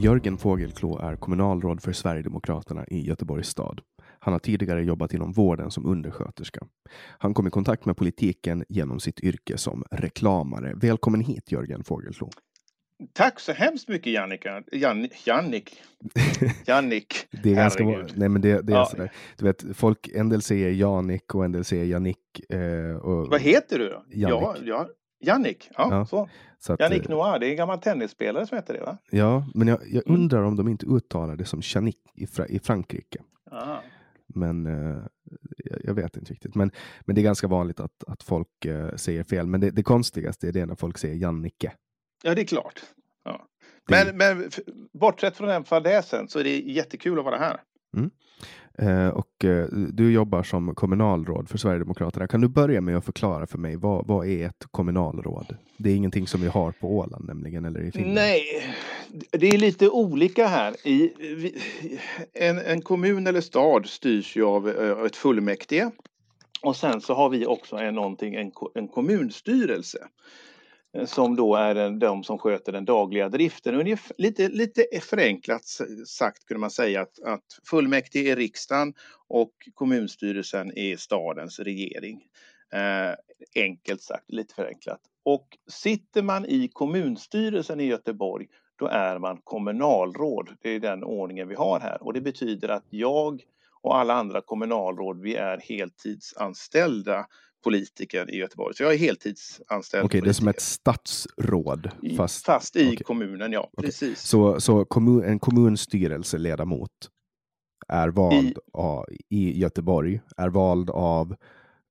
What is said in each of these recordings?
Jörgen Fågelklå är kommunalråd för Sverigedemokraterna i Göteborgs stad. Han har tidigare jobbat inom vården som undersköterska. Han kom i kontakt med politiken genom sitt yrke som reklamare. Välkommen hit Jörgen Fågelklå. Tack så hemskt mycket Jannika. Jan, Jannik. Jannik. det är ganska Nej men det, det är ja. sådär. Du vet, folk, en del säger Janik och en del säger Jannik. Eh, och, Vad heter du då? Jannik. Ja, ja, Jannik, ja, ja. så. så att, Jannik eh, Noir, det är en gammal tennisspelare som heter det va? Ja, men jag, jag mm. undrar om de inte uttalar det som Janik i, i Frankrike. Aha. Men uh, jag vet inte riktigt. Men, men det är ganska vanligt att, att folk uh, säger fel. Men det, det konstigaste är det när folk säger Jannike. Ja, det är klart. Ja. Men, men bortsett från den fadäsen så är det jättekul att vara här. Mm. Eh, och eh, du jobbar som kommunalråd för Sverigedemokraterna. Kan du börja med att förklara för mig vad, vad är ett kommunalråd? Det är ingenting som vi har på Åland nämligen eller i Finland. Nej, det är lite olika här. I, en, en kommun eller stad styrs ju av ö, ett fullmäktige. Och sen så har vi också en, någonting, en, en kommunstyrelse. Som då är de som sköter den dagliga driften. lite, lite förenklat sagt kunde man säga att, att fullmäktige är riksdagen och kommunstyrelsen är stadens regering. Eh, enkelt sagt, lite förenklat. Och sitter man i kommunstyrelsen i Göteborg då är man kommunalråd. Det är den ordningen vi har här och det betyder att jag och alla andra kommunalråd, vi är heltidsanställda politiker i Göteborg. Så jag är heltidsanställd. Okej, okay, det är som ett statsråd? Fast, fast i okay. kommunen, ja. Okay. Precis. Så, så kommun, en kommunstyrelseledamot är vald I, av, i Göteborg, är vald av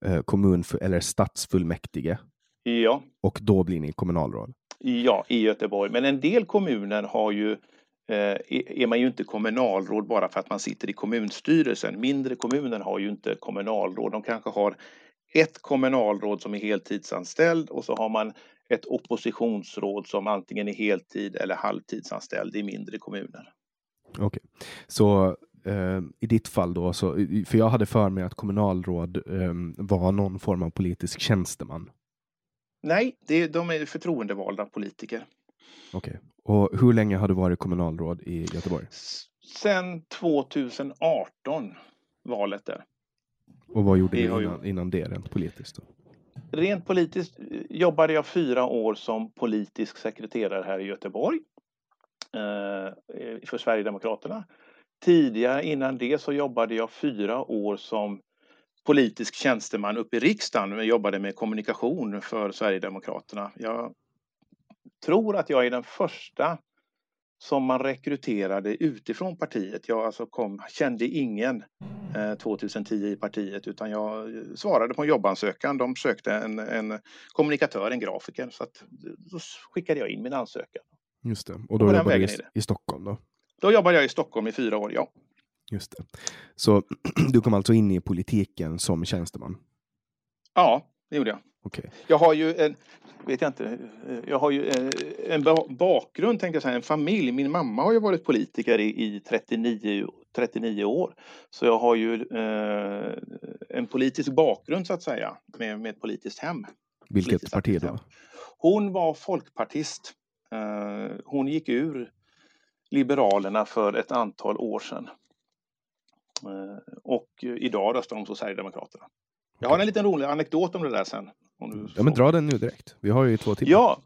eh, kommun eller stadsfullmäktige? Ja. Och då blir ni kommunalråd? Ja, i Göteborg. Men en del kommuner har ju eh, är man ju inte kommunalråd bara för att man sitter i kommunstyrelsen. Mindre kommuner har ju inte kommunalråd. De kanske har ett kommunalråd som är heltidsanställd och så har man ett oppositionsråd som antingen är heltid eller halvtidsanställd i mindre kommuner. Okej, okay. så eh, i ditt fall då, så, för jag hade för mig att kommunalråd eh, var någon form av politisk tjänsteman. Nej, det, de är förtroendevalda politiker. Okej, okay. och hur länge har du varit kommunalråd i Göteborg? Sen 2018, valet där. Och vad gjorde du innan, innan det rent politiskt? Då? Rent politiskt jobbade jag fyra år som politisk sekreterare här i Göteborg eh, för Sverigedemokraterna. Tidigare innan det så jobbade jag fyra år som politisk tjänsteman uppe i riksdagen. Jag jobbade med kommunikation för Sverigedemokraterna. Jag tror att jag är den första som man rekryterade utifrån partiet. Jag alltså kom, kände ingen eh, 2010 i partiet utan jag svarade på en jobbansökan. De sökte en, en kommunikatör, en grafiker. Så att, då skickade jag in min ansökan. Just det. Och då jobbade du i, i Stockholm då? Då jobbade jag i Stockholm i fyra år, ja. Just det. Så du kom alltså in i politiken som tjänsteman? Ja, det gjorde jag. Okay. Jag har ju en, vet jag inte, jag har ju en, en bakgrund, tänkte jag säga, en familj. Min mamma har ju varit politiker i, i 39, 39 år. Så jag har ju eh, en politisk bakgrund så att säga, med, med ett politiskt hem. Vilket politiskt parti då? Hon var folkpartist. Eh, hon gick ur Liberalerna för ett antal år sedan. Eh, och idag röstar hon på Sverigedemokraterna. Jag har en liten rolig anekdot om det där sen. ja, men dra den nu direkt. Vi har ju två timmar. Ja,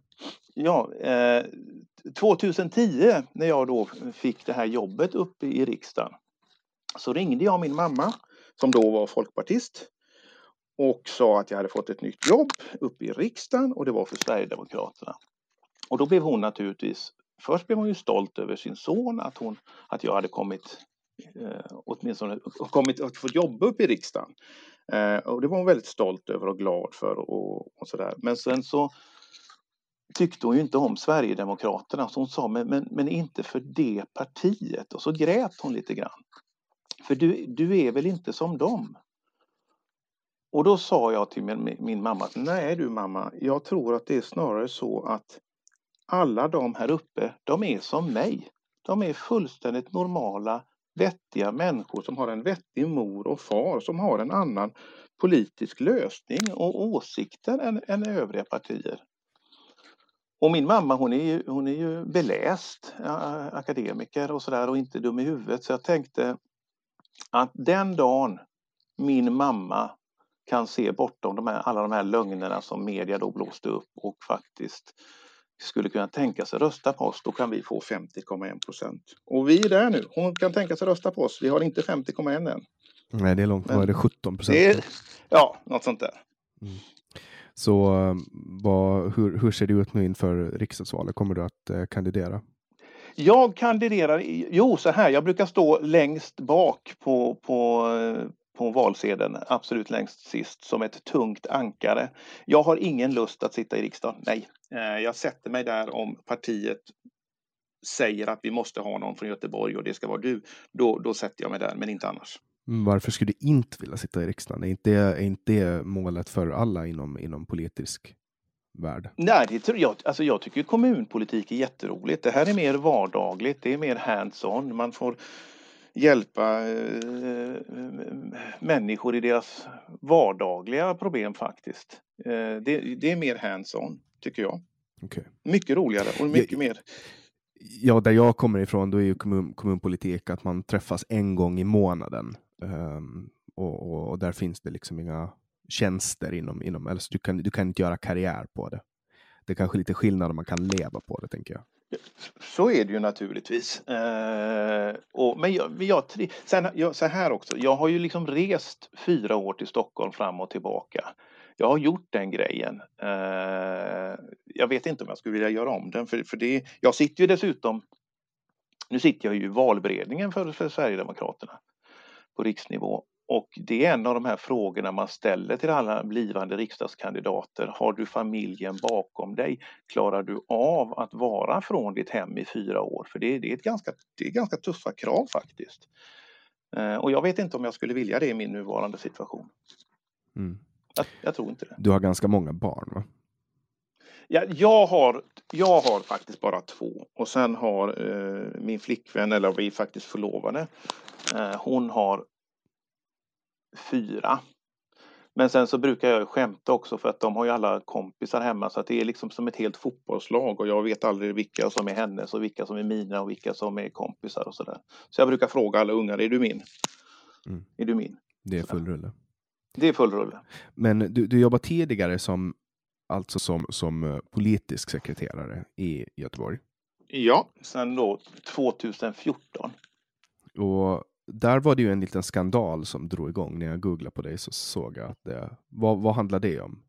ja eh, 2010 när jag då fick det här jobbet uppe i riksdagen så ringde jag min mamma som då var folkpartist och sa att jag hade fått ett nytt jobb uppe i riksdagen och det var för Sverigedemokraterna. Och då blev hon naturligtvis, först blev hon ju stolt över sin son att, hon, att jag hade kommit eh, åtminstone kommit och fått jobba uppe i riksdagen. Eh, och det var hon väldigt stolt över och glad för och, och sådär. Men sen så tyckte hon ju inte om Sverigedemokraterna så hon sa men, men, men inte för det partiet och så grät hon lite grann. För du, du är väl inte som dem? Och då sa jag till min, min mamma att nej du mamma, jag tror att det är snarare så att alla de här uppe, de är som mig. De är fullständigt normala, vettiga människor som har en vettig mor och far som har en annan politisk lösning och åsikter än, än övriga partier. Och min mamma hon är ju, hon är ju beläst akademiker och sådär och inte dum i huvudet så jag tänkte att den dagen min mamma kan se bortom de här, alla de här lögnerna som media då blåste upp och faktiskt skulle kunna tänka sig rösta på oss, då kan vi få 50,1 procent. Och vi är där nu. Hon kan tänka sig rösta på oss. Vi har inte 50,1 än. Nej, det är långt. Det är 17 procent. Ja, något sånt där. Mm. Så vad, hur, hur ser det ut nu inför riksdagsvalet? Kommer du att eh, kandidera? Jag kandiderar, jo så här, jag brukar stå längst bak på, på, på valsedeln, absolut längst sist, som ett tungt ankare. Jag har ingen lust att sitta i riksdagen, nej. Eh, jag sätter mig där om partiet säger att vi måste ha någon från Göteborg och det ska vara du. Då, då sätter jag mig där, men inte annars. Varför skulle du inte vilja sitta i riksdagen? Är inte, är inte det målet för alla inom, inom politisk värld? Nej, det tror jag. Alltså jag tycker kommunpolitik är jätteroligt. Det här är mer vardagligt, det är mer hands-on. Man får hjälpa eh, människor i deras vardagliga problem faktiskt. Eh, det, det, är mer hands-on, tycker jag. Okay. Mycket roligare och mycket jag, mer. Ja, där jag kommer ifrån, då är ju kommun, kommunpolitik att man träffas en gång i månaden. Um, och, och, och, där finns det liksom inga tjänster inom, inom eller du kan, du kan inte göra karriär på det. Det är kanske lite skillnad om man kan leva på det, tänker jag. Så är det ju naturligtvis. Eh, och, men jag, jag, sen, jag, så här också, jag har ju liksom rest fyra år till Stockholm fram och tillbaka. Jag har gjort den grejen. Eh, jag vet inte om jag skulle vilja göra om den, för, för det, jag sitter ju dessutom, nu sitter jag ju i valberedningen för, för Sverigedemokraterna på riksnivå och det är en av de här frågorna man ställer till alla blivande riksdagskandidater. Har du familjen bakom dig? Klarar du av att vara från ditt hem i fyra år? För det, det är, ett ganska, det är ganska tuffa krav faktiskt. Eh, och jag vet inte om jag skulle vilja det i min nuvarande situation. Mm. Jag, jag tror inte det. Du har ganska många barn va? Ja, jag, har, jag har faktiskt bara två och sen har eh, min flickvän, eller vi är faktiskt förlovade, eh, hon har fyra. Men sen så brukar jag skämta också för att de har ju alla kompisar hemma så att det är liksom som ett helt fotbollslag och jag vet aldrig vilka som är hennes och vilka som är mina och vilka som är kompisar och sådär. Så jag brukar fråga alla ungar, är du min? Mm. Är du min? Det är full rulle. Det är full rulle. Men du, du jobbar tidigare som, alltså som, som eh, politisk sekreterare i Göteborg? Ja, sen då 2014. Och där var det ju en liten skandal som drog igång. När jag googlade på dig så såg jag att det, vad, vad handlar det om?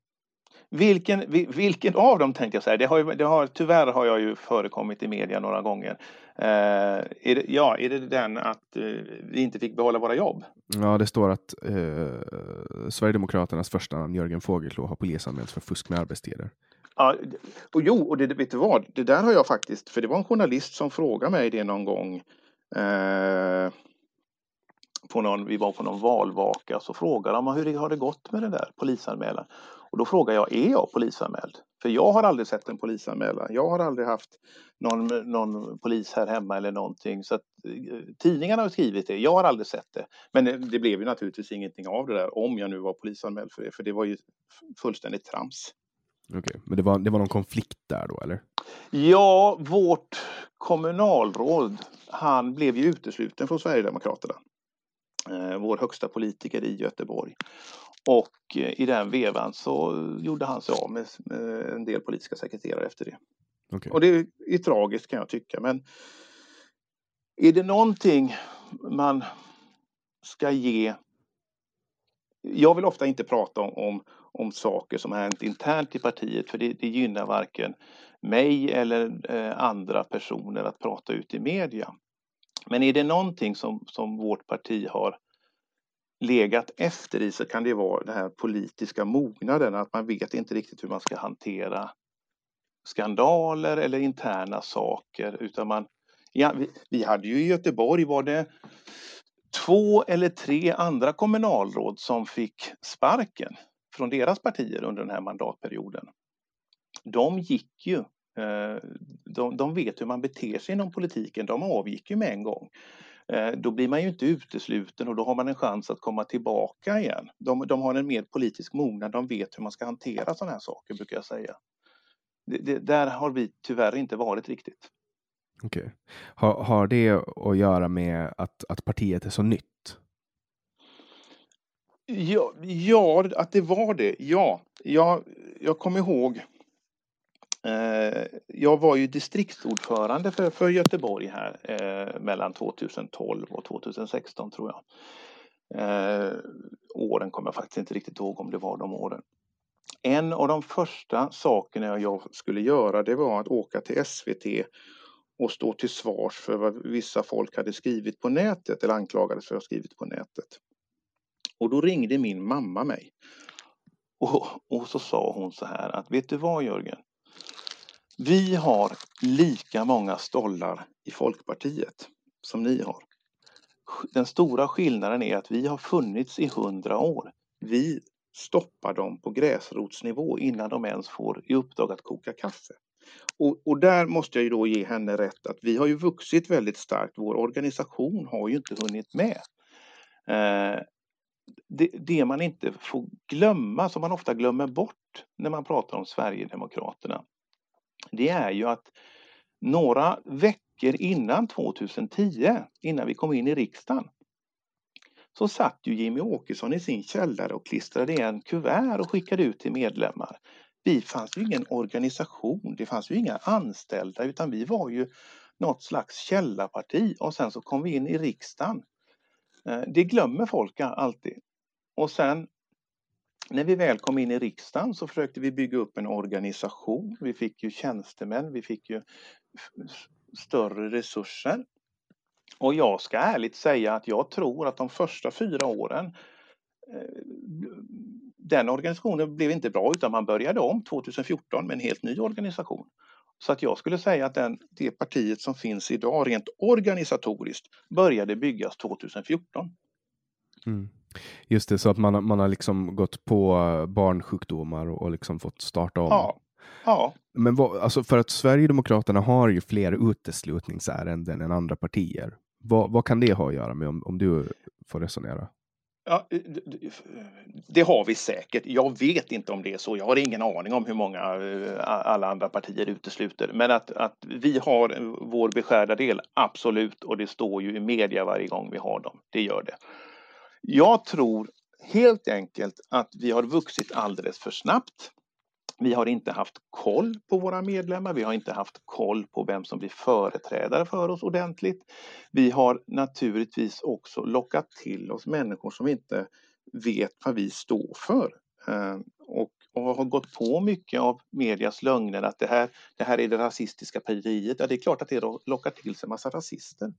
Vilken, vilken av dem tänkte jag säga. Det har, det har, tyvärr har jag ju förekommit i media några gånger. Eh, är det, ja, är det den att eh, vi inte fick behålla våra jobb? Ja, det står att eh, Sverigedemokraternas första namn Jörgen Fågelklå har polisanmälts för fusk med arbetstider. Ja, och jo, och det, vet du vad? Det där har jag faktiskt, för det var en journalist som frågade mig det någon gång. Eh, på någon, vi var på någon valvaka så frågade de hur har det gått med det där polisanmälan. Och då frågar jag, är jag polisanmäld? För jag har aldrig sett en polisanmälan. Jag har aldrig haft någon, någon polis här hemma eller någonting. Så att, eh, tidningarna har skrivit det, jag har aldrig sett det. Men det blev ju naturligtvis ingenting av det där om jag nu var polisanmäld för det, för det var ju fullständigt trams. Okej, okay. men det var, det var någon konflikt där då eller? Ja, vårt kommunalråd, han blev ju utesluten från Sverigedemokraterna. Eh, vår högsta politiker i Göteborg. Och eh, i den vevan så gjorde han sig av med, en del politiska sekreterare efter det. Okay. Och det är tragiskt kan jag tycka men är det någonting man ska ge jag vill ofta inte prata om, om, om saker som har hänt internt i partiet för det, det gynnar varken mig eller eh, andra personer att prata ut i media. Men är det någonting som, som vårt parti har legat efter i så kan det vara den här politiska mognaden, att man vet inte riktigt hur man ska hantera skandaler eller interna saker utan man ja, vi, vi hade ju i Göteborg var det två eller tre andra kommunalråd som fick sparken från deras partier under den här mandatperioden. De gick ju, de, de vet hur man beter sig inom politiken, de avgick ju med en gång. Eh, då blir man ju inte utesluten och då har man en chans att komma tillbaka igen. De, de har en mer politisk mognad, de vet hur man ska hantera sådana här saker brukar jag säga. Det, det, där har vi tyvärr inte varit riktigt. Okay. Har, har det att göra med att, att partiet är så nytt? Ja, ja, att det var det. Ja, jag, jag kommer ihåg Eh, Eh, jag var ju distriktsordförande för, för Göteborg här eh, mellan 2012 och 2016 tror jag. Eh, åren kommer jag faktiskt inte riktigt ihåg om det var de åren. En av de första sakerna jag skulle göra det var att åka till SVT och stå till svars för vad vissa folk hade skrivit på nätet eller anklagades för att ha skrivit på nätet. Och då ringde min mamma mig. Och, och så sa hon så här att vet du vad Jörgen? Vi har lika många stollar i Folkpartiet som ni har. Den stora skillnaden är att vi har funnits i hundra år. Vi stoppar dem på gräsrotsnivå innan de ens får i uppdrag att koka kaffe. Och, och, där måste jag ju då ge henne rätt att vi har ju vuxit väldigt starkt. Vår organisation har ju inte hunnit med. Eh, det, det, man inte får glömma, som man ofta glömmer bort när man pratar om Sverigedemokraterna, det är ju att några veckor innan 2010, innan vi kom in i riksdagen, så satt ju Jimmy Åkesson i sin källare och klistrade en kuvert och skickade ut till medlemmar. Vi fanns ju ingen organisation, det fanns ju inga anställda utan vi var ju något slags källarparti och sen så kom vi in i riksdagen. Eh, det glömmer folk alltid. Och sen när vi väl kom in i riksdagen så försökte vi bygga upp en organisation. Vi fick ju tjänstemän, vi fick ju större resurser. Och jag ska ärligt säga att jag tror att de första fyra åren eh, den organisationen blev inte bra utan man började om 2014 med en helt ny organisation. Så att jag skulle säga att den, det partiet som finns idag rent organisatoriskt började byggas 2014. Mm. Just det, så att man, man har liksom gått på barnsjukdomar och, och liksom fått starta om. Ja. ja. Men vad, alltså för att Sverigedemokraterna har ju fler uteslutningsärenden än andra partier. Vad, vad kan det ha att göra med om, om du får resonera? Ja, det har vi säkert. Jag vet inte om det är så. Jag har ingen aning om hur många eh, alla andra partier utesluter. Men att, att vi har vår beskärda del, absolut. Och det står ju i media varje gång vi har dem. Det gör det. Jag tror helt enkelt att vi har vuxit alldeles för snabbt. Vi har inte haft koll på våra medlemmar. Vi har inte haft koll på vem som blir företrädare för oss ordentligt. Vi har naturligtvis också lockat till oss människor som inte vet vad vi står för. Eh, och, och har gått på mycket av medias lögner att det här, det här är det rasistiska partiet. Ja, det är klart att det lockar till sig en massa rasister.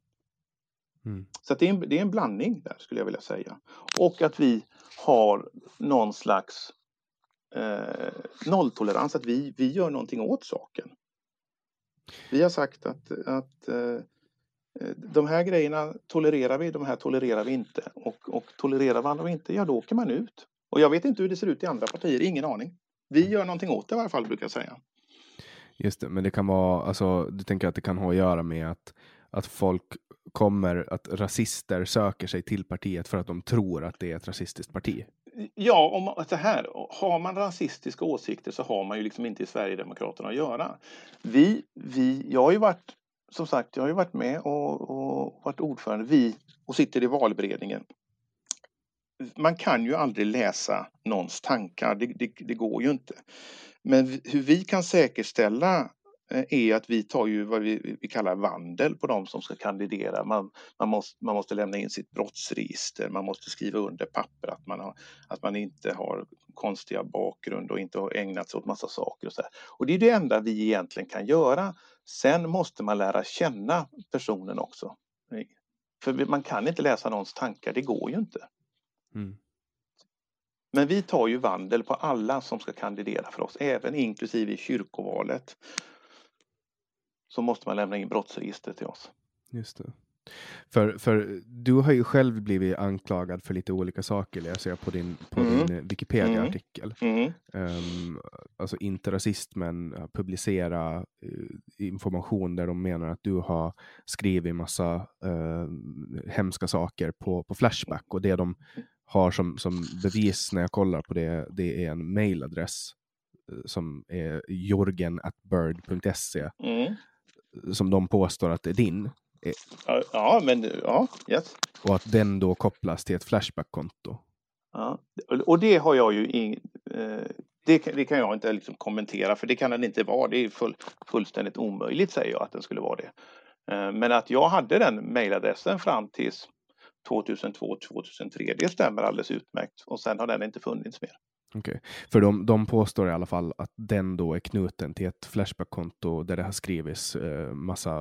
Mm. Så det är, en, det är en blandning där skulle jag vilja säga. Och att vi har någon slags eh, nolltolerans, att vi, vi gör någonting åt saken. Vi har sagt att, att eh, de här grejerna tolererar vi, de här tolererar vi inte. Och, och tolererar man inte, ja då åker man ut. Och jag vet inte hur det ser ut i andra partier, ingen aning. Vi gör någonting åt det i alla fall, brukar jag säga. Just det, men det kan vara, alltså du tänker att det kan ha att göra med att, att folk kommer, att rasister söker sig till partiet för att de tror att det är ett rasistiskt parti? Ja, om, så här, har man rasistiska åsikter så har man ju liksom inte i Sverigedemokraterna att göra. Vi, vi, jag har ju varit, som sagt, jag har ju varit med och, och varit ordförande, vi, och sitter i valberedningen. Man kan ju aldrig läsa någons tankar, det, det, det går ju inte. Men hur vi kan säkerställa är att vi tar ju vad vi, vi kallar vandel på de som ska kandidera. Man, man, måste, man måste lämna in sitt brottsregister, man måste skriva under papper att man, har, att man inte har konstiga bakgrund och inte har ägnat sig åt massa saker. Och, så här. och det är det enda vi egentligen kan göra. Sen måste man lära känna personen också. För man kan inte läsa någons tankar, det går ju inte. Mm. Men vi tar ju vandel på alla som ska kandidera för oss, även inklusive i kyrkovalet så måste man lämna in brottsregistret till oss. Just det. För, för du har ju själv blivit anklagad för lite olika saker läser jag på din, på mm. din Wikipedia-artikel. Mm. Um, alltså inte rasist men publicera uh, information där de menar att du har skrivit massa uh, hemska saker på, på Flashback och det de har som, som bevis när jag kollar på det, det är en mailadress som är jorgen.bird.se. Mm som de påstår att det är din. Ja, men ja, yes. Och att den då kopplas till ett Flashback-konto. Ja, och det har jag ju in, eh, det, det, kan jag inte liksom kommentera för det kan den inte vara. Det är full, fullständigt omöjligt säger jag att den skulle vara det. Eh, men att jag hade den mejladressen fram tills 2002-2003, det stämmer alldeles utmärkt. Och sen har den inte funnits mer. Okay. För de, de påstår i alla fall att den då är knuten till ett Flashback-konto där det har skrivits eh, massa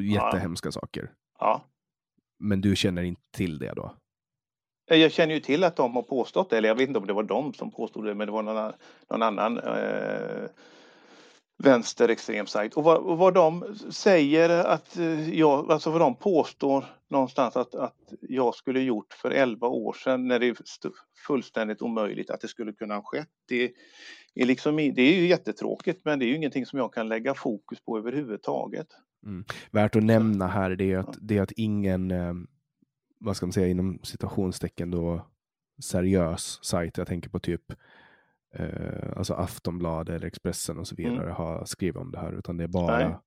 jättehemska ja. saker. Ja. Men du känner inte till det då? Jag känner ju till att de har påstått det, eller jag vet inte om det var de som påstod det, men det var någon, någon annan eh, vänsterextrem sajt. Och vad, och vad de säger att eh, jag, alltså vad de påstår någonstans att, att jag skulle gjort för 11 år sedan när det är fullständigt omöjligt att det skulle kunna ha skett. Det är, liksom, det är ju jättetråkigt men det är ju ingenting som jag kan lägga fokus på överhuvudtaget. Mm. Värt att nämna här det är att, det är att ingen, eh, vad ska man säga inom citationstecken då, seriös sajt, jag tänker på typ eh, alltså Aftonbladet eller Expressen och så mm. vidare mm. har skrivit om det här, utan det är bara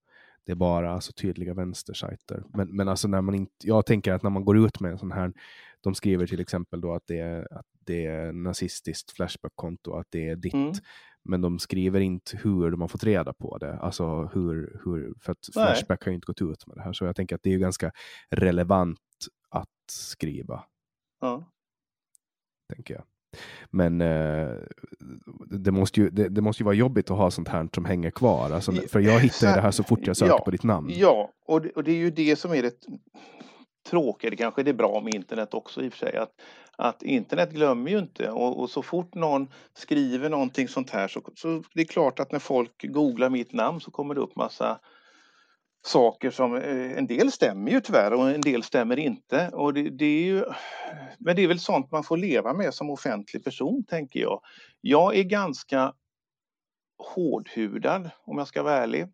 det är bara alltså, tydliga vänstersajter. Men, men alltså när man inte, jag tänker att när man går ut med en sån här, de skriver till exempel då att det är, att det är nazistiskt Flashback-konto, att det är ditt. Mm. Men de skriver inte hur de har fått reda på det. Alltså hur, hur för att Nej. Flashback har ju inte gått ut med det här. Så jag tänker att det är ganska relevant att skriva. Ja. Tänker jag. Men eh, det, måste ju, det, det, måste ju vara jobbigt att ha sånt här som hänger kvar. Alltså, för jag hittar det här så fort jag söker ja, på ditt namn. Ja, och det, och det är ju det som är det tråkiga. Det kanske är det bra med internet också i och för sig. Att, att internet glömmer ju inte och, och så fort någon skriver någonting sånt här så, så det är klart att när folk googlar mitt namn så kommer det upp massa saker som eh, en del stämmer ju tyvärr och en del stämmer inte. Och det, det, är ju, men det är väl sånt man får leva med som offentlig person tänker jag. Jag är ganska hårdhudad om jag ska vara ärlig.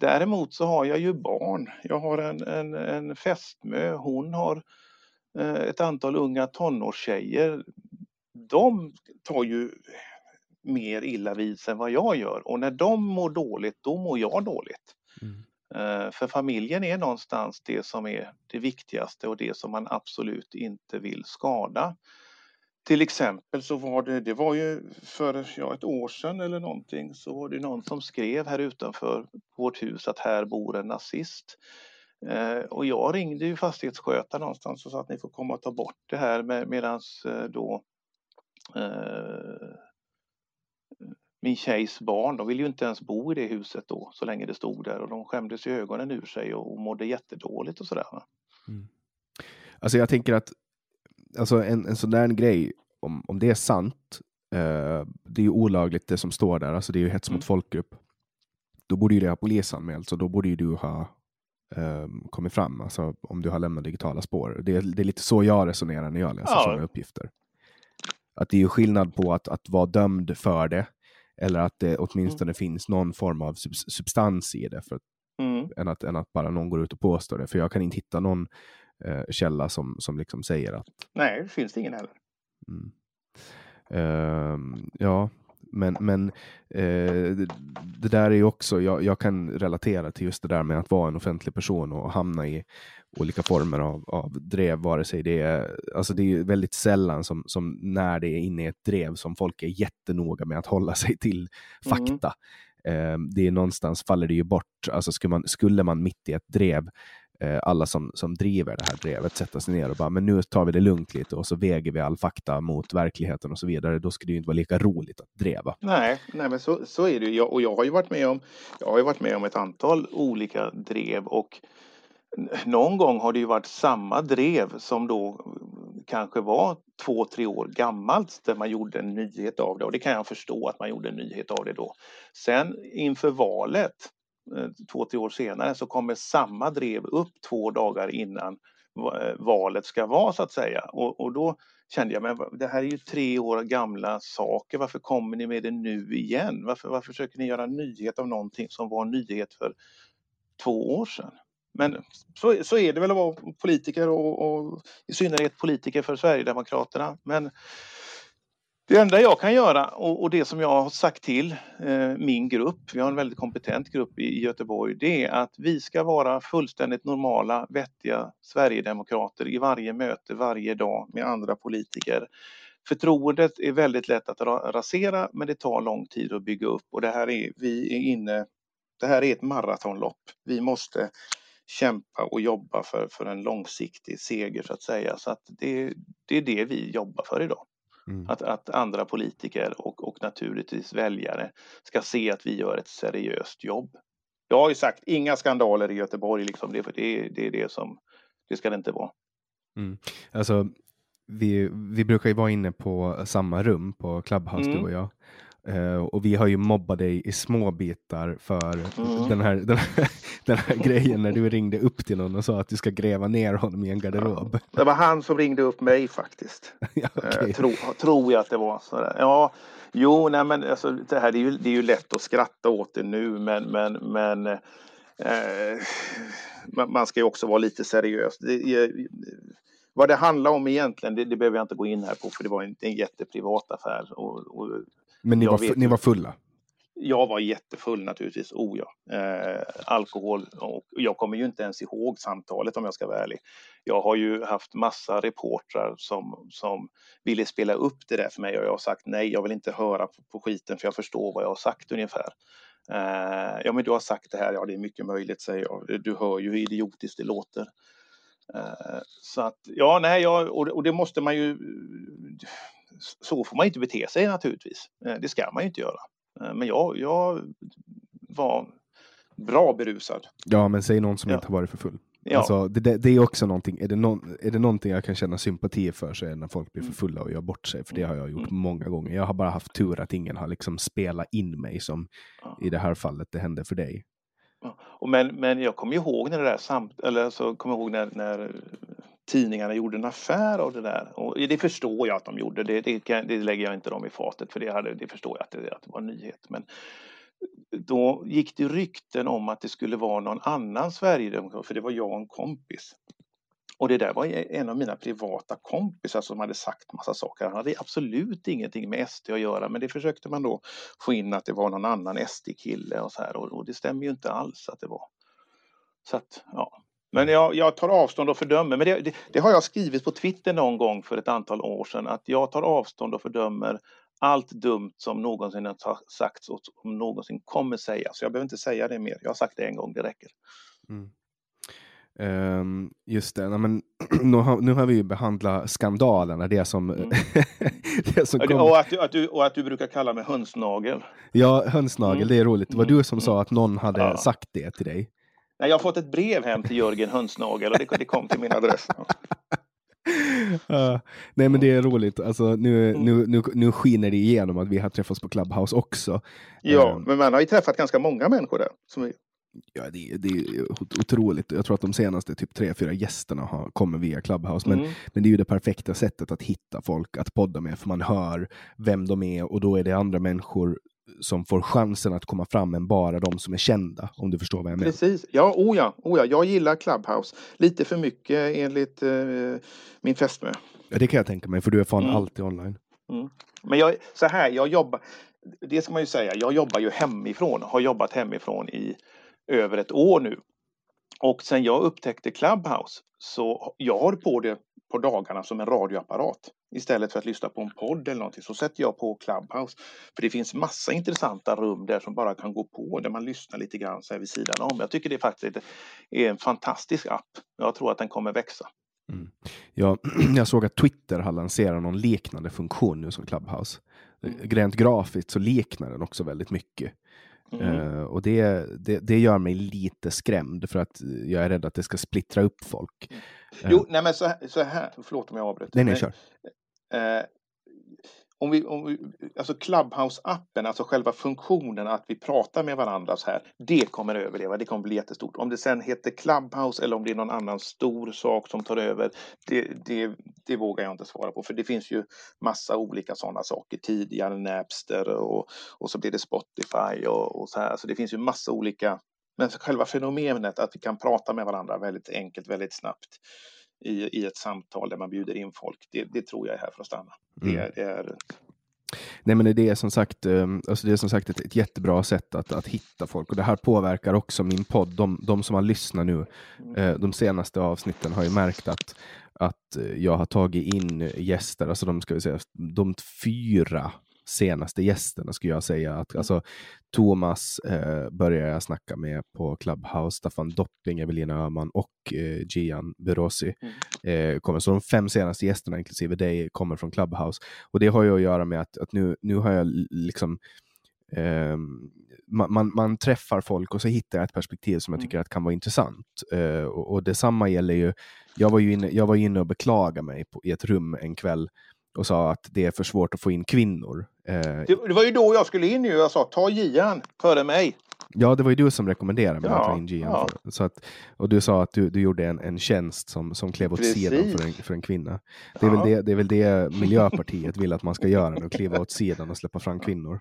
Däremot så har jag ju barn. Jag har en, en, en fästmö, hon har eh, ett antal unga tonårstjejer. De tar ju mer illa vid sig än vad jag gör och när de mår dåligt, då mår jag dåligt. Mm. Eh, för familjen är någonstans det som är det viktigaste och det som man absolut inte vill skada. Till exempel så var det, det var ju för ja, ett år sedan eller någonting så var det någon som skrev här utanför vårt hus att här bor en nazist. Eh, och jag ringde ju fastighetsskötaren någonstans och sa att ni får komma och ta bort det här med, medans eh, då eh, min tjejs barn, de ville ju inte ens bo i det huset då så länge det stod där och de skämdes ju ögonen ur sig och mådde jättedåligt och sådär. Mm. Alltså jag tänker att alltså en, en sån där grej, om, om det är sant, eh, det är ju olagligt det som står där, alltså det är ju hets mot mm. folkgrupp. Då borde ju det ha polisanmälts och då borde ju du ha eh, kommit fram, alltså om du har lämnat digitala spår. Det, det är lite så jag resonerar när jag läser ja. sådana uppgifter. Att det är ju skillnad på att, att vara dömd för det eller att det åtminstone mm. finns någon form av substans i det, för, mm. än, att, än att bara någon går ut och påstår det. För jag kan inte hitta någon eh, källa som, som liksom säger att... Nej, det finns det ingen heller. Mm. Uh, ja, men, men eh, det där är ju också, jag, jag, kan relatera till just det där med att vara en offentlig person och hamna i olika former av, av drev, vare sig det är, alltså det är väldigt sällan som, som när det är inne i ett drev som folk är jättenoga med att hålla sig till fakta. Mm. Eh, det är någonstans faller det ju bort, alltså skulle man, skulle man mitt i ett drev Eh, alla som, som driver det här drevet sätta sig ner och bara, men nu tar vi det lugnt lite och så väger vi all fakta mot verkligheten och så vidare. Då skulle det ju inte vara lika roligt att dreva. Nej, nej men så, så är det ju. Och jag har ju varit med om, jag har ju varit med om ett antal olika drev och någon gång har det ju varit samma drev som då kanske var två, tre år gammalt där man gjorde en nyhet av det och det kan jag förstå att man gjorde en nyhet av det då. Sen inför valet Eh, två, tre år senare så kommer samma drev upp två dagar innan eh, valet ska vara så att säga. Och, och då kände jag, men det här är ju tre år gamla saker, varför kommer ni med det nu igen? Varför, varför försöker ni göra nyhet av någonting som var nyhet för två år sedan? Men så, så är det väl att vara politiker och, och i synnerhet politiker för Sverigedemokraterna. Men det enda jag kan göra och, och, det som jag har sagt till eh, min grupp, vi har en väldigt kompetent grupp i, i Göteborg, det är att vi ska vara fullständigt normala, vettiga Sverigedemokrater i varje möte, varje dag med andra politiker. Förtroendet är väldigt lätt att rasera men det tar lång tid att bygga upp och det här är, vi är inne, det här är ett maratonlopp. Vi måste kämpa och jobba för, för en långsiktig seger så att säga. Så att det, det är det vi jobbar för idag. Mm. Att, att andra politiker och, och naturligtvis väljare ska se att vi gör ett seriöst jobb. Jag har ju sagt inga skandaler i Göteborg, liksom. det, det, det är det som det ska det inte vara. Mm. Alltså, vi, vi brukar ju vara inne på samma rum på Clubhouse, mm. du och jag. Uh, och vi har ju mobbat dig i små bitar för mm. den, här, den, här, den här grejen när du ringde upp till någon och sa att du ska gräva ner honom i en garderob. Ja, det var han som ringde upp mig faktiskt. ja, okay. uh, tro, tror jag att det var. Sådär. Ja, jo, nej men alltså, det här det är, ju, det är ju lätt att skratta åt det nu men, men, men uh, man ska ju också vara lite seriös. Det, vad det handlar om egentligen, det, det behöver jag inte gå in här på för det var en, en jätteprivat affär. Och, och men ni, var, ni var fulla? Jag var jättefull naturligtvis, oh ja. Eh, alkohol och jag kommer ju inte ens ihåg samtalet om jag ska vara ärlig. Jag har ju haft massa reportrar som, som ville spela upp det där för mig och jag har sagt nej, jag vill inte höra på, på skiten för jag förstår vad jag har sagt ungefär. Eh, ja, men du har sagt det här, ja det är mycket möjligt säger jag. Du hör ju hur idiotiskt det låter. Eh, så att, ja, nej, ja, och, och det måste man ju så får man inte bete sig naturligtvis. Eh, det ska man ju inte göra. Eh, men jag, jag var bra berusad. Ja, men säg någon som ja. inte har varit för full. Ja. Alltså, det, det, är också någonting, är det, någon, är det någonting jag kan känna sympati för så är det när folk blir för mm. fulla och gör bort sig, för det har jag gjort mm. många gånger. Jag har bara haft tur att ingen har liksom spelat in mig som ja. i det här fallet det hände för dig. Och men, men jag kommer ihåg när det där samt, eller så kommer ihåg när, när tidningarna gjorde en affär av det där. Och det förstår jag att de gjorde. Det, det, det lägger jag inte dem i fatet för det, hade, det förstår jag att det, att det var en nyhet. Men då gick det rykten om att det skulle vara någon annan sverigedemokrat, för det var jag och en kompis. Och det där var e, en av mina privata kompisar som hade sagt massa saker. Han hade absolut ingenting med SD att göra men det försökte man då få in att det var någon annan SD-kille och så här och, och, det stämmer ju inte alls att det var. Så att, ja. Men jag, jag tar avstånd och fördömer. Men det, det, det, har jag skrivit på Twitter någon gång för ett antal år sedan att jag tar avstånd och fördömer allt dumt som någonsin har sagts och som någonsin kommer sägas. Jag behöver inte säga det mer. Jag har sagt det en gång, det räcker. Mm. Um, just det, men, nu, har, nu har vi ju behandlat skandalerna, det som, mm. det som kom... och, att du, att du, och att du brukar kalla mig hönsnagel. Ja, hönsnagel, mm. det är roligt. Det var mm. du som sa att någon hade ja. sagt det till dig. Nej, jag har fått ett brev hem till Jörgen Hönsnagel och det, det kom till min adress. uh, nej men det är roligt, alltså, nu, mm. nu, nu, nu skiner det igenom att vi har träffats på Clubhouse också. Ja, uh, men man har ju träffat ganska många människor där. Som Ja, det, det är otroligt. Jag tror att de senaste typ tre, fyra gästerna har, kommer via Clubhouse. Men, mm. men det är ju det perfekta sättet att hitta folk att podda med, för man hör vem de är och då är det andra människor som får chansen att komma fram än bara de som är kända, om du förstår vad jag menar. Precis, ja, oh ja, oh ja. jag gillar Clubhouse. Lite för mycket enligt eh, min fästmö. Ja, det kan jag tänka mig, för du är fan mm. alltid online. Mm. Men jag, så här, jag jobbar, det ska man ju säga, jag jobbar ju hemifrån, har jobbat hemifrån i över ett år nu. Och sen jag upptäckte Clubhouse så jag har på det på dagarna som en radioapparat. Istället för att lyssna på en podd eller någonting så sätter jag på Clubhouse. För det finns massa intressanta rum där som bara kan gå på där man lyssnar lite grann så här vid sidan om. Jag tycker det faktiskt är en fantastisk app. Jag tror att den kommer växa. Mm. Ja, jag såg att Twitter har lanserat någon liknande funktion nu som Clubhouse. Mm. Rent grafiskt så liknar den också väldigt mycket. Mm. Uh, och det, det, det, gör mig lite skrämd för att jag är rädd att det ska splittra upp folk. Uh. Jo, nej men så här, så här, förlåt om jag avbryter. Nej, nej, kör. Uh, om vi, om vi, alltså Clubhouse-appen, alltså själva funktionen att vi pratar med varandra så här, det kommer överleva, det kommer bli jättestort. Om det sen heter Clubhouse eller om det är någon annan stor sak som tar över, det, det, det vågar jag inte svara på, för det finns ju massa olika sådana saker, tidigare Napster och, och så blir det Spotify och, och så här, så det finns ju massa olika men själva fenomenet att vi kan prata med varandra väldigt enkelt, väldigt snabbt i, i ett samtal där man bjuder in folk. Det, det tror jag är här för att stanna. Mm. Det, det, är... Nej, men det är som sagt, ehm, alltså det är som sagt ett, ett jättebra sätt att, att hitta folk och det här påverkar också min podd. De, de som har lyssnat nu, mm. Eh, de senaste avsnitten har ju märkt att, att jag har tagit in gäster, alltså de ska vi säga, de fyra senaste gästerna skulle jag säga. Att, mm. alltså, Thomas eh, började jag snacka med på Clubhouse, Staffan Dopping, Evelina Öhman och eh, Gian Berosi. Mm. Eh, kommer. Så de fem senaste gästerna, inklusive dig, kommer från Clubhouse. Och det har ju att göra med att, att nu, nu har jag liksom eh, man, man, man, träffar folk och så hittar jag ett perspektiv som jag mm. tycker att kan vara intressant. Uh, och, och detsamma gäller ju, jag var ju inne, jag var inne och beklagade mig på, i ett rum en kväll och sa att det är för svårt att få in kvinnor. Eh, det, det, var ju då jag skulle in ju. Jag sa ta Gian före mig. Ja, det var ju du som rekommenderade mig ja, att ta in Gian. Ja. För, så att, och du sa att du, du gjorde en, en tjänst som, som klev åt Precis. sidan för en, för en kvinna. Det är, ja. väl det, det är väl det Miljöpartiet vill att man ska göra, nu, kliva åt sidan och släppa fram kvinnor.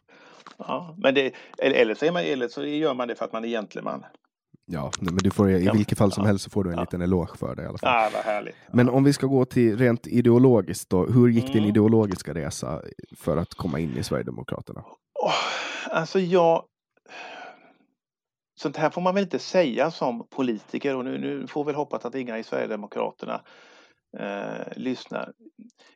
Ja, men det, eller, så är man, eller så gör man det för att man är gentleman. Ja, men du får, i vilket fall som helst så får du en liten eloge för det i alla fall. Ja, vad härligt. Men om vi ska gå till rent ideologiskt då. Hur gick mm. din ideologiska resa för att komma in i Sverigedemokraterna? Oh, alltså jag... Sånt här får man väl inte säga som politiker och nu, nu får väl hoppas att inga i Sverigedemokraterna eh, lyssnar.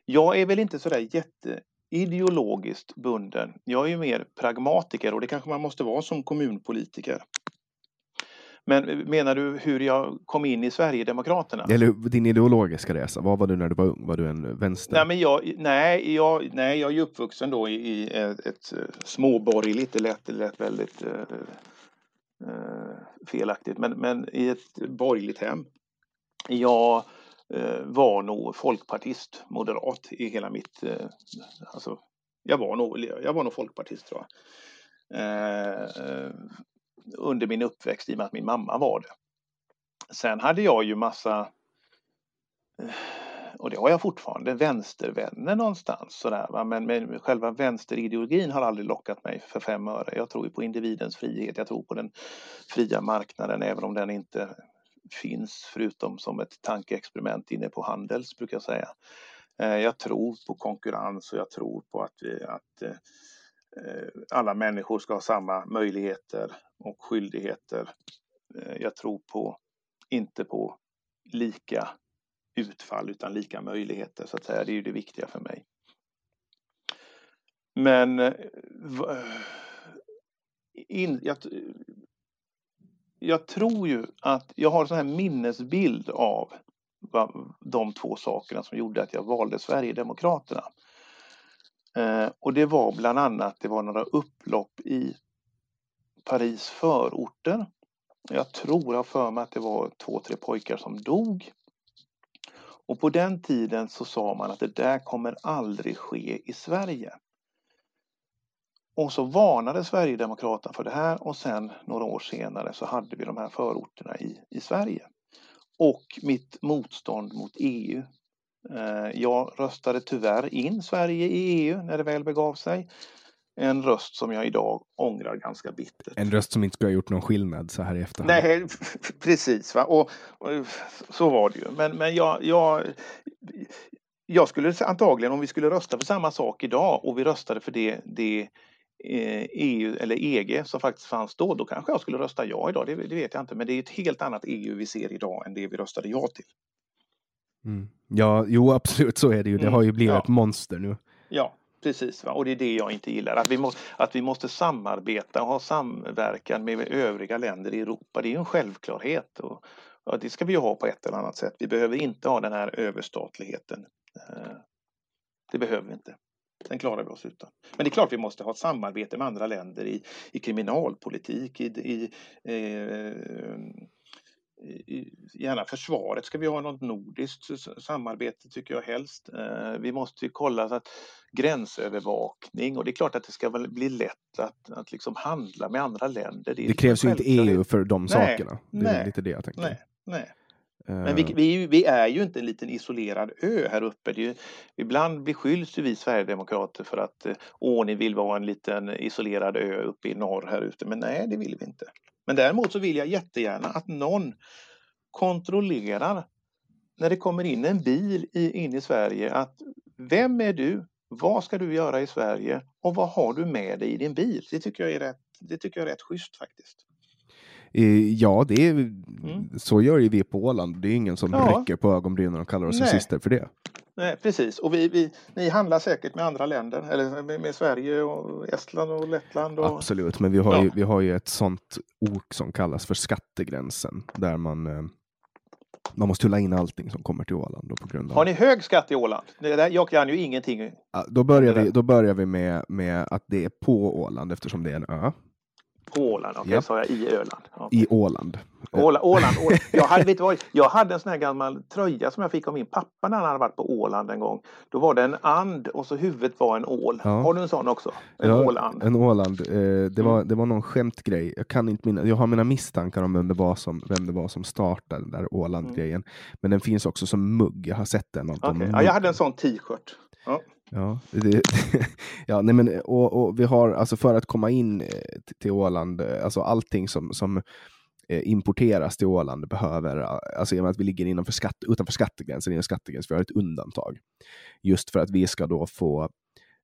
Jag är väl inte sådär jätte ideologiskt bunden. Jag är ju mer pragmatiker och det kanske man måste vara som kommunpolitiker. Men menar du hur jag kom in i Sverigedemokraterna? Eller din ideologiska resa, vad var du när du var ung? Var du en vänster? Nej, men jag, nej, jag, nej, jag är uppvuxen då i, i ett, ett eh, småborgerligt, det lät, det lät väldigt uh, uh, felaktigt, men, men i ett borgerligt hem. Jag uh, var nog folkpartist, moderat i hela mitt, alltså, jag var nog, jag var nog folkpartist tror jag under min uppväxt i och med att min mamma var det. Sen hade jag ju massa eh, och det har jag fortfarande, vänstervänner någonstans sådär. Va? Men, men själva vänsterideologin har aldrig lockat mig för fem öre. Jag tror på individens frihet, jag tror på den fria marknaden även om den inte finns förutom som ett tankeexperiment inne på Handels brukar jag säga. Eh, jag tror på konkurrens och jag tror på att, att eh, Eh, alla människor ska ha samma möjligheter och skyldigheter. Eh, jag tror på, inte på lika utfall utan lika möjligheter så att säga. Det är ju det viktiga för mig. Men eh, in, jag, jag tror ju att jag har en sån här minnesbild av de två sakerna som gjorde att jag valde Sverigedemokraterna. Eh, och det var bland annat, det var några upplopp i Paris förorter. Jag tror, jag för mig att det var två, tre pojkar som dog. Och på den tiden så sa man att det där kommer aldrig ske i Sverige. Och så varnade Sverigedemokraterna för det här och sen några år senare så hade vi de här förorterna i, i Sverige. Och mitt motstånd mot EU. Eh, jag röstade tyvärr in Sverige i EU när det väl begav sig. En röst som jag idag ångrar ganska bittert. En röst som inte skulle ha gjort någon skillnad så här i efterhand. Nej, precis. Va? Och, och så var det ju. Men, men jag, jag, jag skulle antagligen, om vi skulle rösta för samma sak idag och vi röstade för det, det EU eh, e eller EG som faktiskt fanns då, då kanske jag skulle rösta ja idag. Det, det, vet jag inte, men det är ett helt annat EU vi ser idag än det vi röstade ja till. Mm. Ja, jo absolut så är det ju. Det mm. har ju blivit ja. ett monster nu. Ja, precis. Va? Och det är det jag inte gillar. Att vi, må, att vi måste samarbeta och ha samverkan med övriga länder i Europa. Det är ju en självklarhet. Och, och det ska vi ju ha på ett eller annat sätt. Vi behöver inte ha den här överstatligheten. Eh, det behöver vi inte. Den klarar vi oss utan. Men det är klart vi måste ha ett samarbete med andra länder i, i kriminalpolitik, i, i, eh, i, gärna försvaret ska vi ha något nordiskt samarbete tycker jag helst. Eh, vi måste ju kolla så att gränsövervakning och det är klart att det ska bli lätt att, att liksom handla med andra länder. Det, det krävs ju inte EU för de nej, sakerna. Det är nej, lite det jag tänker. Nej, nej. Men vi, vi, vi, är ju inte en liten isolerad ö här uppe. Ju, ibland beskylls ju vi sverigedemokrater för att eh, åh, ni vill vara en liten isolerad ö uppe i norr här ute. Men nej, det vill vi inte. Men däremot så vill jag jättegärna att någon kontrollerar när det kommer in en bil i, in i Sverige att vem är du? Vad ska du göra i Sverige? Och vad har du med dig i din bil? Det tycker jag är rätt, det tycker jag är rätt schysst faktiskt. Ja, det är, mm. så gör ju vi på Åland. Det är ingen som ja. rycker på ögonbrynen och kallar oss rasister för det. Nej, precis. Och vi, vi, ni handlar säkert med andra länder, eller med, med Sverige och Estland och Lettland. Och... Absolut, men vi har, ja. ju, vi har ju ett sånt ok som kallas för skattegränsen där man eh, man måste tulla in allting som kommer till Åland. på grund av... Har ni hög skatt i Åland? Där, jag kan ju ingenting. Ja, då, börjar vi, då börjar vi med, med att det är på Åland eftersom det är en ö. På Åland, okej, okay, ja. sa jag i Öland. Okay. I Åland. Åland, Åland, Åland. Jag, hade, vet vad, jag hade en sån här gammal tröja som jag fick av min pappa när han hade varit på Åland en gång. Då var det en and och så huvudet var en ål. Ja. Har du en sån också? En ja, åland? En åland. Eh, det, var, mm. det var någon skämtgrej. Jag kan inte minna. Jag har mina misstankar om vem det var som, vem det var som startade den där Åland-grejen. Mm. Men den finns också som mugg. Jag har sett den. Okay. Ja, jag hade en sån t-shirt. Ja. Ja, det, ja nej men, och, och, vi har alltså för att komma in eh, till Åland, eh, alltså allting som, som eh, importeras till Åland behöver, alltså i och med att vi ligger innanför skatt, utanför skattegränsen, inom skattegränsen, vi har ett undantag. Just för att vi ska då få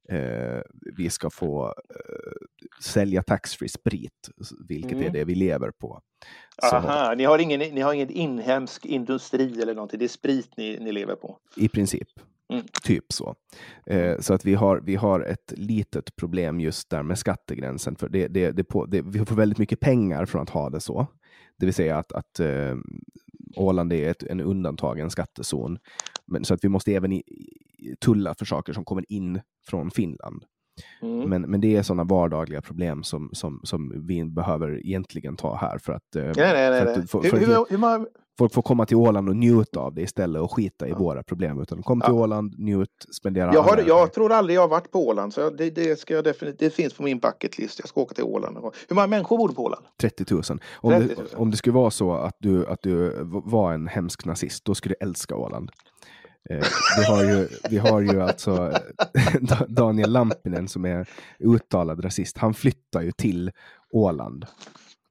eh, vi ska få eh, sälja taxfree sprit, vilket mm. är det vi lever på. Aha, ni har, ingen, ni har ingen inhemsk industri eller någonting, det är sprit ni, ni lever på? I princip. Mm. Typ så. Eh, så att vi har, vi har ett litet problem just där med skattegränsen. För det, det, det, på, det vi får väldigt mycket pengar från att ha det så. Det vill säga att, att eh, Åland är ett, en undantagen skattezon. Men, så att vi måste även i, tulla för saker som kommer in från Finland. Mm. Men, men det är sådana vardagliga problem som, som, som vi behöver egentligen ta här för att, nej, nej, nej, för att, för, för hur, hur, hur man... folk får komma till Åland och njuta av det istället och skita i ja. våra problem. Utan kom till ja. Åland, njut, spendera jag, har, jag tror aldrig jag har varit på Åland, så det, det, ska jag definitivt, det finns på min bucketlist. Jag ska åka till Åland. Hur många människor bor på Åland? 30 000. Om, 30 000. Det, om det skulle vara så att du, att du var en hemsk nazist, då skulle du älska Åland. Eh, vi, har ju, vi har ju alltså eh, Daniel Lampinen som är uttalad rasist. Han flyttar ju till Åland.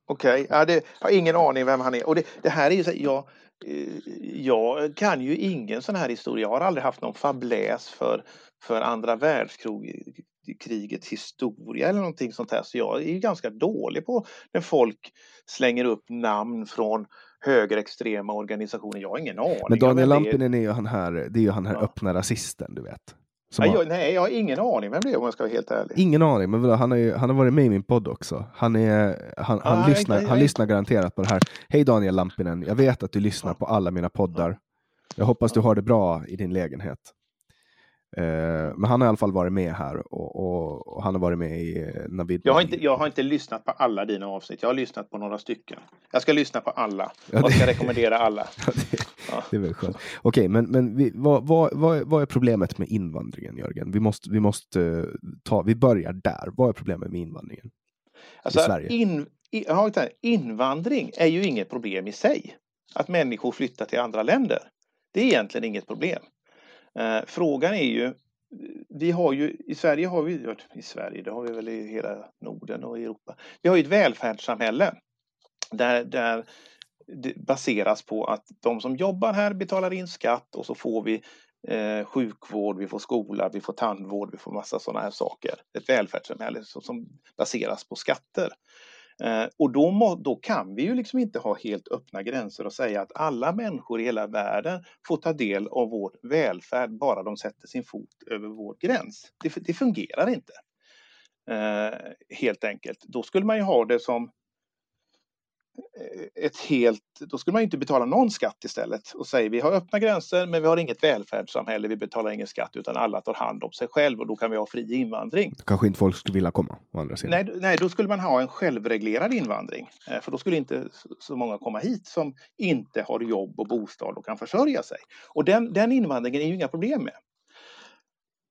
Okej, okay. ja, jag har ingen aning vem han är. Och det, det här är ju så, jag, eh, jag kan ju ingen sån här historia. Jag har aldrig haft någon fabläs för, för andra världskrigets historia eller någonting sånt här. Så jag är ju ganska dålig på när folk slänger upp namn från högerextrema organisationer. Jag har ingen aning. Men Daniel Lampinen är ju han här, det är ju han här ja. öppna rasisten, du vet. Nej jag, nej, jag har ingen aning vem det är om jag ska vara helt ärlig. Ingen aning, men han, är ju, han har varit med i min podd också. Han, är, han, han, ah, lyssnar, nej, han nej. lyssnar garanterat på det här. Hej Daniel Lampinen, jag vet att du lyssnar på alla mina poddar. Jag hoppas du har det bra i din lägenhet. Eh, men han har i alla fall varit med här och, och, och han har varit med i eh, Navid. Jag har, inte, jag har inte lyssnat på alla dina avsnitt. Jag har lyssnat på några stycken. Jag ska lyssna på alla. Ja, det... Jag ska rekommendera alla. Ja, det, ja. det är väl skönt. Okej, men, men vi, vad, vad, vad, vad, är problemet med invandringen, Jörgen? Vi måste, vi måste ta, vi börjar där. Vad är problemet med invandringen? Alltså, I Sverige? In, invandring är ju inget problem i sig. Att människor flyttar till andra länder. Det är egentligen inget problem. Eh, frågan är ju, vi har ju, i Sverige har vi, i Sverige, det har vi väl i hela Norden och Europa, vi har ju ett välfärdssamhälle där, där det baseras på att de som jobbar här betalar in skatt och så får vi eh, sjukvård, vi får skola, vi får tandvård, vi får massa sådana här saker. Ett välfärdssamhälle som, som baseras på skatter. Eh, och då, må, då kan vi ju liksom inte ha helt öppna gränser och säga att alla människor i hela världen får ta del av vår välfärd bara de sätter sin fot över vår gräns. Det, det fungerar inte. Eh, helt enkelt. Då skulle man ju ha det som ett helt, då skulle man inte betala någon skatt istället och säga vi har öppna gränser men vi har inget välfärdssamhälle, vi betalar ingen skatt utan alla tar hand om sig själv och då kan vi ha fri invandring. Kanske inte folk skulle vilja komma å andra sidan. Nej, nej då skulle man ha en självreglerad invandring eh, för då skulle inte så många komma hit som inte har jobb och bostad och kan försörja sig. Och den, den invandringen är ju inga problem med.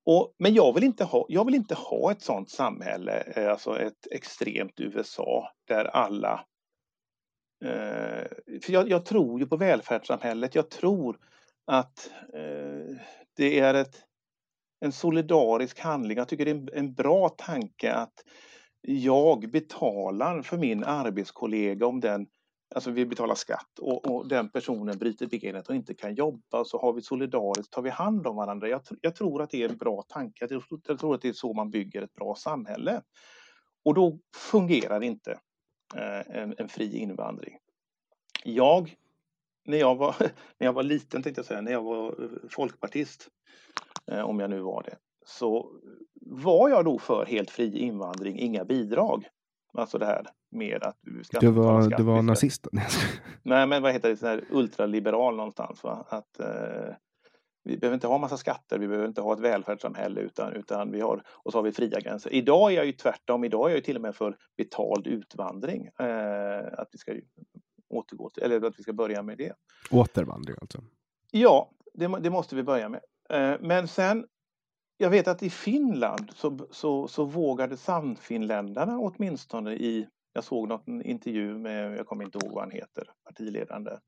Och, men jag vill, inte ha, jag vill inte ha ett sådant samhälle, eh, alltså ett extremt USA där alla Eh, Eh, för jag, jag, tror ju på välfärdssamhället. Jag tror att eh, det är ett, en solidarisk handling. Jag tycker det är en, en, bra tanke att jag betalar för min arbetskollega om den Alltså vi betalar skatt och, och den personen bryter benet och inte kan jobba så har vi solidariskt, tar vi hand om varandra. Jag, jag tror att det är en bra tanke. Jag, jag tror att det är så man bygger ett bra samhälle. Och då fungerar det inte en, en fri invandring. Jag, när jag, var, när jag var liten, tänkte jag säga, när jag var folkpartist, eh, om jag nu var det, så var jag då för helt fri invandring, inga bidrag. Alltså det här med att du ska... Du var, du var nazist? Nej, men vad heter det, sån här ultraliberal någonstans. Va? Att, eh, vi behöver inte ha massa skatter, vi behöver inte ha ett välfärdssamhälle utan, utan vi har, och så har vi fria gränser. Idag är jag ju tvärtom, idag är jag till och med för betald utvandring. Eh, att vi ska återgå till, eller att vi ska börja med det. Återvandring alltså? Ja, det, det måste vi börja med. Eh, men sen, jag vet att i Finland så, så, så vågade Sannfinländarna åtminstone i jag såg något, en intervju med, jag kommer inte ihåg vad han heter, partiledaren där.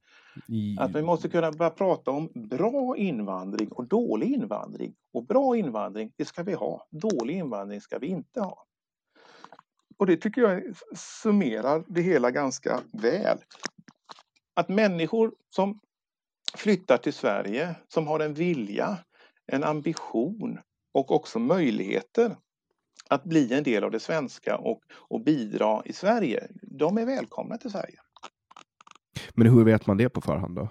I... Att vi måste kunna börja prata om bra invandring och dålig invandring. Och bra invandring, det ska vi ha. Dålig invandring ska vi inte ha. Och det tycker jag summerar det hela ganska väl. Att människor som flyttar till Sverige, som har en vilja, en ambition och också möjligheter att bli en del av det svenska och, och bidra i Sverige, de är välkomna till Sverige. Men hur vet man det på förhand då?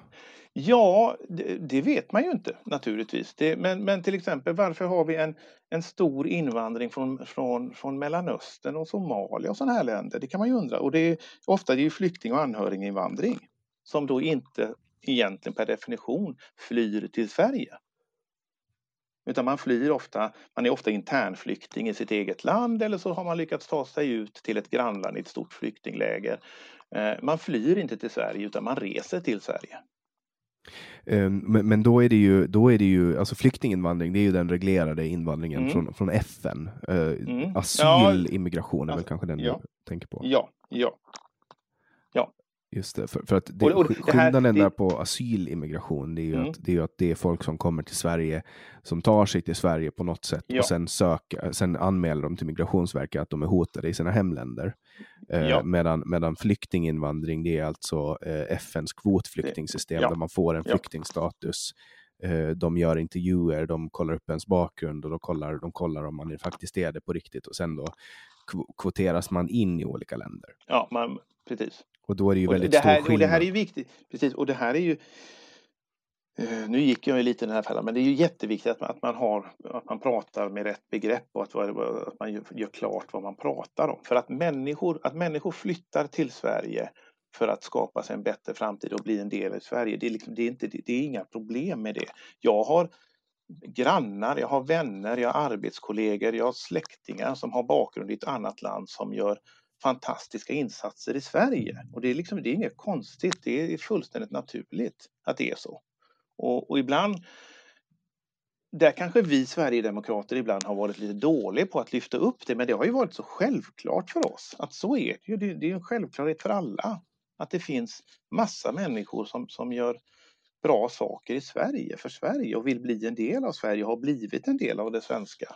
Ja, det, det vet man ju inte naturligtvis. Det, men, men till exempel varför har vi en, en stor invandring från, från, från Mellanöstern och Somalia och sådana här länder? Det kan man ju undra. Och det är, ofta det är flykting och anhöriginvandring som då inte egentligen per definition flyr till Sverige. Utan man flyr ofta, man är ofta internflykting i sitt eget land eller så har man lyckats ta sig ut till ett grannland i ett stort flyktingläger. Eh, man flyr inte till Sverige utan man reser till Sverige. Ehm, men, då är det ju, då är det ju, alltså flyktinginvandring, det är ju den reglerade invandringen mm. från, från FN. Uh, mm. Asylimmigration är väl kanske den ja. du tänker på? Ja, ja. Just det, för, för att det, och, och skillnaden där på asylimmigration, det är, ju mm. att, det är ju att det är folk som kommer till Sverige, som tar sig till Sverige på något sätt ja. och sen, söker, sen anmäler de till Migrationsverket att de är hotade i sina hemländer. Eh, ja. Eh, medan, medan flyktinginvandring, det är alltså eh, FNs kvotflyktingsystem ja. där man får en flyktingstatus. Eh, de gör intervjuer, de kollar upp ens bakgrund och de kollar, de kollar om man faktiskt är det på riktigt och sen då kvoteras man in i olika länder. Ja, man, precis. Och då är det ju väldigt det här, stor skillnad. Och det här är ju viktigt. Precis, och det här är ju Uh, nu gick jag ju lite i den här fällan, men det är ju jätteviktigt att man, att man, har, att man pratar med rätt begrepp och att, att man gör, gör, klart vad man pratar om. För att människor, att människor flyttar till Sverige för att skapa sig en bättre framtid och bli en del av Sverige, det är, liksom, det är, inte, det är inga problem med det. Jag har grannar, jag har vänner, jag har arbetskollegor, jag har släktingar som har bakgrund i ett annat land som gör fantastiska insatser i Sverige. Och det är, liksom, det är inget konstigt, det är fullständigt naturligt att det är så. Och, och ibland, där kanske vi Sverigedemokrater ibland har varit lite dåliga på att lyfta upp det, men det har ju varit så självklart för oss att så är det ju. Det, det är en självklarhet för alla att det finns massa människor som, som gör bra saker i Sverige, för Sverige och vill bli en del av Sverige och har blivit en del av det svenska.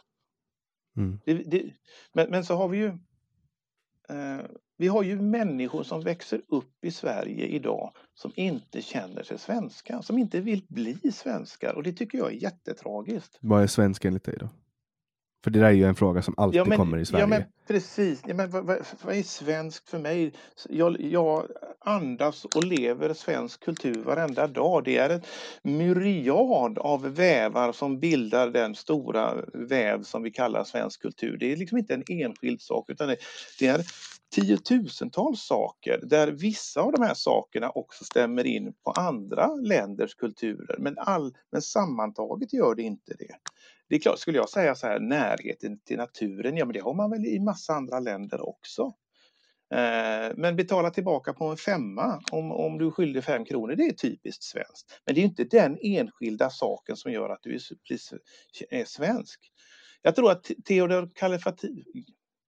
Mm. Det, det, men, men så har vi ju Eh, vi har ju människor som växer upp i Sverige idag som inte känner sig svenska, som inte vill bli svenskar och det tycker jag är jättetragiskt. Vad är svensk enligt dig då? För det där är ju en fråga som alltid ja, men, kommer i Sverige. Ja, men precis. Ja, men vad, vad, vad är svenskt för mig? Jag, jag, andas och lever svensk kultur varenda dag. Det är en myriad av vävar som bildar den stora väv som vi kallar svensk kultur. Det är liksom inte en enskild sak utan det, det är tiotusentals saker där vissa av de här sakerna också stämmer in på andra länders kulturer. Men, all, men sammantaget gör det inte det. Det är klart, skulle jag säga så här, närheten till naturen, ja men det har man väl i massa andra länder också. Eh, men betala tillbaka på en femma om, om du är skyldig fem kronor, det är typiskt svenskt. Men det är inte den enskilda saken som gör att du är, är svensk. Jag tror att Theodor Kalifati,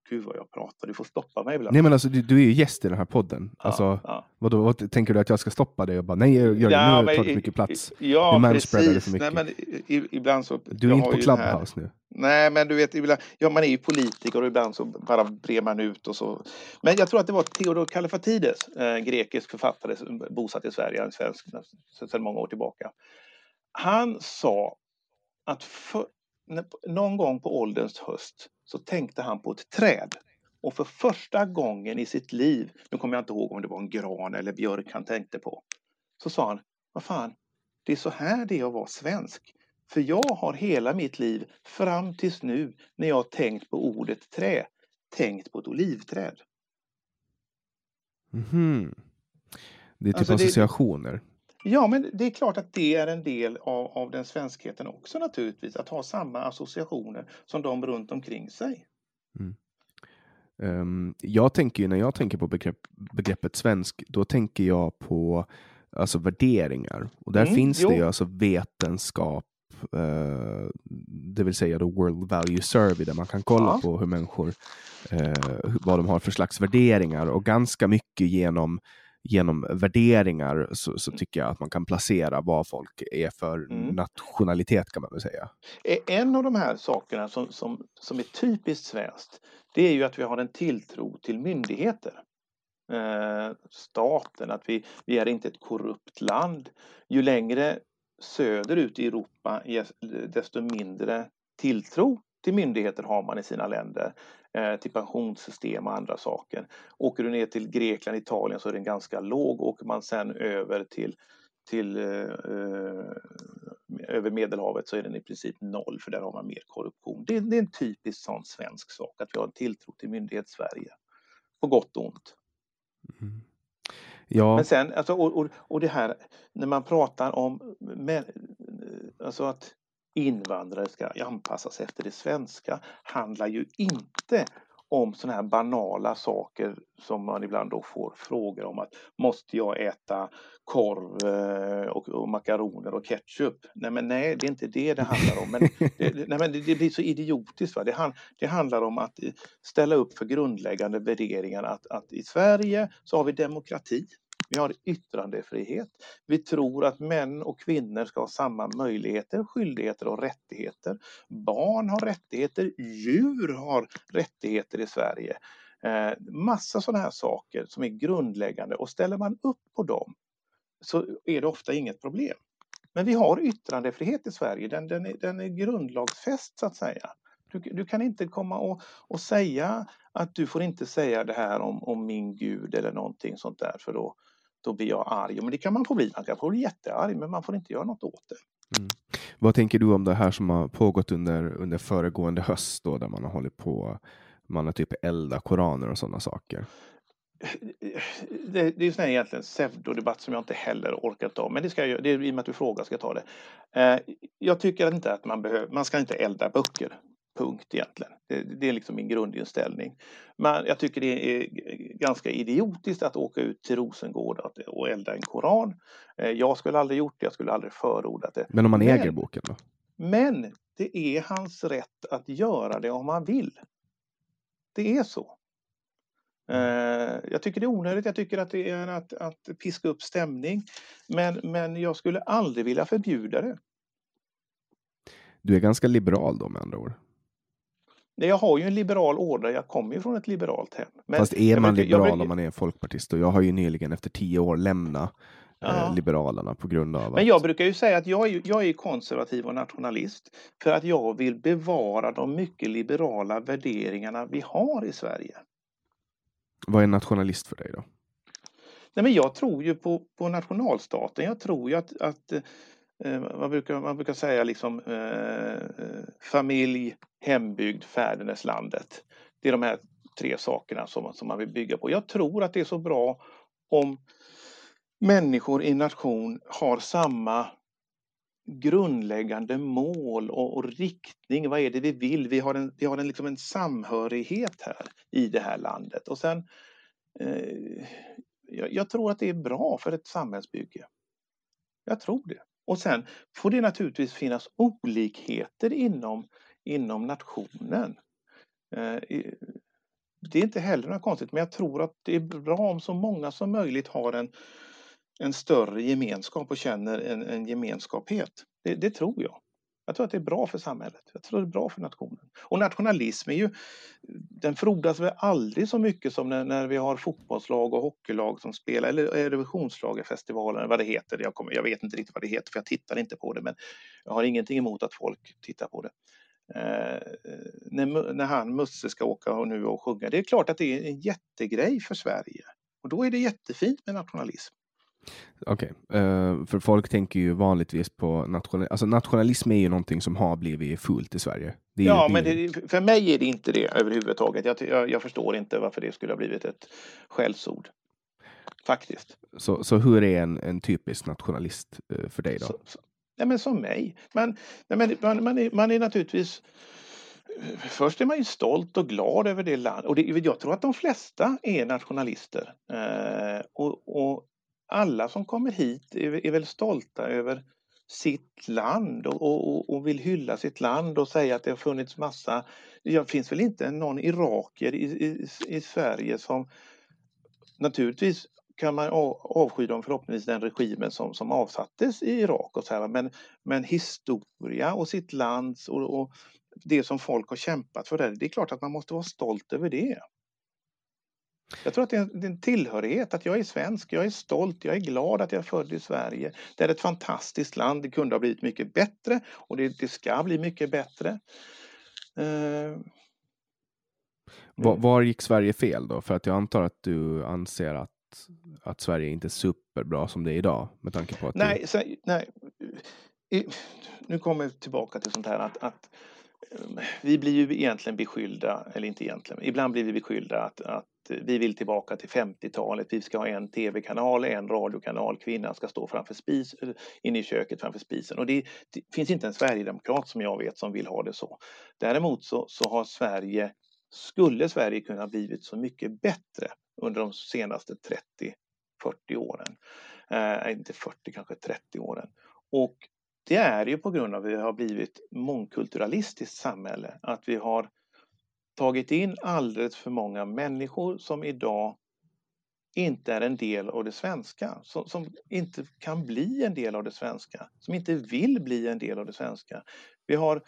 Gud vad jag pratar, du får stoppa mig ibland. Nej men alltså du, du är ju gäst i den här podden. Ja, alltså, ja. Vadå, vad, tänker du att jag ska stoppa dig och bara nej Jörgen, ja, nu tar du för mycket plats. Ja du precis, för mycket. Nej, men ibland så. Du är inte på Clubhouse nu. Nej men du vet, ibland, ja man är ju politiker och ibland så bara brer man ut och så. Men jag tror att det var Theodor Kallifatides, eh, grekisk författare bosatt i Sverige, en svensk sedan många år tillbaka. Han sa att för, någon gång på ålderns höst så tänkte han på ett träd. Och för första gången i sitt liv, nu kommer jag inte ihåg om det var en gran eller björk han tänkte på, så sa han, vad fan, det är så här det är att vara svensk. För jag har hela mitt liv fram tills nu när jag tänkt på ordet trä, tänkt på ett olivträd. Mm. Det är typ alltså associationer. Ja, men det är klart att det är en del av, av den svenskheten också naturligtvis, att ha samma associationer som de runt omkring sig. Mm. Um, jag tänker ju när jag tänker på begrepp, begreppet svensk, då tänker jag på alltså värderingar. Och där mm, finns jo. det ju alltså vetenskap, uh, det vill säga då World Value Survey, där man kan kolla ja. på hur människor, uh, vad de har för slags värderingar och ganska mycket genom genom värderingar så, så, tycker jag att man kan placera vad folk är för mm. nationalitet kan man väl säga. En av de här sakerna som, som, som är typiskt svenskt, det är ju att vi har en tilltro till myndigheter. Eh, staten, att vi, vi är inte ett korrupt land. Ju längre söderut i Europa, desto mindre tilltro till myndigheter har man i sina länder. Eh, till pensionssystem och andra saker. Åker du ner till Grekland, Italien så är den ganska låg. Åker man sen över till, till eh, eh, över Medelhavet så är den i princip noll för där har man mer korruption. Det, det är en typisk sån svensk sak att vi har en tilltro till myndighets-Sverige. På gott och ont. Mm. Ja. Men sen, alltså, och, och, och det här när man pratar om men, alltså att invandrare ska anpassas efter det svenska handlar ju inte om sådana här banala saker som man ibland då får frågor om att måste jag äta korv eh, och, och makaroner och ketchup? Nej, men nej, det är inte det det handlar om. Men det, nej, men det, det blir så idiotiskt. Va? Det, han, det handlar om att eh, ställa upp för grundläggande värderingar att, att i Sverige så har vi demokrati. Vi har yttrandefrihet. Vi tror att män och kvinnor ska ha samma möjligheter, skyldigheter och rättigheter. Barn har rättigheter, djur har rättigheter i Sverige. Eh, massa sådana här saker som är grundläggande och ställer man upp på dem så är det ofta inget problem. Men vi har yttrandefrihet i Sverige, den, den, är, den är grundlagsfäst så att säga. Du, du, kan inte komma och, och säga att du får inte säga det här om, om min gud eller någonting sånt där för då, då blir jag arg. Men det kan man få bli, man kan få bli jättearg men man får inte göra något åt det. Mm. Vad tänker du om det här som har pågått under, under föregående höst då där man har hållit på, man har typ eldat koraner och sådana saker? Det, det är en egentligen pseudodebatt som jag inte heller orkar ta, men det ska jag, det är i och med att du frågar ska jag ta det. Eh, jag tycker inte att man behöver, man ska inte elda böcker. Punkt egentligen. Det, det är liksom min grundinställning. Men jag tycker det är ganska idiotiskt att åka ut till Rosengård och elda en koran. Eh, jag skulle aldrig gjort det, jag skulle aldrig förordat det. Men om man äger boken då? Men det är hans rätt att göra det om han vill. Det är så. Eh, jag tycker det är onödigt, jag tycker att det är att, att piska upp stämning. Men, men jag skulle aldrig vilja förbjuda det. Du är ganska liberal då med andra ord? Jag har ju en liberal order, jag kommer ju från ett liberalt hem. Men, Fast är man liberal jag, om man är folkpartist? Och jag har ju nyligen efter tio år lämnat eh, ja. Liberalerna på grund av Men jag brukar ju säga att jag är, jag är konservativ och nationalist för att jag vill bevara de mycket liberala värderingarna vi har i Sverige. Vad är nationalist för dig då? Nej, men jag tror ju på, på nationalstaten. Jag tror ju att, att eh, Eh, man, brukar, man brukar säga liksom eh, eh familj, hembygd, fäderneslandet. Det är de här tre sakerna som, som man vill bygga på. Jag tror att det är så bra om människor i nation har samma grundläggande mål och, och, riktning. Vad är det vi vill? Vi har en, vi har en, liksom en samhörighet här i det här landet. Och sen, eh, jag, jag, tror att det är bra för ett samhällsbygge. Jag tror det. Och sen får det naturligtvis finnas olikheter inom, inom nationen. Eh, det är inte heller något konstigt, men jag tror att det är bra om så många som möjligt har en en större gemenskap och känner en, en gemenskaphet. Det, det, tror jag. Jag tror att det är bra för samhället. Jag tror det är bra för nationen. Och nationalism är ju, den frodas väl aldrig så mycket som när, när vi har fotbollslag och hockeylag som spelar, eller Eurovisionsschlagerfestivalen, vad det heter. Jag, kommer, jag vet inte riktigt vad det heter för jag tittar inte på det, men jag har ingenting emot att folk tittar på det. Eh, när, när han Musse ska åka och nu och sjunga. Det är klart att det är en jättegrej för Sverige. Och då är det jättefint med nationalism. Okej, okay. uh, eh, för folk tänker ju vanligtvis på nationalism. Alltså nationalism är ju någonting som har blivit fult i Sverige. ja, ju, men det, för mig är det inte det överhuvudtaget. Jag, jag, jag, förstår inte varför det skulle ha blivit ett skällsord. Faktiskt. Så, så hur är en, en typisk nationalist uh, för dig då? Så, så, nej, men som mig. Man, nej, men, man, man, är, man är naturligtvis Först är man ju stolt och glad över det land och det, jag tror att de flesta är nationalister. Eh, och, och, alla som kommer hit är, är väl stolta över sitt land och, och, och, vill hylla sitt land och säga att det har funnits massa... Det finns väl inte någon irakier i, i, i Sverige som... Naturligtvis kan man avsky dem förhoppningsvis den regimen som, som avsattes i Irak och så här, men, men historia och sitt lands och, och det som folk har kämpat för, det, det är klart att man måste vara stolt över det. Jag tror att det är, en, det är en tillhörighet, att jag är svensk, jag är stolt, jag är glad att jag är född i Sverige. Det är ett fantastiskt land, det kunde ha blivit mycket bättre och det, det ska bli mycket bättre. Uh, var, var, gick Sverige fel då? För att jag antar att du anser att, att Sverige inte är superbra som det är idag med tanke på att Nej, du... så, nej. nu kommer jag tillbaka till sånt här att, att vi blir ju egentligen beskyllda, eller inte egentligen, ibland blir vi beskyllda att, att vi vill tillbaka till 50-talet. Vi ska ha en tv-kanal, en radiokanal. Kvinnan ska stå framför spis, inne i köket framför spisen. Och det, det, finns inte en sverigedemokrat som jag vet som vill ha det så. Däremot så, så har Sverige, skulle Sverige kunna blivit så mycket bättre under de senaste 30-40 åren. Eh, inte 40, kanske 30 åren. Och det är ju på grund av att vi har blivit mångkulturalistiskt samhälle, att vi har tagit in alldeles för många människor som idag inte är en del av det svenska, som, som, inte kan bli en del av det svenska, som inte vill bli en del av det svenska. Vi har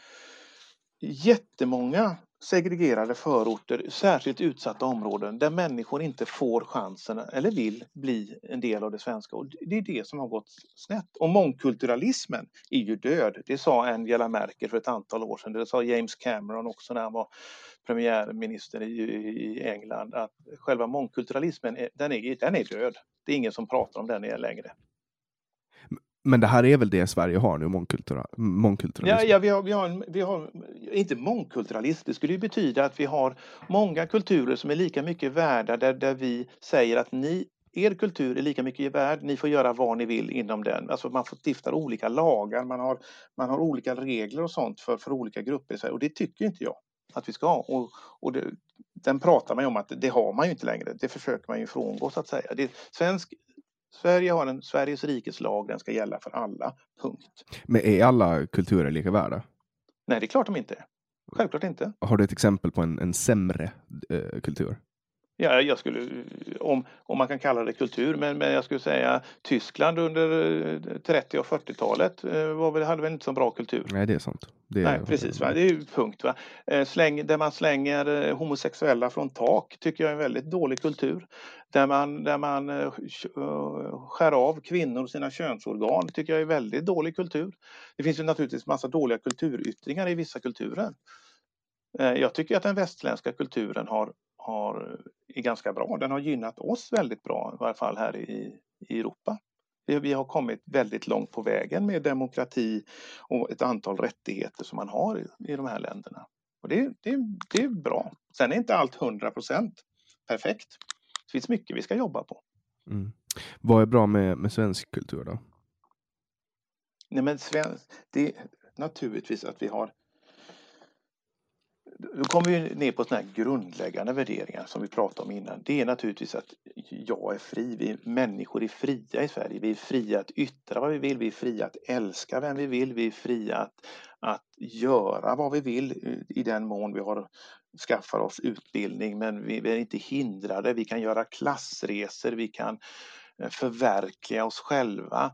jättemånga segregerade förorter, särskilt utsatta områden där människor inte får chansen eller vill bli en del av det svenska. Och det är det som har gått snett. Och mångkulturalismen är ju död. Det sa Angela Merkel för ett antal år sedan. Det sa James Cameron också när han var premiärminister i, England. Att själva mångkulturalismen den är, den är död. Det är ingen som pratar om den längre. Men det här är väl det Sverige har nu, mångkultura, mångkulturalism? Ja, ja vi, har, vi, har, vi har, inte mångkulturalism, det skulle ju betyda att vi har många kulturer som är lika mycket värda där, där vi säger att ni, er kultur är lika mycket värd, ni får göra vad ni vill inom den. Alltså man får stifta olika lagar, man har, man har olika regler och sånt för, för olika grupper och det tycker inte jag att vi ska ha. Och, och det, den pratar man ju om att det har man ju inte längre, det försöker man ju frångå så att säga. Det, svensk Sverige har en Sveriges rikes lag, den ska gälla för alla. Punkt. Men är alla kulturer lika värda? Nej, det är klart de inte är. Självklart inte. Har du ett exempel på en, en sämre eh, kultur? Ja, jag skulle, om, om man kan kalla det kultur, men, men jag skulle säga Tyskland under 30 och 40-talet eh, var väl, hade väl inte så bra kultur. Nej, det är sant. Det är, Nej, precis. Va? Det är ju punkt. Va? Eh, släng, där man slänger eh, homosexuella från tak tycker jag är en väldigt dålig kultur. Där man, där man skär av kvinnor sina könsorgan tycker jag är väldigt dålig kultur. Det finns ju naturligtvis massa dåliga kulturyttringar i vissa kulturer. Jag tycker att den västländska kulturen har, har, är ganska bra. Den har gynnat oss väldigt bra, i varje fall här i, i Europa. Vi, vi har kommit väldigt långt på vägen med demokrati och ett antal rättigheter som man har i, i de här länderna. Och det, det, det är bra. Sen är inte allt 100 procent perfekt. Det finns mycket vi ska jobba på. Mm. Vad är bra med, med svensk kultur då? Nej, men svensk, det är naturligtvis att vi har då kommer vi ner på sådana här grundläggande värderingar som vi pratade om innan. Det är naturligtvis att jag är fri. Vi människor är fria i Sverige. Vi är fria att yttra vad vi vill. Vi är fria att älska vem vi vill. Vi är fria att, att göra vad vi vill eh, i den mån vi har skaffar oss utbildning. Men vi, vi är inte hindrade. Vi kan göra klassresor. Vi kan eh, förverkliga oss själva.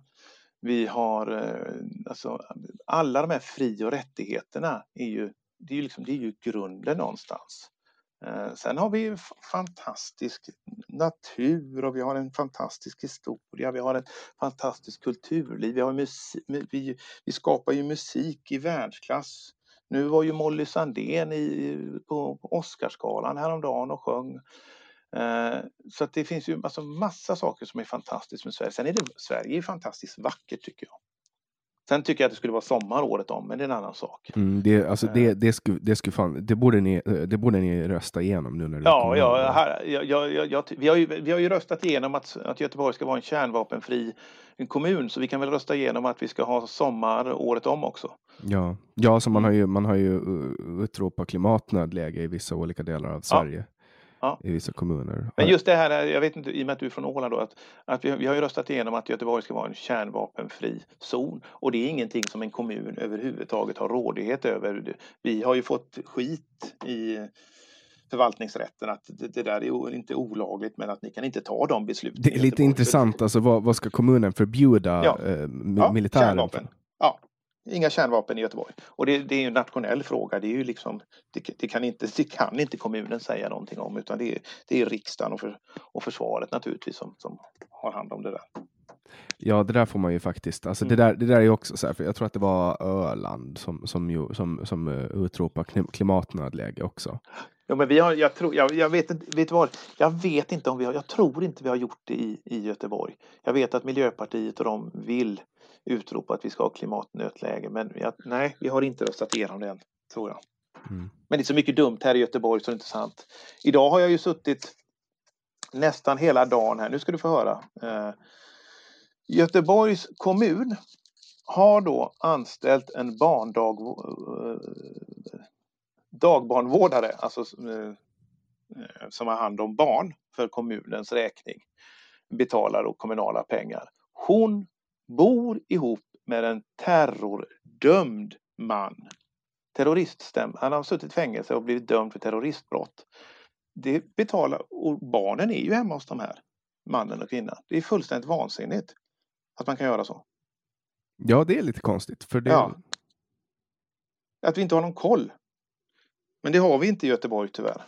Vi har eh, alltså, alla de här fri och rättigheterna är ju det är ju, liksom, det är ju grunden någonstans. Eh, sen har vi fantastisk natur och vi har en fantastisk historia, vi har ett fantastiskt kulturliv, vi, har musik, vi, vi skapar ju musik i världsklass. Nu var ju Molly Sandén i, på, Oscarsgalan häromdagen och sjöng. Eh, så att det finns ju alltså massa saker som är fantastiskt med Sverige. Sen är det, Sverige är fantastiskt vackert tycker jag. Sen tycker jag att det skulle vara sommar året om, men det är en annan sak. Mm, det, alltså det, eh. det, skulle, det, skulle fan, det, borde ni, eh, det borde ni rösta igenom nu när det Ja, ja här, jag, jag, jag, vi, har ju, vi har ju röstat igenom att, att Göteborg ska vara en kärnvapenfri kommun, så vi kan väl rösta igenom att vi ska ha sommar året om också. Ja, ja så man har ju, man har ju utropat klimatnödläge i vissa olika delar av Sverige. Ja i vissa kommuner. Men just det här, jag vet inte, i och med att du är från Åland då, att, att vi, vi har ju röstat igenom att Göteborg ska vara en kärnvapenfri zon och det är ingenting som en kommun överhuvudtaget har rådighet över. Vi har ju fått skit i förvaltningsrätten att det, det, där är inte olagligt men att ni kan inte ta de besluten. Det är lite intressant, alltså vad, vad, ska kommunen förbjuda ja. eh, militären? Kärnvapen. Ja, inga kärnvapen i Göteborg. Och det, det, är en nationell fråga. Det, är ju liksom, det, det, kan inte, det kan inte kommunen säga någonting om utan det är, det är riksdagen och, för, och försvaret naturligtvis som, som har hand om det där. Ja, det där får man ju faktiskt. Alltså mm. det, där, det där är också så här, för jag tror att det var Öland som, som, ju, som, som uh, utropade klimatnödläge också. Ja, men vi har, jag, tror, jag, jag vet inte, vet vad, jag vet inte om vi har, jag tror inte vi har gjort det i, i Göteborg. Jag vet att Miljöpartiet och de vill utropa att vi ska ha klimatnötläge. Men jag, nej, vi har inte röstat igenom det än. tror jag. Mm. Men det är så mycket dumt här i Göteborg så det är inte sant. Idag har jag ju suttit nästan hela dagen här. Nu ska du få höra. Eh, Göteborgs kommun har då anställt en barndag, eh, dagbarnvårdare, alltså eh, som har hand om barn för kommunens räkning. Betalar då kommunala pengar. Hon bor ihop med en terrordömd man. Terroriststäm. Han har suttit i fängelse och blivit dömd för terroristbrott. Det betalar, och barnen är ju hemma hos de här, mannen och kvinnan. Det är fullständigt vansinnigt att man kan göra så. Ja, det är lite konstigt. För det... Ja. Att vi inte har någon koll. Men det har vi inte i Göteborg tyvärr.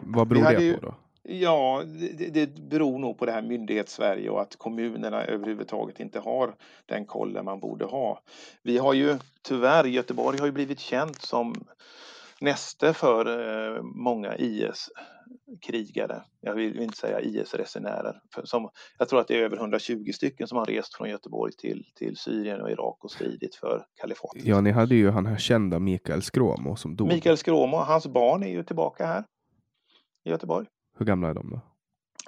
Vad beror det ju- på då? Ja, det, det beror nog på det här myndighets-Sverige och att kommunerna överhuvudtaget inte har den kollen man borde ha. Vi har ju tyvärr, Göteborg har ju blivit känt som näste för eh, många IS-krigare. Jag vill inte säga IS-resenärer. Som, jag tror att det är över 120 stycken som har rest från Göteborg till, till Syrien och Irak och stridit för kalifatet. Ja, ni hade ju han här kända Mikael Skråmo som dog. Mikael Skråmo, hans barn är ju tillbaka här i Göteborg. Hur gamla är de då?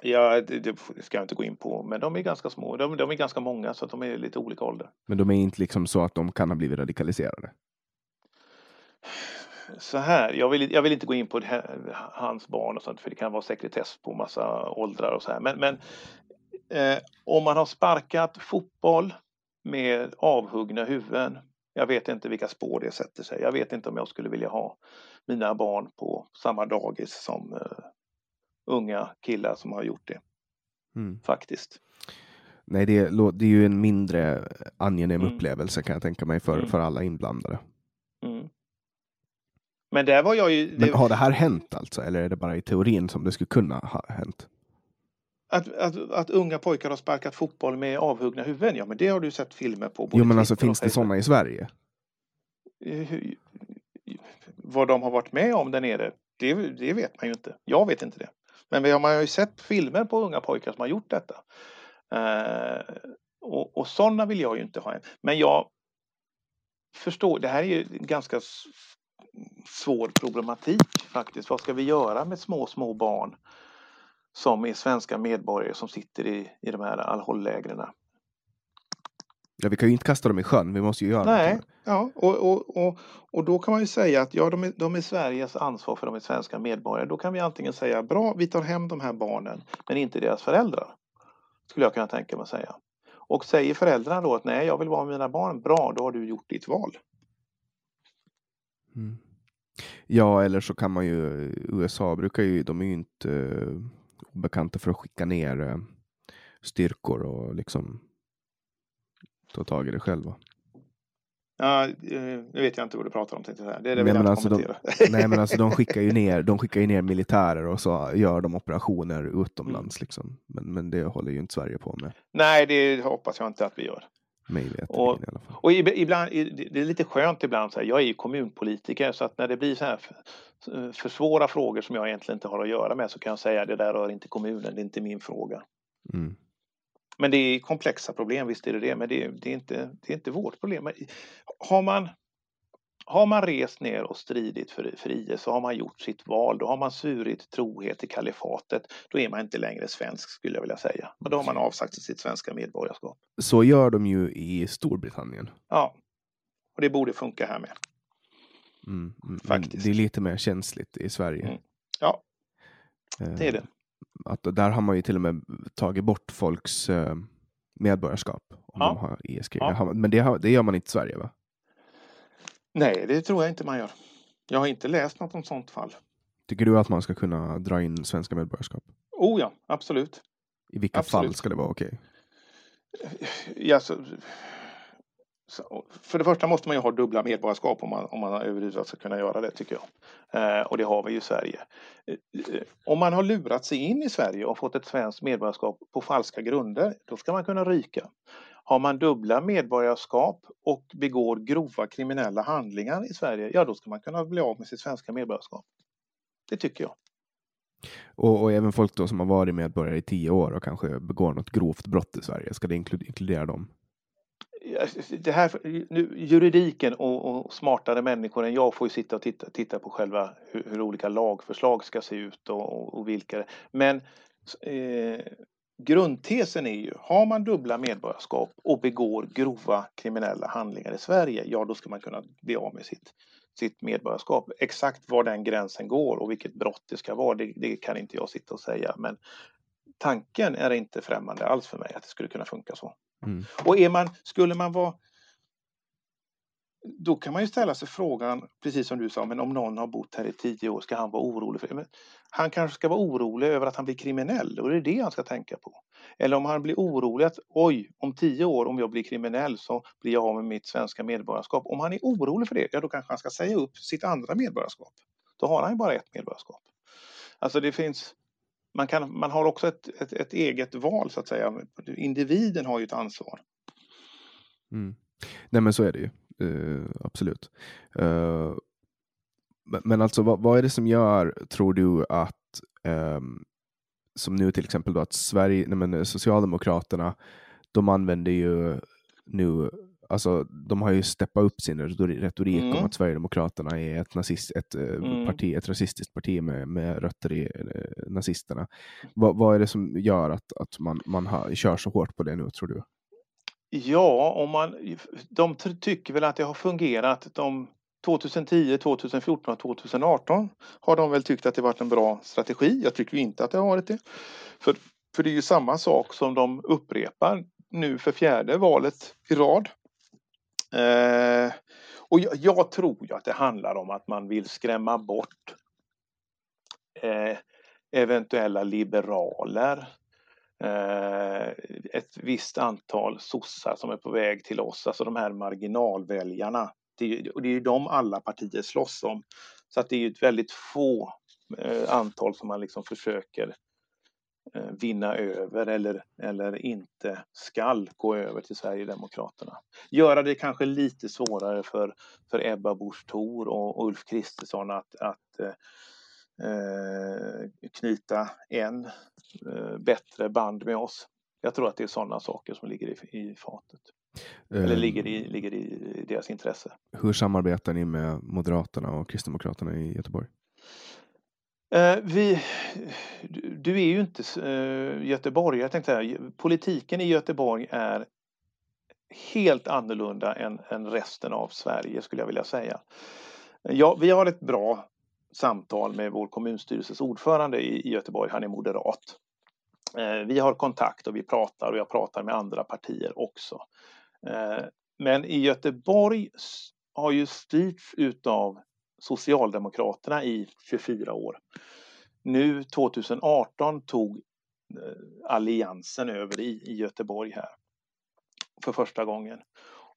Ja, det, det ska jag inte gå in på, men de är ganska små. De, de är ganska många så att de är lite olika ålder. Men de är inte liksom så att de kan ha blivit radikaliserade. Så här, jag vill, jag vill inte gå in på här, hans barn och sånt för det kan vara sekretess på massa åldrar och så här. Men, men eh, om man har sparkat fotboll med avhuggna huvuden. Jag vet inte vilka spår det sätter sig. Jag vet inte om jag skulle vilja ha mina barn på samma dagis som eh, unga killar som har gjort det Mm. faktiskt. Nej, det är, det är ju en mindre angenäm Mm. upplevelse kan jag tänka mig för, Mm. för alla inblandade. Mm. Men där var jag ju... Men har det här hänt alltså? Eller är det bara i teorin som det skulle kunna ha hänt? Att, att, att unga pojkar har sparkat fotboll med avhuggna huvuden, ja men det har du sett filmer på. Jo, men alltså finns det sådana i Sverige? Eh, Vad de har varit med om där nere, det, det vet man ju inte. Jag vet inte det. Men vi har, man har ju sett filmer på unga pojkar som har gjort detta. Eh, och, och sådana vill jag ju inte ha än. Men jag förstår, det här är ju en ganska svår problematik faktiskt. Vad ska vi göra med små, små barn som är svenska medborgare som sitter i, i de här Al-Hol-lägren? Ja, vi kan ju inte kasta dem i sjön. Vi måste ju göra Nej, någonting. ja, och, och, och, och då kan man ju säga att ja, de är, de är Sveriges ansvar för de är svenska medborgare. Då kan vi antingen säga bra, vi tar hem de här barnen, men inte deras föräldrar. Skulle jag kunna tänka mig att säga. Och säger föräldrarna då att nej, jag vill vara med mina barn, bra, då har du gjort ditt val. Mm. Ja, eller så kan man ju, USA brukar ju, de är ju inte uh, obekanta för att skicka ner eh, styrkor och liksom ta tag i det själva. Ja, eh, nu vet jag inte vad du pratar om, tänkte jag. Det, det Nej, vill jag men inte alltså de- kommentera. Nej men alltså de skickar ju ner, de skickar ju ner militärer och så gör de operationer utomlands liksom. Men, men det håller ju inte Sverige på med. nej, det hoppas jag inte att vi gör. Mig Och- i alla fall. Och ib- ibland, det är lite skönt ibland, så här, jag är ju kommunpolitiker så att när det blir så här för, för svåra frågor som jag egentligen inte har att göra med så kan jag säga det där rör inte kommunen, det är inte min fråga. Mm. Men det är komplexa problem, visst är det det, men det, är- det, är, inte, det är inte vårt problem. Men Har man, har man rest ner och stridit för, för IS så har man gjort sitt val, då har man svurit trohet till kalifatet, då är man inte längre svensk skulle jag vilja säga. Och då har man avsagt sitt svenska medborgarskap. Så gör de ju i Storbritannien. Ja, och det borde funka här med. Mm. mm, men Faktiskt. Det är lite mer känsligt i Sverige. Mm. Ja, det är det. Att där har man ju till och med tagit bort folks eh, medborgarskap om Ja. de har IS Ja. Men det, har, det gör man inte i Sverige va? Nej, det tror jag inte man gör. Jag har inte läst något om sånt fall. Tycker du att man ska kunna dra in svenska medborgarskap? Oh ja, absolut. I vilka Absolut. fall ska det vara okej? Ja, så, så, för det första måste man ju ha dubbla medborgarskap om man, om man överhuvudtaget ska kunna göra det tycker jag. Eh, och det har vi ju i Sverige. Eh, eh, om man har lurat sig in i Sverige och fått ett svenskt medborgarskap på falska grunder, då ska man kunna ryka. Har man dubbla medborgarskap och begår grova kriminella handlingar i Sverige, ja då ska man kunna bli av med sitt svenska medborgarskap. Det tycker jag. Och, och även folk då som har varit medborgare i tio år och kanske begår något grovt brott i Sverige, ska det inkludera dem? Det här, nu, juridiken och, och, smartare människor än jag får ju sitta och titta, titta på själva hur, hur olika lagförslag ska se ut och, och vilka. Men eh, grundtesen är ju, har man dubbla medborgarskap och begår grova kriminella handlingar i Sverige, ja då ska man kunna bli av med sitt, sitt medborgarskap. Exakt var den gränsen går och vilket brott det ska vara, det, det kan inte jag sitta och säga. Men tanken är inte främmande alls för mig att det skulle kunna funka så. Mm. Och är man, skulle man vara då kan man ju ställa sig frågan, precis som du sa, men om någon har bott här i tio år, ska han vara orolig? för? Han kanske ska vara orolig över att han blir kriminell och det är det han ska tänka på. Eller om han blir orolig att oj, om tio år om jag blir kriminell så blir jag av med mitt svenska medborgarskap. Om han är orolig för det, ja då kanske han ska säga upp sitt andra medborgarskap. Då har han ju bara ett medborgarskap. Alltså det finns, man, kan, man har också ett, ett, ett eget val så att säga. Individen har ju ett ansvar. Mm. Nej men så är det ju. Uh, absolut. Uh, men alltså vad, vad, är det som gör, tror du, att um, som nu till exempel då att Sverige, nej men Socialdemokraterna, de använder ju nu Alltså, de har ju steppat upp sin retorik mm. om att Sverigedemokraterna är ett, nazist, ett, mm. parti, ett rasistiskt parti med, med rötter i eh, nazisterna. Vad, vad är det som gör att, att man, man har, kör så hårt på det nu, tror du? Ja, om man, de tycker väl att det har fungerat. De 2010, 2014 och 2018 har de väl tyckt att det varit en bra strategi. Jag tycker inte att det har varit det. För, för det är ju samma sak som de upprepar nu för fjärde valet i rad. Eh, och jag, jag, tror ju att det handlar om att man vill skrämma bort eh, eventuella liberaler Eh, ett visst antal sossar som är på väg till oss, alltså de här marginalväljarna. Det är, och det är ju de alla partier slåss om. Så att det är ju ett väldigt få eh, antal som man liksom försöker vinna över eller, eller inte skall gå över till Sverigedemokraterna. Göra det kanske lite svårare för, för Ebba Busch Thor och Ulf Kristersson att, att eh, knyta en eh, bättre band med oss. Jag tror att det är sådana saker som ligger i, i fatet. Eller ligger i, ligger i deras intresse. Hur samarbetar ni med Moderaterna och Kristdemokraterna i Göteborg? Eh, vi, du är ju inte eh, göteborgare, jag tänkte här, Politiken i Göteborg är helt annorlunda än, än resten av Sverige skulle jag vilja säga. Ja, vi har ett bra samtal med vår kommunstyrelses ordförande i, Göteborg. Han är moderat. Eh, vi har kontakt och vi pratar och jag pratar med andra partier också. Eh, men i Göteborg har ju styrts utav Socialdemokraterna i 24 år. Nu 2018 tog eh, Alliansen över i, i Göteborg här för första gången.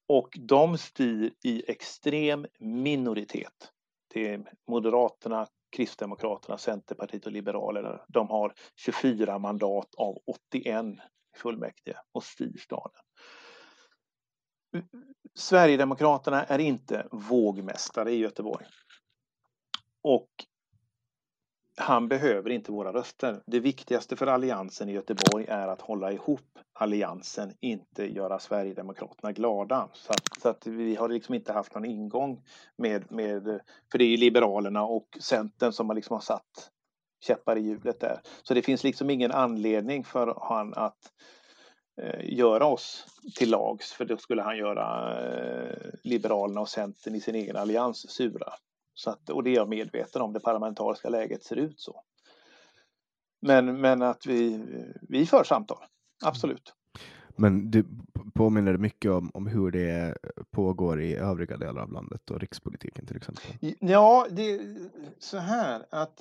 Och de styr i extrem minoritet. Det är Moderaterna, Kristdemokraterna, Centerpartiet och Liberalerna. De har 24 mandat av 81 i fullmäktige och styr staden. Sverigedemokraterna är inte vågmästare i Göteborg. Och han behöver inte våra röster. Det viktigaste för Alliansen i Göteborg är att hålla ihop Alliansen, inte göra Sverigedemokraterna glada. Så att, så att vi har liksom inte haft någon ingång med, med, för det är ju Liberalerna och Centern som har liksom har satt käppar i hjulet där. Så det finns liksom ingen anledning för han att eh, göra oss till lags, för då skulle han göra eh, Liberalerna och Centern i sin egen allians sura. Så att, och det är jag medveten om, det parlamentariska läget ser ut så. Men, men att vi, vi för samtal, absolut. Men du påminner mycket om, om hur det pågår i övriga delar av landet och rikspolitiken till exempel? Ja, det är så här att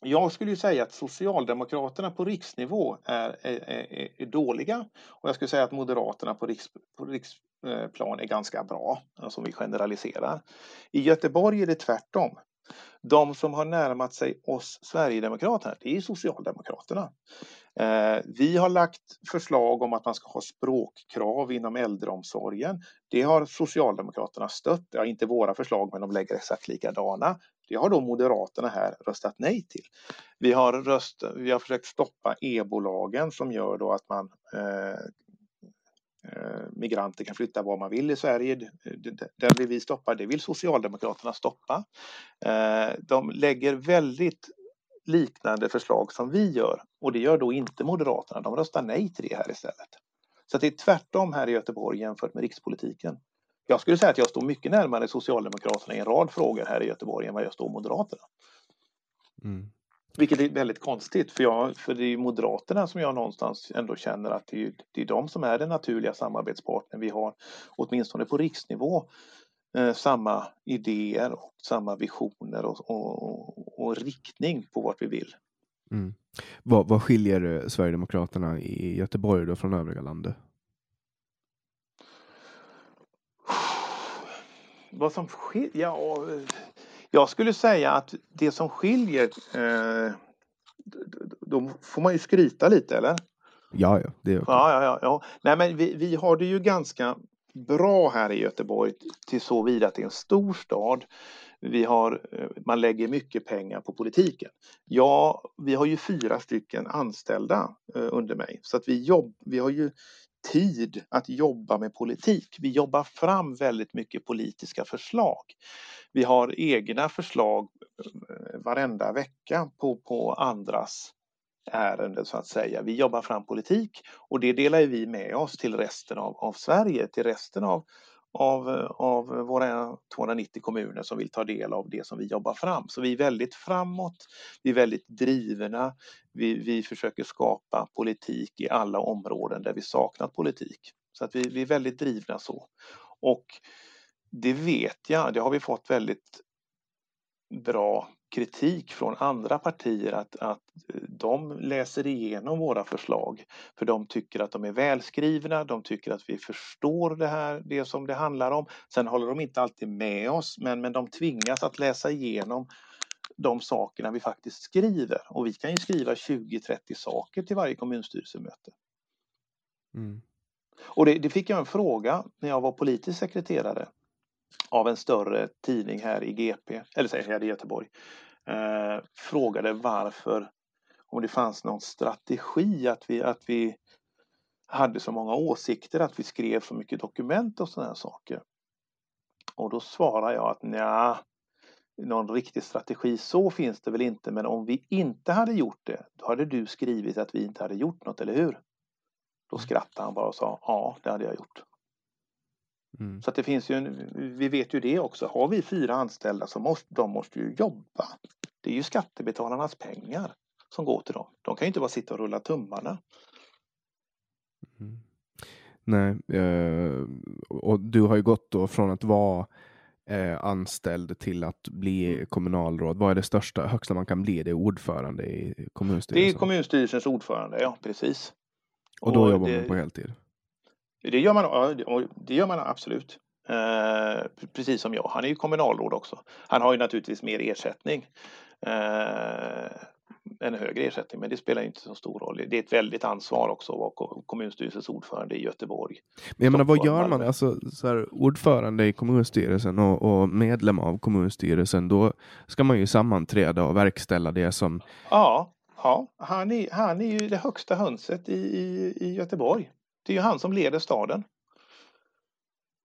jag skulle ju säga att Socialdemokraterna på riksnivå är, är, är, är dåliga och jag skulle säga att Moderaterna på, riks, på Eh, plan är ganska bra, som vi generaliserar. I Göteborg är det tvärtom. De som har närmat sig oss Sverigedemokraterna, det är Socialdemokraterna. Eh, vi har lagt förslag om att man ska ha språkkrav inom äldreomsorgen. Det har Socialdemokraterna stött. Ja, inte våra förslag, men de lägger exakt likadana. Det har då Moderaterna här röstat nej till. Vi har, röst, vi har försökt stoppa e-bolagen som gör då att man eh, Eh, migranter kan flytta var man vill i Sverige. Eh, den vill vi stoppa, det vill Socialdemokraterna stoppa. Eh, de lägger väldigt liknande förslag som vi gör och det gör då inte Moderaterna. De röstar nej till det här istället. Så det är tvärtom här i Göteborg jämfört med rikspolitiken. Jag skulle säga att jag står mycket närmare Socialdemokraterna i en rad frågor här i Göteborg än vad jag står Moderaterna. Mm. Vilket är väldigt konstigt för, jag, för det är Moderaterna som jag någonstans ändå känner att det är, det är de som är den naturliga samarbetspartnern vi har, åtminstone på riksnivå, eh, samma idéer och samma visioner och, och, och, riktning på vart vi vill. Mm. Vad, vad skiljer eh, Sverigedemokraterna i Göteborg då från övriga landet? Vad som skiljer? Ja, jag skulle säga att det som skiljer, eh, då får man ju skryta lite eller? Ja, ja. Det är okay. ja, ja, ja. Nej, men vi, vi har det ju ganska bra här i Göteborg till så vidare att det är en stor stad. Vi har, eh, man lägger mycket pengar på politiken. Ja, vi har ju fyra stycken anställda eh, under mig så att vi, jobb, vi har ju tid att jobba med politik. Vi jobbar fram väldigt mycket politiska förslag. Vi har egna förslag eh, varenda vecka på, på andras ärenden så att säga. Vi jobbar fram politik och det delar vi med oss till resten av, av Sverige, till resten av, av, av våra 290 kommuner som vill ta del av det som vi jobbar fram. Så vi är väldigt framåt, vi är väldigt drivna, vi, vi försöker skapa politik i alla områden där vi saknat politik. Så att vi, vi är väldigt drivna så. Och det vet jag, det har vi fått väldigt bra kritik från andra partier att, att de läser igenom våra förslag för de tycker att de är välskrivna, de tycker att vi förstår det här, det som det handlar om. Sen håller de inte alltid med oss men, men de tvingas att läsa igenom de sakerna vi faktiskt skriver och vi kan ju skriva 20-30 saker till varje kommunstyrelsemöte. Mm. Och det, det, fick jag en fråga när jag var politisk sekreterare av en större tidning här i GP, eller säger här i Göteborg, eh, frågade varför, om det fanns någon strategi att vi, att vi hade så många åsikter, att vi skrev så mycket dokument och sådana saker. Och då svarar jag att nja, någon riktig strategi så finns det väl inte, men om vi inte hade gjort det, då hade du skrivit att vi inte hade gjort något, eller hur? Då skrattade han bara och sa ja, det hade jag gjort. Mm. Så att det finns ju en, vi vet ju det också, har vi fyra anställda så måste de måste ju jobba. Det är ju skattebetalarnas pengar som går till dem. De kan ju inte bara sitta och rulla tummarna. Mm. Nej, eh, och du har ju gått då från att vara eh, anställd till att bli kommunalråd. Vad är det största, högsta man kan bli? Det är ordförande i kommunstyrelsen? Det är kommunstyrelsens ordförande, ja precis. Och då och jobbar det, man på heltid? Det gör man, det gör man absolut. Eh, precis som jag. Han är ju kommunalråd också. Han har ju naturligtvis mer ersättning. Eh, en högre ersättning, men det spelar inte så stor roll. Det är ett väldigt ansvar också att vara kommunstyrelsens ordförande i Göteborg. Men jag menar, vad gör man? Alltså, så här, ordförande i kommunstyrelsen och, och, medlem av kommunstyrelsen, då ska man ju sammanträda och verkställa det som... Ja, ja. Han, är, han är ju det högsta hönset i, i, i Göteborg. Det är ju han som leder staden.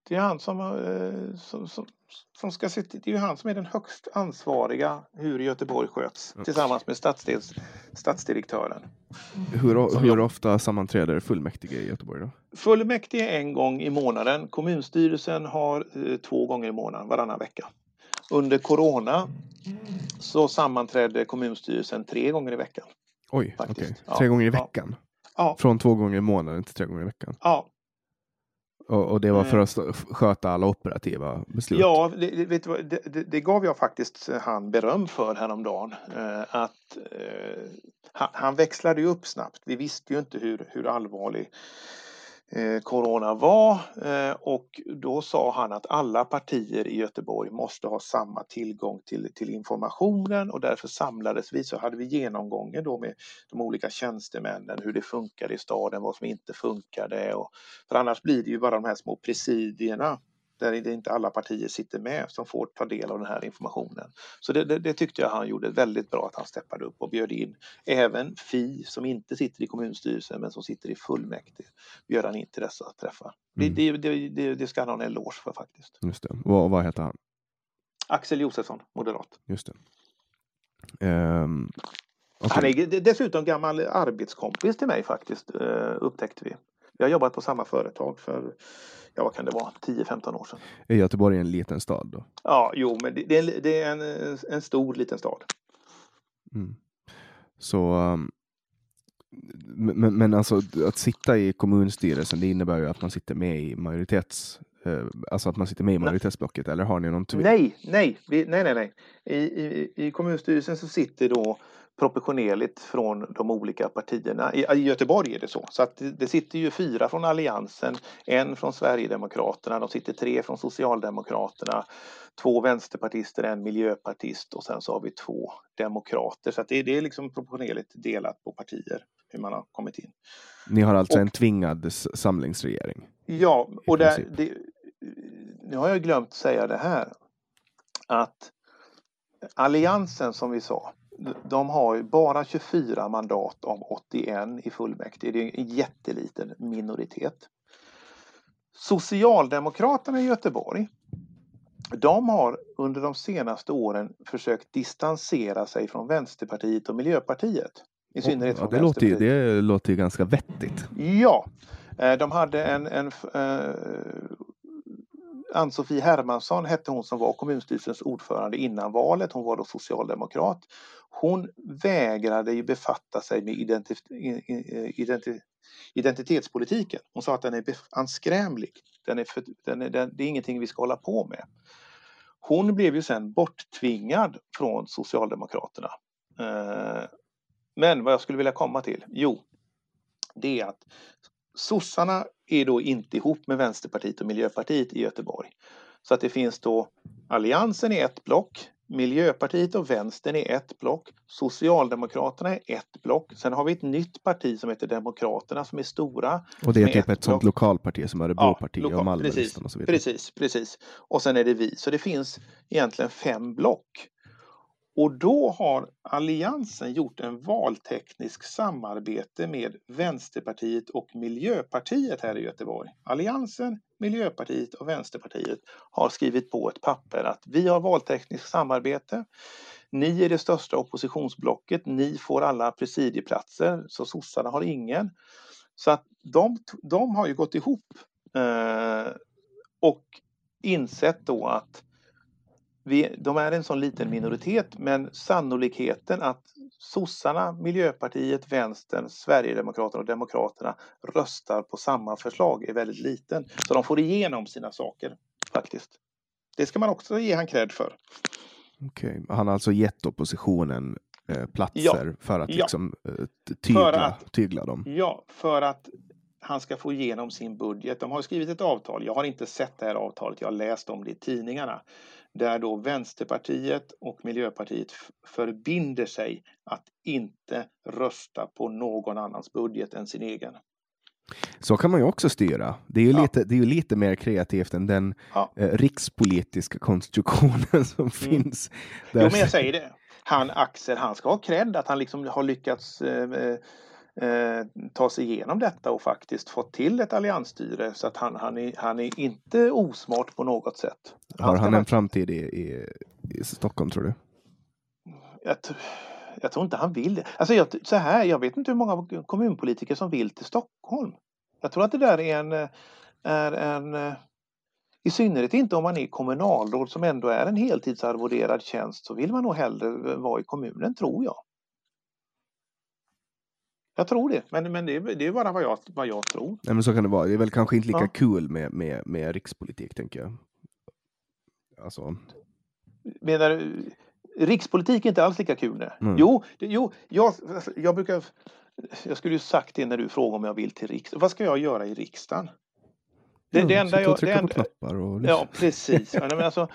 Det är han som, eh, som, som, som ska se, det är ju han som är den högst ansvariga hur Göteborg sköts tillsammans med stadsdels, stadsdirektören. Hur, hur ofta sammanträder fullmäktige i Göteborg? Då? Fullmäktige en gång i månaden. Kommunstyrelsen har eh, två gånger i månaden, varannan vecka. Under corona så sammanträdde kommunstyrelsen tre gånger i veckan. Oj, okej. Okay. Tre ja, gånger i veckan? Ja. Ja. Från två gånger i månaden till tre gånger i veckan? Ja. Och, och det var för eh. att sköta alla operativa beslut? Ja, det, vet du, det, det, det gav jag faktiskt han beröm för häromdagen. Eh, att eh, han, han växlade upp snabbt. Vi visste ju inte hur, hur allvarlig Eh, corona var eh, och då sa han att alla partier i Göteborg måste ha samma tillgång till, till informationen och därför samlades vi. Så hade vi genomgången då med de olika tjänstemännen hur det funkade i staden, vad som inte funkade och för annars blir det ju bara de här små presidierna där det inte alla partier sitter med som får ta del av den här informationen. Så det, det, det tyckte jag han gjorde väldigt bra att han steppade upp och bjöd in även Fi som inte sitter i kommunstyrelsen men som sitter i fullmäktige. Bjöd han in till dessa träffar. Mm. Det, det, det, ska han ha en eloge för faktiskt. Just det. Vad, vad heter han? Axel Josefsson, moderat. Just det. Um, okay. Han är dessutom gammal arbetskompis till mig faktiskt, uh, upptäckte vi. Vi har jobbat på samma företag för, ja vad kan det vara, 10-15 år sedan. Är Göteborg en liten stad då? Ja, jo, men det, det är en, en stor liten stad. Mm. Så um, men, men alltså att sitta i kommunstyrelsen, det innebär ju att man sitter med i majoritets Eh, alltså att man sitter med i majoritetsblocket eller har ni någon tvist? Nej, nej, vi, nej, nej, nej. I, i, I kommunstyrelsen så sitter då proportionerligt från de olika partierna. I, I Göteborg är det så. Så att det, det, sitter ju fyra från Alliansen, en från Sverigedemokraterna, de sitter tre från Socialdemokraterna, två vänsterpartister, en miljöpartist och sen så har vi två demokrater. Så att det, det är liksom proportionerligt delat på partier hur man har kommit in. Ni har alltså och, en tvingad samlingsregering? Ja, och där, det, nu har jag glömt säga det här. Att Alliansen som vi sa, de har bara 24 mandat av 81 i fullmäktige. Det är en jätteliten minoritet. Socialdemokraterna i Göteborg, de har under de senaste åren försökt distansera sig från Vänsterpartiet och Miljöpartiet. I synnerhet ja, det, låter ju, det låter ju ganska vettigt. Ja, eh, de hade en, en uh, Ann-Sofie Hermansson hette hon som var kommunstyrelsens ordförande innan valet. Hon var då socialdemokrat. Hon vägrade ju befatta sig med identif identif identitetspolitiken. Hon sa att den är anskrämlig. Den är för, den är, den, det är ingenting vi ska hålla på med. Hon blev ju sen borttvingad från Socialdemokraterna. Eh, men vad jag skulle vilja komma till, jo, det är att sossarna är då inte ihop med Vänsterpartiet och Miljöpartiet i Göteborg. Så att det finns då Alliansen i ett block, Miljöpartiet och Vänstern är ett block, Socialdemokraterna är ett block. Sen har vi ett nytt parti som heter Demokraterna som är stora. Och det är typ ett, ett sånt lokalparti som Örebroparti ja, och Malmölistan och så vidare. Precis, precis. Och sen är det vi. Så det finns egentligen fem block. Och då har Alliansen gjort en valteknisk samarbete med Vänsterpartiet och Miljöpartiet här i Göteborg. Alliansen, Miljöpartiet och Vänsterpartiet har skrivit på ett papper att vi har valtekniskt samarbete. Ni är det största oppositionsblocket. Ni får alla presidieplatser, så sossarna har ingen. Så att de, de har ju gått ihop eh, och insett då att vi, de är en sån liten minoritet men sannolikheten att sossarna, Miljöpartiet, Vänstern, Sverigedemokraterna och Demokraterna röstar på samma förslag är väldigt liten. Så de får igenom sina saker faktiskt. Det ska man också ge han cred för. Okej, han har alltså gett oppositionen eh, platser ja. för att liksom eh, tygla, för att, tygla dem? Ja, för att han ska få igenom sin budget. De har skrivit ett avtal. Jag har inte sett det här avtalet. Jag har läst om det i tidningarna där då Vänsterpartiet och Miljöpartiet förbinder sig att inte rösta på någon annans budget än sin egen. Så kan man ju också styra. Det är ju, ja. lite, det är ju lite mer kreativt än den ja. eh, rikspolitiska konstruktionen som mm. finns. Där... Jo, men jag säger det. Han Axel, han ska ha cred att han liksom har lyckats eh, eh, ta sig igenom detta och faktiskt fått till ett alliansstyre så att han, han, är, han är inte osmart på något sätt. Har han en framtid i, i, i Stockholm tror du? Jag, jag, tror inte han vill det. Alltså jag, så här, jag vet inte hur många kommunpolitiker som vill till Stockholm. Jag tror att det där är en, är en i synnerhet inte om man är kommunalråd som ändå är en heltidsarvoderad tjänst så vill man nog hellre vara i kommunen tror jag. Jag tror det, men, men det, är, det är bara vad jag, vad jag tror. Nej, men så kan det vara. Det är väl kanske inte lika ja. kul med, med, med rikspolitik, tänker jag. Alltså. Menar du, rikspolitik är inte alls lika kul? Mm. Jo, det, jo jag, jag brukar... Jag skulle ju sagt det när du frågade om jag vill till riksdagen. Vad ska jag göra i riksdagen? Det, ja, det enda sitta jag... det enda, och Ja, precis. Men alltså,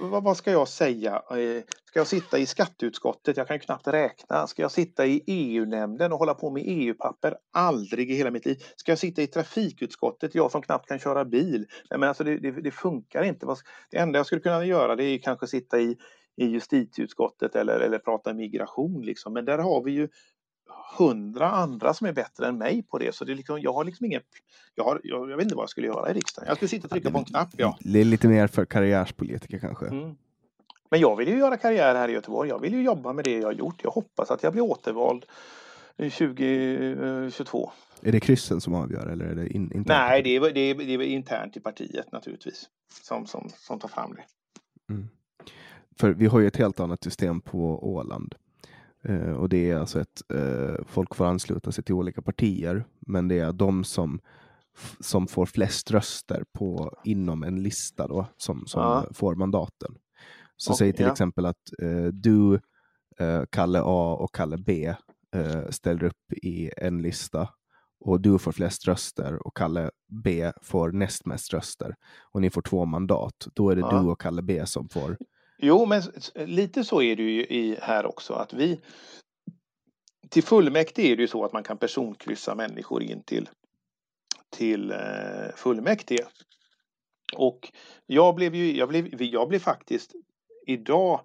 vad, vad ska jag säga? Eh, Ska jag sitta i skatteutskottet? Jag kan ju knappt räkna. Ska jag sitta i EU-nämnden och hålla på med EU-papper? Aldrig i hela mitt liv. Ska jag sitta i trafikutskottet? Jag som knappt kan köra bil. Nej, men alltså det, det, det funkar inte. Det enda jag skulle kunna göra det är kanske sitta i, i justitieutskottet eller, eller prata migration. Liksom. Men där har vi ju hundra andra som är bättre än mig på det. Så det är liksom, jag har liksom ingen... Jag, har, jag, jag vet inte vad jag skulle göra i riksdagen. Jag skulle sitta och trycka på en knapp, ja. Det är lite mer för karriärspolitiker kanske. Mm. Men jag vill ju göra karriär här i Göteborg. Jag vill ju jobba med det jag har gjort. Jag hoppas att jag blir återvald 2022. Är det kryssen som avgör eller är det in, internt? Nej, det är, det, är, det är internt i partiet naturligtvis som, som, som tar fram det. För vi har ju ett helt annat system på Åland. Eh, och det är alltså ett, eh, folk får ansluta sig till olika partier, men det är de som, som får flest röster på, inom en lista då, som, som Ja. får mandaten. Så Och- säg till ja. exempel att eh, du, Kalle A och Kalle B ställer upp i en lista och du får flest röster och Kalle B får näst mest röster och ni får två mandat. Då är det Ja. du och Kalle B som får Jo, men lite så är det ju i, här också att vi till fullmäktige är det ju så att man kan personkryssa människor in till, till eh, fullmäktige. Och jag blev ju, jag blev, jag blev faktiskt idag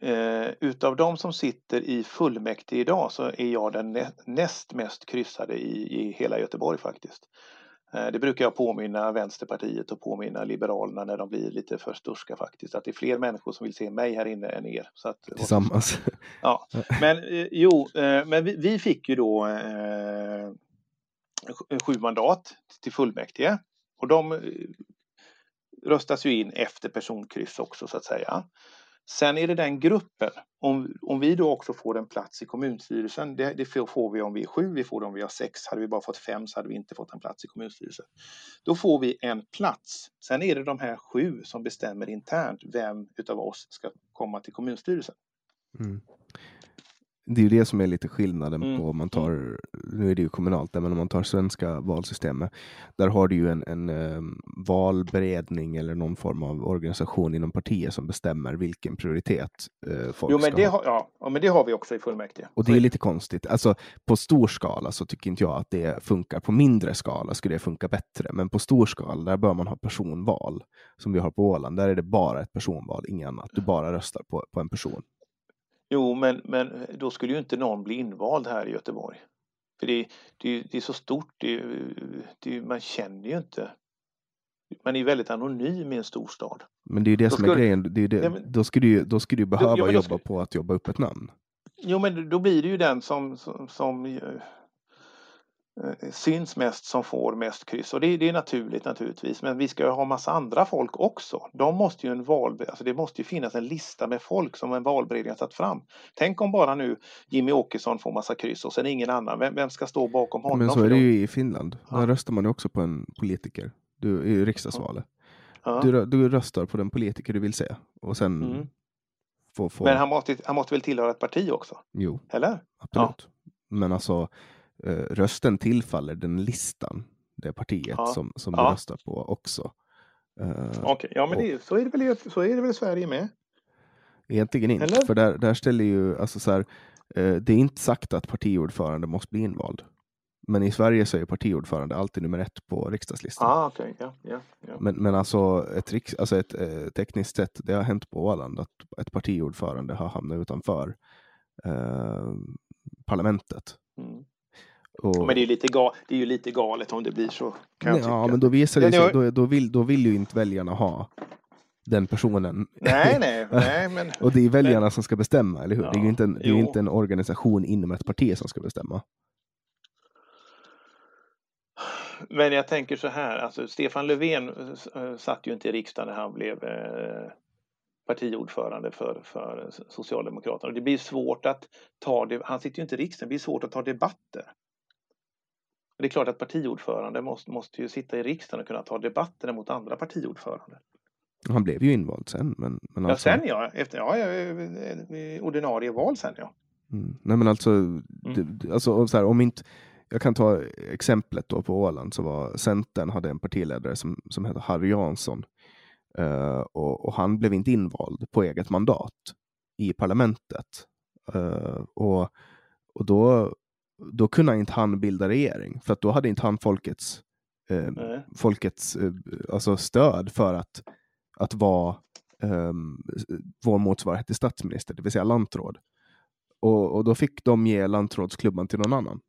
eh, utav de som sitter i fullmäktige idag så är jag den näst mest kryssade i, i hela Göteborg faktiskt. Eh, Det brukar jag påminna Vänsterpartiet och påminna Liberalerna när de blir lite för sturska faktiskt. Att det är fler människor som vill se mig här inne än er. Så att, tillsammans. Ja, men eh, jo, eh, men vi, vi fick ju då eh, sj- sju mandat till fullmäktige och de röstas ju in efter personkryss också så att säga. Sen är det den gruppen, om, om vi då också får en plats i kommunstyrelsen, det, det får vi om vi är sju, vi får det om vi har sex, hade vi bara fått fem så hade vi inte fått en plats i kommunstyrelsen. Då får vi en plats. Sen är det de här sju som bestämmer internt vem utav oss ska komma till kommunstyrelsen. Mm. Det är ju det som är lite skillnaden Mm, på om man tar, nu är det ju kommunalt, där, men om man tar svenska valsystemet, där har du ju en, en eh, valberedning eller någon form av organisation inom partiet som bestämmer vilken prioritet eh, folk Jo, men ska det ha. har, ja, ja, men det har vi också i fullmäktige. Och det är lite konstigt. Alltså, på stor skala så tycker inte jag att det funkar. På mindre skala skulle det funka bättre, men på stor skala där bör man ha personval. Som vi har på Åland, där är det bara ett personval, inget annat. Du bara röstar på, på en person. Jo, men, men då skulle ju inte någon bli invald här i Göteborg. För det, det, det är så stort, det, det, man känner ju inte. Man är väldigt anonym i en stor stad. Men det är ju det Då som är skulle- grejen. Det är det. Nej, men- då skulle du då skulle du behöva då jobba skulle- på att jobba upp ett namn. Jo, men då blir det ju den som, som, som syns mest som får mest kryss. Och det, det är naturligt naturligtvis. Men vi ska ju ha massa andra folk också. De måste ju en val, alltså det måste ju finnas en lista med folk som en valberedning har tagit fram. Tänk om bara nu Jimmy Åkesson får massa kryss och sen ingen annan. Vem, vem ska stå bakom honom? Men så är det de- ju i Finland. Där Ja. röstar man ju också på en politiker. Du, I riksdagsvalet. Ja. Du, du röstar på den politiker du vill se. Och sen Mm. får... får Men han måste, han måste väl tillhöra ett parti också? Jo, Eller? absolut. Men alltså, eh, rösten tillfaller den listan, det partiet Ja. som, som Ja. du röstar på också. Eh, Okej, ja men det, så, är det väl, så är det väl i Sverige med. Egentligen inte, Eller? för där, där ställer ju, alltså så här, eh, det är inte sagt att partiordförande måste bli invald. Men i Sverige så är partiordförande alltid nummer ett på riksdagslistan. Ah, okej, ja, ja, ja. Men, men alltså, ett, riks, alltså ett eh, tekniskt sett, det har hänt på Åland att ett partiordförande har hamnat utanför eh, parlamentet. Mm. Och, Men det är, lite ga, det är ju lite galet om det blir så. Kan jag ja, tycka. men då visar det Ja, sig, då, då, vill, då vill ju inte väljarna ha den personen. Nej, nej, nej, men Och det är väljarna som ska bestämma, eller hur? det är ju Ja, inte en, det är inte en organisation inom ett parti som ska bestämma. Men jag tänker så här, alltså Stefan Löfven eh, satt ju inte i riksdagen när han blev eh, partiordförande för, för Socialdemokraterna. Och det blir svårt att ta det, han sitter ju inte i riksdagen, det blir svårt att ta debatter. Det är klart att partiordförande måste, måste ju sitta i riksdagen och kunna ta debatterna mot andra partiordförande. Han blev ju invald sen. Men, men Ja, alltså, sen ja, efter, ja, ja, ordinarie val sen ja. Mm. Nej men alltså, det, det- alltså här, om, inte, jag kan ta exemplet då på Åland, så var Centern hade en partiledare som, som hette Harry Jansson. Uh, och, och, han blev inte invald på eget mandat i parlamentet. Uh, och och då, då kunde inte han bilda regering, för att då hade inte han folkets, uh, folkets alltså stöd för att, att vara um, vår motsvarighet till statsminister, det vill säga lantråd. Och, och då fick de ge lantrådsklubban till någon annan.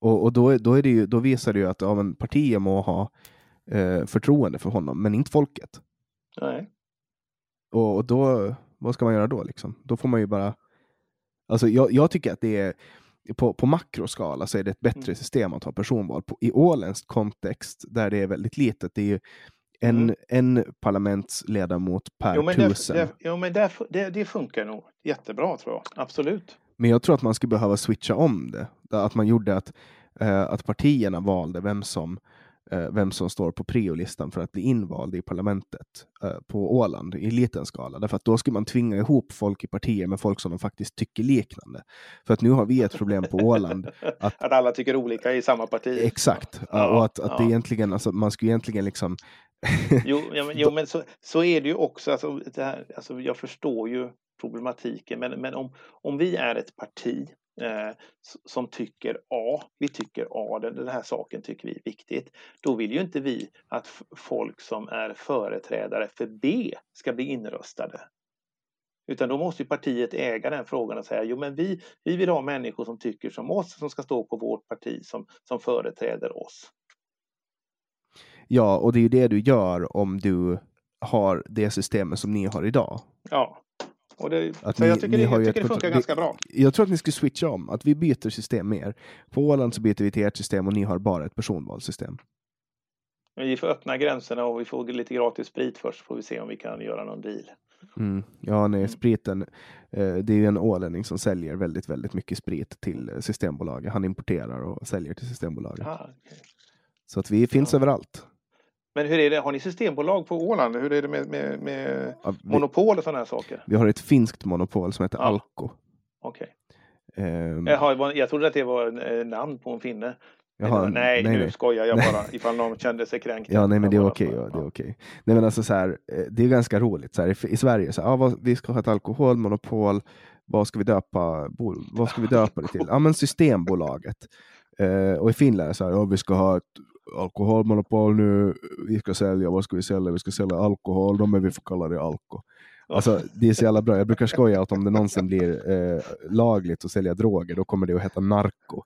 Och, och då, då, är det ju, då visar det ju att ja, men partiet må ha eh, förtroende för honom, men inte folket. Nej. Och, och, då, vad ska man göra då? Liksom? Då får man ju bara... Alltså, jag, jag tycker att det är på, på makroskala så är det ett bättre mm. system att ha personval. På, I åländsk kontext, där det är väldigt litet, det är ju en, mm. en parlamentsledamot per jo, men tusen. Det, jo, men det, det, det funkar nog jättebra tror jag. Absolut. Men jag tror att man skulle behöva switcha om det. Att man gjorde att, eh, att partierna valde vem som, vem som står på priolistan för att bli invald i parlamentet eh, på Åland i liten skala. Därför att då skulle man tvinga ihop folk i partier med folk som de faktiskt tycker liknande. För att nu har vi ett problem på Åland. Att, att alla tycker olika i samma parti. Exakt. Ja, och att, att ja. det egentligen, alltså, man skulle egentligen liksom jo, ja, men, jo, men så, så är det ju också. Alltså, det här, alltså, jag förstår ju problematiken, men, men om, om vi är ett parti eh, som tycker A, vi tycker A, den, den här saken tycker vi är viktigt, då vill ju inte vi att folk som är företrädare för B ska bli inröstade. Utan då måste partiet äga den frågan och säga jo men vi, vi vill ha människor som tycker som oss som ska stå på vårt parti som, som företräder oss. Ja, och det är ju det du gör om du har det systemet som ni har idag. Ja, och det, att ni, jag tycker, det, jag tycker det funkar ganska bra. Jag tror att ni skulle switcha om, att vi byter system mer. På Åland så byter vi till ert system och ni har bara ett personvalssystem. Vi får öppna gränserna och vi får lite gratis sprit först, så får vi se om vi kan göra någon deal. Mm. Ja, nej, spriten. Eh, det är ju en ålänning som säljer väldigt, väldigt mycket sprit till Systembolaget. Han importerar och säljer till Systembolaget. Ah, okay. Så att vi finns ja. överallt. Men hur är det, har ni systembolag på Åland? Hur är det med, med, med ja, vi, monopol och sådana här saker? Vi har ett finskt monopol som heter ja. Alko. Okej. Okay. Um, jag, jag trodde att det var eh, namn på en finne. Jaha, nej, nej, nu nej. skojar jag bara ifall någon kände sig kränkt. Ja, nej, men det är okej. Okay, ja, det är okej. Nej, men alltså så här, eh, det är ganska roligt. Så här, I Sverige, så här, ah, vad, vi ska ha ett alkoholmonopol. Vad ska vi döpa, vad ska vi döpa det till? Ja, men Systembolaget. Uh, och i Finland så här, oh, vi ska ha ett alkoholmonopol nu, vi ska sälja, vad ska vi sälja? Vi ska sälja alkohol, då men vi får kalla det alko. Alltså, det är så jävla bra. Jag brukar skoja att om det någonsin blir eh, lagligt att sälja droger, då kommer det att heta narko.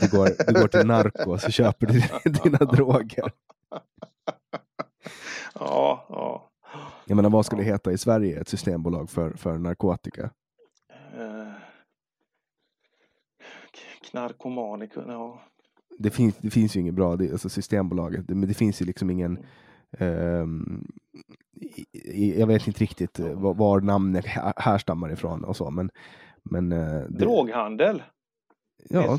Du går, du går till narko och så köper du dina droger. Ja, ja. Jag menar, vad skulle det heta i Sverige, ett systembolag för, för narkotika? Uh, knarkomaniker, ja det, finns, det finns ju inget bra, det, alltså Systembolaget, det, men det finns ju liksom ingen um, jag vet inte riktigt eh, var, var namnet härstammar ifrån och så, men, men uh, det, Droghandel? Ja.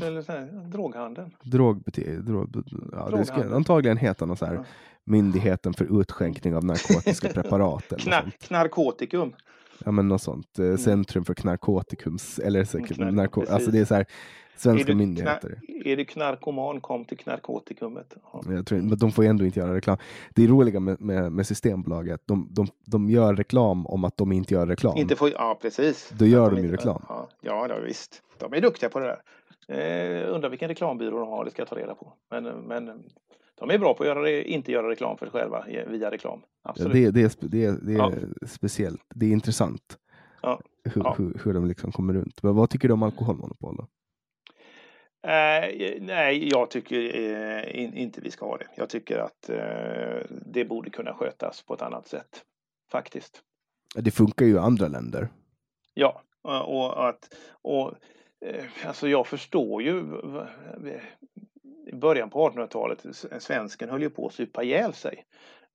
Droghandel? Drogbutik, drog, ja, det ska antagligen heta någon så här, ja. Myndigheten för utskänkning av narkotiska preparat. Eller Knar knarkotikum. Ja men något sånt. Mm. Centrum för knarkotikums, eller så, narko alltså det är så här, Svenska är myndigheter. Är du knarkoman, kom till knarkotikumet. Ja. Jag tror, men de får ju ändå inte göra reklam. Det är roliga med, med, med Systembolaget, de, de, de gör reklam om att de inte gör reklam. Inte får, ja, precis. Då gör de, de ju reklam. Ja, ja, visst. De är duktiga på det där. Eh, undrar vilken reklambyrå de har, det ska jag ta reda på. Men, men de är bra på att göra, inte göra reklam för sig själva via reklam. Absolut. Ja, det, det, är, det, är, det är ja. speciellt. Det är intressant ja. Hur, hur, hur, de liksom kommer runt. Men vad tycker du om alkoholmonopol? Då? Eh, nej, jag tycker eh, in, inte vi ska ha det. Jag tycker att eh, det borde kunna skötas på ett annat sätt. Faktiskt. Det funkar ju i andra länder. Ja, och att och, eh, alltså jag förstår ju i början på 1800-talet, svensken höll ju på att supa ihjäl sig.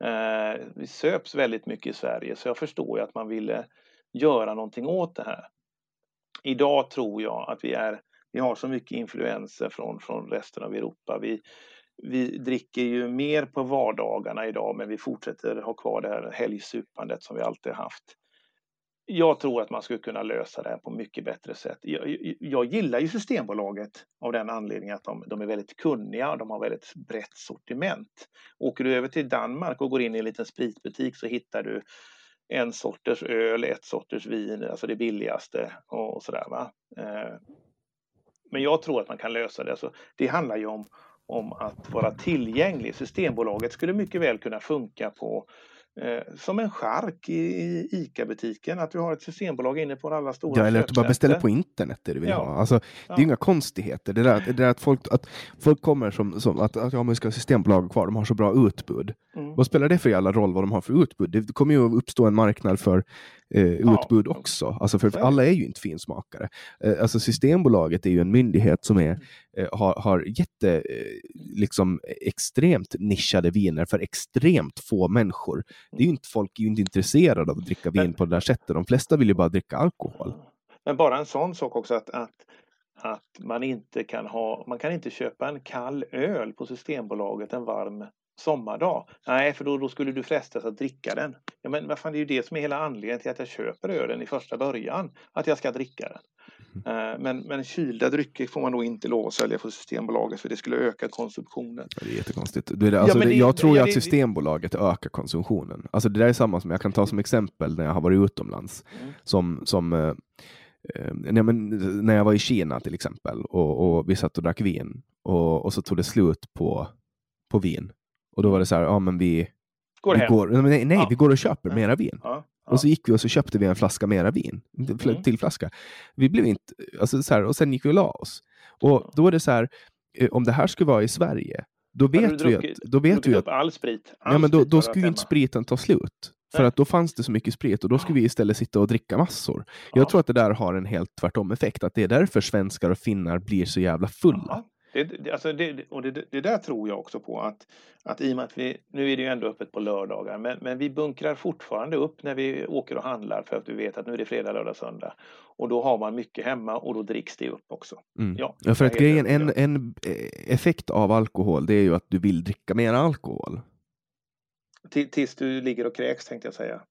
Eh, vi söps väldigt mycket i Sverige så jag förstår ju att man ville göra någonting åt det här. Idag tror jag att vi är vi har så mycket influenser från, från resten av Europa. Vi, vi dricker ju mer på vardagarna idag men vi fortsätter ha kvar det här helgsupandet som vi alltid haft. jag tror att man skulle kunna lösa det här på mycket bättre sätt. Jag, jag gillar ju Systembolaget av den anledningen att de, de, är väldigt kunniga och de har väldigt brett sortiment. Åker du över till Danmark och går in i en liten spritbutik så hittar du en sorters öl, ett sorters vin, alltså det billigaste och, och sådär. Va? Eh, men jag tror att man kan lösa det. Alltså, det handlar ju om, om att vara tillgänglig. Systembolaget skulle mycket väl kunna funka på eh, som en chark i, i ICA-butiken, att du har ett systembolag inne på alla stora Ja, eller att du bara beställer på internet det du vill ja. ha. Alltså, ja. Det är inga konstigheter. Det där, det där att, folk, att folk kommer som, som att, att ja, man ska ha Systembolaget kvar, de har så bra utbud. Mm. Vad spelar det för jävla roll vad de har för utbud? Det kommer ju uppstå en marknad för eh, utbud ja. också. Alltså för alla är ju inte finsmakare. Eh, alltså Systembolaget är ju en myndighet som är, eh, har, har jätte, eh, liksom extremt nischade viner för extremt få människor. Det är ju inte, folk är ju inte intresserade av att dricka vin men, på det där sättet. De flesta vill ju bara dricka alkohol. Men bara en sån sak också att, att att man inte kan ha, man kan inte köpa en kall öl på Systembolaget en varm sommardag. Nej, för då, då skulle du frestas att dricka den. Ja, men vad fan, det är ju det som är hela anledningen till att jag köper ölen i första början. Att jag ska dricka den. Mm. Men, men kylda drycker får man då inte lov att sälja på Systembolaget för det skulle öka konsumtionen. Det är jättekonstigt. Det är, alltså, ja, det, jag tror ju att Systembolaget ökar konsumtionen. Alltså det där är samma som jag kan ta som exempel när jag har varit utomlands. Mm. Som, som eh, eh nej, men, när jag var i Kina till exempel och, och vi satt och drack vin och, och så tog det slut på, på vin. Och då var det så här, ja men vi går, vi hem. går nej, nej ja. vi går och köper mera vin. Ja. Ja. Och så gick vi och så köpte vi en flaska mera vin, mm. till flaska. Vi blev inte, alltså så här, och sen gick vi och la oss. Och då är det så här, eh, om det här skulle vara i Sverige, då vet vi att... Då vet vi att all sprit? All ja, men då, då skulle inte spriten ta slut. För att då fanns det så mycket sprit och då skulle vi istället sitta och dricka massor. Jag tror att det där har en helt tvärtom effekt, att det är därför svenskar och finnar blir så jävla fulla. Det, alltså det, och det, det, där tror jag också på att, att i och med att vi, nu är det ju ändå öppet på lördagar, men, men vi bunkrar fortfarande upp när vi åker och handlar för att vi vet att nu är det fredag, lördag, söndag. Och då har man mycket hemma och då dricks det upp också. Mm. Ja, ja, för att grejen, en, en eh, effekt av alkohol, det är ju att du vill dricka mer alkohol. Tills du ligger och kräks tänkte jag säga.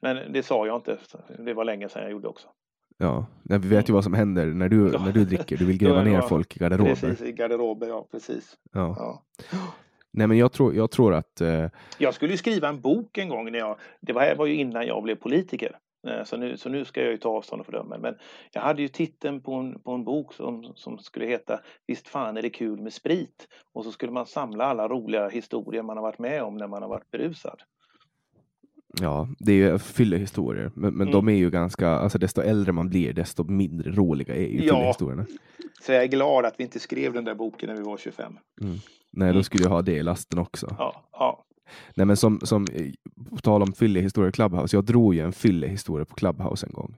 Men det sa jag inte, det var länge sedan jag gjorde också. Ja, vi vet ju vad som händer när du, ja. när du dricker. Du vill gräva ner folk i garderober. Precis, i garderober, ja precis. Ja. ja. Nej, men jag tror, jag tror att... Eh... Jag skulle skriva en bok en gång. När jag, det var, var ju innan jag blev politiker. Eh, så nu, så nu ska jag ju ta avstånd och fördöma. Men jag hade ju titeln på en, på en bok som, som skulle heta Visst fan är det kul med sprit. Och så skulle man samla alla roliga historier man har varit med om när man har varit berusad. Ja, det är ju fyllehistorier, men, men mm. de är ju ganska, alltså desto äldre man blir, desto mindre roliga är ju ja, fyllehistorierna. Så jag är glad att vi inte skrev den där boken när vi var 25. Mm. Nej, då mm. skulle jag ha det i lasten också. Ja, ja. Nej, men som, som på tal om fyllehistorier Clubhouse, jag drog ju en fyllehistoria på Clubhouse en gång.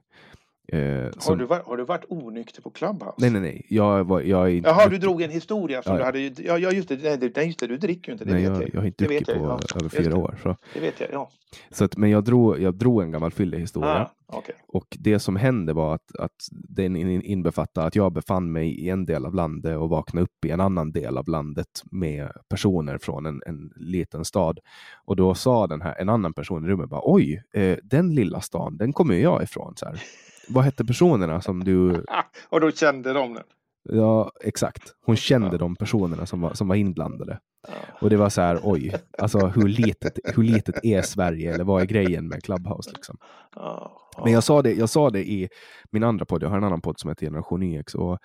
Eh, som... har, du varit, har du varit onykter på Clubhouse? Nej, nej, nej. Jag, var, jag är inte Jaha, du drog en historia som ja. du hade. Ja, just det, nej, just det. Du dricker ju inte. Det nej, vet jag, jag. jag har inte druckit på ja, över fyra år. Så. Det vet jag, ja. Så att, men jag drog, jag drog en gammal fyllehistoria. Ah, okay. Och det som hände var att, att den inbefattade att jag befann mig i en del av landet och vaknade upp i en annan del av landet med personer från en, en liten stad. Och då sa den här, en annan person i rummet bara oj, eh, den lilla stan, den kommer jag ifrån. Så här vad hette personerna som du... och då kände de den? Ja, exakt. Hon kände ja. de personerna som var, som var inblandade. Ja. Och det var så här, oj, alltså hur litet, hur litet är Sverige eller vad är grejen med Clubhouse? Liksom? Ja. Men jag sa, det, jag sa det i min andra podd, jag har en annan podd som heter Generation YX och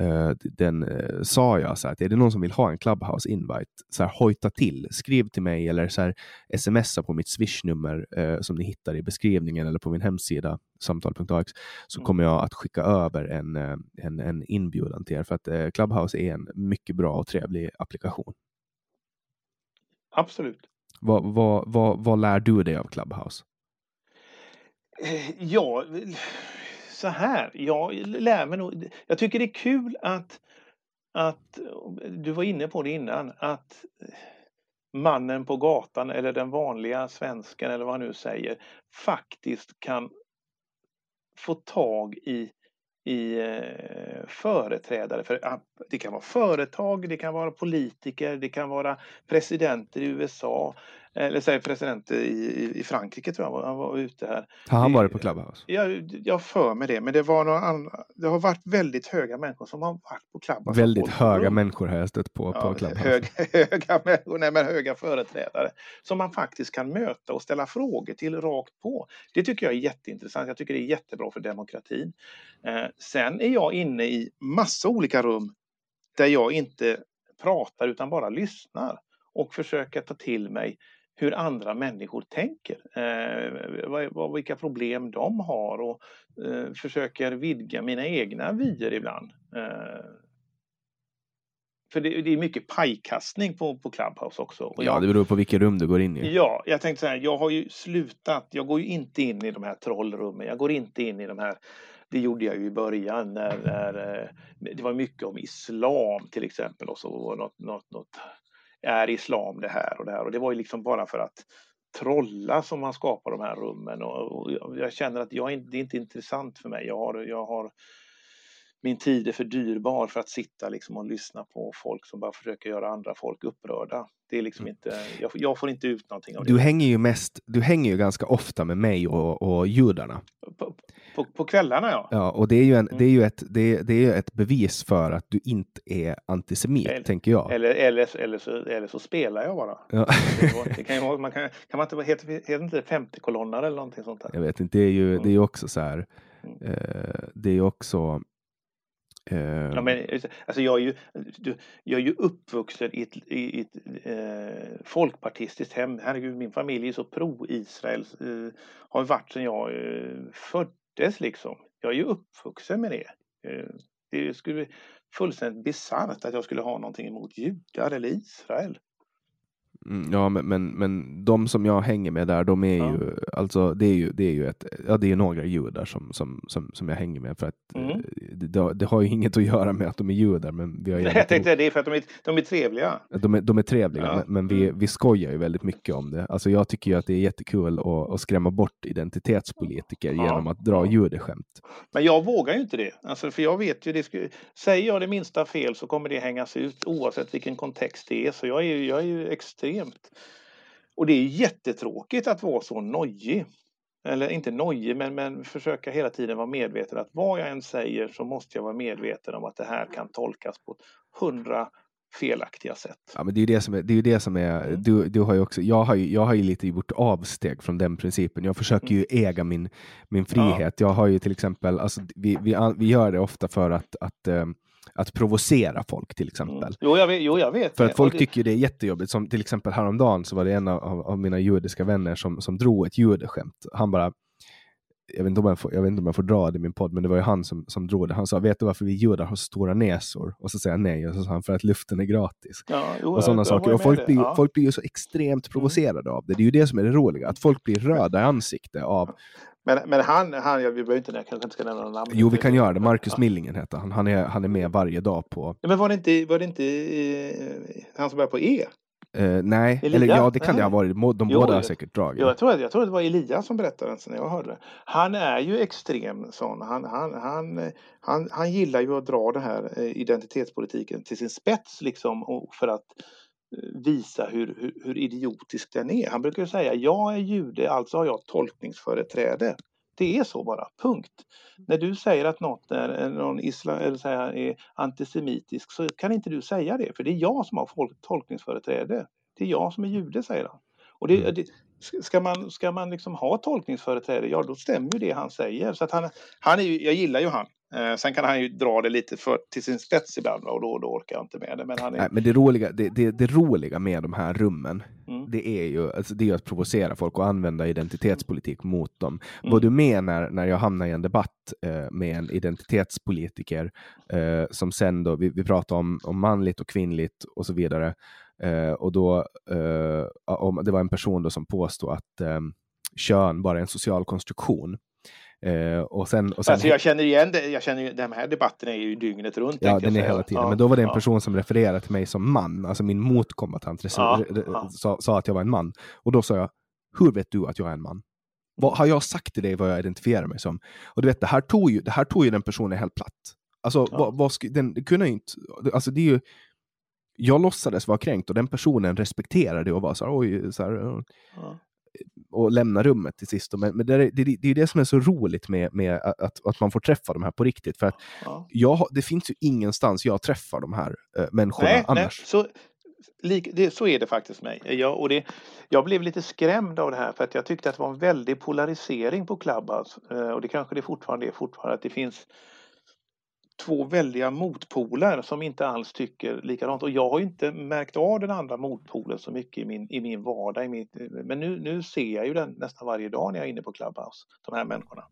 uh, den uh, sa jag så här, att är det någon som vill ha en Clubhouse invite, så här, hojta till, skriv till mig eller så här, smsa på mitt swishnummer uh, som ni hittar i beskrivningen eller på min hemsida samtal.ax så kommer jag att skicka över en, en, en inbjudan till er för att Clubhouse är en mycket bra och trevlig applikation. Absolut. Vad, vad, vad, vad lär du dig av Clubhouse? Eh, ja, så här. Jag lär mig nog. Jag tycker det är kul att, att du var inne på det innan, att eh, mannen på gatan eller den vanliga svensken eller vad han nu säger faktiskt kan få tag i i eh, företrädare för ah, det kan vara företag, det kan vara politiker, det kan vara presidenter i USA eller säg president i, i Frankrike tror jag han var ute här. Har han varit på Clubhouse? Jag, jag för mig det, men det var några andra, det har varit väldigt höga människor som har varit på Clubhouse. Väldigt höga människor har jag stött på ja, på Clubhouse. Hög, höga människor, nej men höga företrädare som man faktiskt kan möta och ställa frågor till rakt på. Det tycker jag är jätteintressant. Jag tycker det är jättebra för demokratin. Eh, sen är jag inne i massa olika rum där jag inte pratar utan bara lyssnar och försöker ta till mig hur andra människor tänker, eh, vad, vilka problem de har och eh, försöker vidga mina egna vyer ibland. Eh, för det, det, är mycket pajkastning på, på Clubhouse också. Och ja, det beror på vilket rum du går in i. Ja, jag tänkte så här, jag har ju slutat, jag går ju inte in i de här trollrummen, jag går inte in i de här det gjorde jag ju i början när, när eh, det var mycket om islam till exempel och så något, något, något är islam det här och det här och det var ju liksom bara för att trolla som man skapar de här rummen och, och jag känner att jag, det är inte intressant för mig. Jag har, jag har min tid är för dyrbar för att sitta liksom och lyssna på folk som bara försöker göra andra folk upprörda. Det är liksom mm. inte, jag, jag, får inte ut någonting av det. Du hänger ju mest, du hänger ju ganska ofta med mig och, och judarna. På, på, på, kvällarna ja. Ja, och det är ju, en, mm. det är ju ett, det det är ett bevis för att du inte är antisemit, eller, tänker jag. Eller, eller, eller, så, eller så spelar jag bara. Ja. det kan, ju, man kan, kan man inte, heter, heter inte 50-kolonnare eller någonting sånt där? Jag vet inte, det är ju, mm. det är ju också så här, mm. eh, det är ju också Ja, men, alltså jag, är ju, jag är ju uppvuxen i ett, i ett eh, folkpartistiskt hem. Herregud, min familj är så pro-Israel. Eh, har varit sedan jag eh, föddes liksom. Jag är ju uppvuxen med det. Eh, det skulle bli fullständigt bisarrt att jag skulle ha någonting emot judar eller Israel. Mm, ja, men, men, men de som jag hänger med där, de är ja. ju, alltså det är ju, det är ju ett, ja det är några judar som, som, som, som jag hänger med för att mm. Eh, det, det, har ju inget att göra med att de är judar. Men vi har Nej, jag tänkte det är för att de är, de är trevliga. De är, de är trevliga, ja. men, men, vi, mm. vi skojar ju väldigt mycket om det. Alltså jag tycker ju att det är jättekul att, att skrämma bort identitetspolitiker ja. genom att dra judeskämt. Men jag vågar ju inte det, alltså, för jag vet ju, det skulle, säger jag det minsta fel så kommer det hängas ut oavsett vilken kontext det är. Så jag är, jag är ju extremt extremt. Och det är jättetråkigt att vara så nojig. Eller inte nojig, men, men försöka hela tiden vara medveten att vad jag än säger så måste jag vara medveten om att det här kan tolkas på hundra felaktiga sätt. Ja, men det är ju det som är, det är, det som är mm. du, du har ju också, jag har ju, jag har ju lite gjort avsteg från den principen. Jag försöker ju mm. äga min, min frihet. Ja. Jag har ju till exempel, alltså, vi, vi, vi gör det ofta för att, att um, att provocera folk till exempel. Mm. Jo, jag vet, jo, jag vet. För att folk det... tycker det är jättejobbigt. Som till exempel häromdagen så var det en av, av mina judiska vänner som, som drog ett judeskämt. Han bara, jag vet, inte om jag, får, jag vet inte om jag får dra det i min podd, men det var ju han som, som drog det. Han sa, vet du varför vi judar har stora näsor? Och så säger jag nej, och så sa han, för att luften är gratis. Ja, jo, och sådana saker. Och folk blir, ja. folk blir ju så extremt mm. provocerade mm. av det. Det är ju det som är det roliga, att folk blir röda i ansiktet av men, men han, han, vi behöver inte, jag kanske inte ska nämna någon namn. Jo, vi kan göra det. Marcus Millingen heter han. Han är, han är med varje dag på... Ja, men var det inte, var det inte eh, han som började på E? Uh, nej, Elia? eller ja, det kan det ha varit. De jo, båda har säkert dragit. Jag tror, jag tror att det var Elias som berättade det när jag hörde det. Han är ju extrem sån. Han, han, han, han, han gillar ju att dra den här eh, identitetspolitiken till sin spets liksom för att visa hur, hur, hur, idiotisk den är. Han brukar säga jag är jude, alltså har jag tolkningsföreträde. Det är så bara, punkt. När du säger att något är, någon islam, eller säga, är antisemitisk så kan inte du säga det, för det är jag som har tolkningsföreträde. Det är jag som är jude, säger han. Och det, mm. det, ska man, ska man liksom ha tolkningsföreträde, ja då stämmer ju det han säger. Så att han, han är ju, jag gillar ju han. Eh, sen kan han ju dra det lite för, till sin spets ibland och då, då orkar jag inte med det. Men, han är... Nej, men det, roliga, det, det, det roliga med de här rummen, mm. det är ju alltså, det är att provocera folk och använda identitetspolitik mot dem. Mm. Vad du menar när jag hamnar i en debatt eh, med en identitetspolitiker eh, som sen då, vi, vi pratar om, om manligt och kvinnligt och så vidare. Eh, och då, eh, om, det var en person då som påstod att eh, kön bara är en social konstruktion. Eh, och sen, och sen, alltså jag känner igen det, jag känner ju, de här debatterna är ju dygnet runt. Ja, den är hela tiden. Ja, Men då var det en ja. person som refererade till mig som man, alltså min motkombatant ja, sa, sa, att jag var en man. Och då sa jag, hur vet du att jag är en man? Vad, har jag sagt till dig vad jag identifierar mig som? Och du vet, det här tog ju, det här tog ju den personen helt platt. Alltså, vad, vad, den kunde ju inte, alltså det är ju, jag låtsades vara kränkt och den personen respekterade och var så här, oj, så här, Ja. och lämna rummet till sist. Men, men det, är, det, det är det som är så roligt med, med att, att man får träffa de här på riktigt. För att Ja. jag, det finns ju ingenstans jag träffar de här äh, människorna Nej, nej annars. så, lik, det, så är det faktiskt mig. Jag, och det, jag blev lite skrämd av det här för att jag tyckte att det var en väldig polarisering på Clubhouse. Eh, Och det kanske det fortfarande är fortfarande att det finns två väldiga motpoler som inte alls tycker likadant. Och jag har inte märkt av den andra motpolen så mycket i min, i min vardag. I mitt, men nu, nu ser jag ju den nästan varje dag när jag är inne på Clubhouse. De här människorna.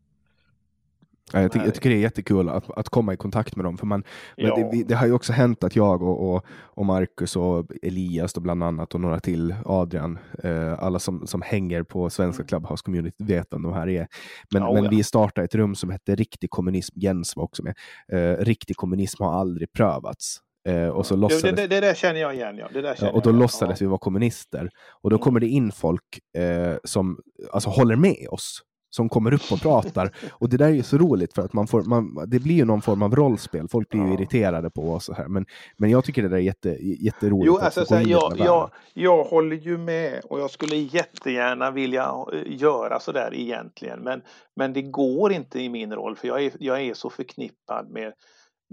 Ja, jag, ty jag tycker det är jättekul att, att komma i kontakt med dem. För man, Ja. det, det har ju också hänt att jag och, och, och Marcus och Elias då bland annat och några till, Adrian, eh, alla som, som hänger på svenska Clubhouse community vet vem de här är. Men, Mm. Ja, men vi startade ett rum som hette Riktig kommunism, Jens var också med. Eh, riktig kommunism har aldrig prövats. Eh, och så Jo, låtsades det, det, det där känner jag igen. Ja. Det där och då jag låtsades vi vara kommunister. Och då Mm. kommer det in folk eh, som alltså, håller med oss. Som kommer upp och pratar. Och det där är ju så roligt för att man får, man, det blir ju någon form av rollspel. Folk blir ju Ja. irriterade på oss. Och så här. Men, men jag tycker det där är jätte, jätteroligt. Jo, alltså, så här, jag, jag, jag håller ju med och jag skulle jättegärna vilja eh, göra så där egentligen. Men, men det går inte i min roll för jag är, jag är så förknippad med,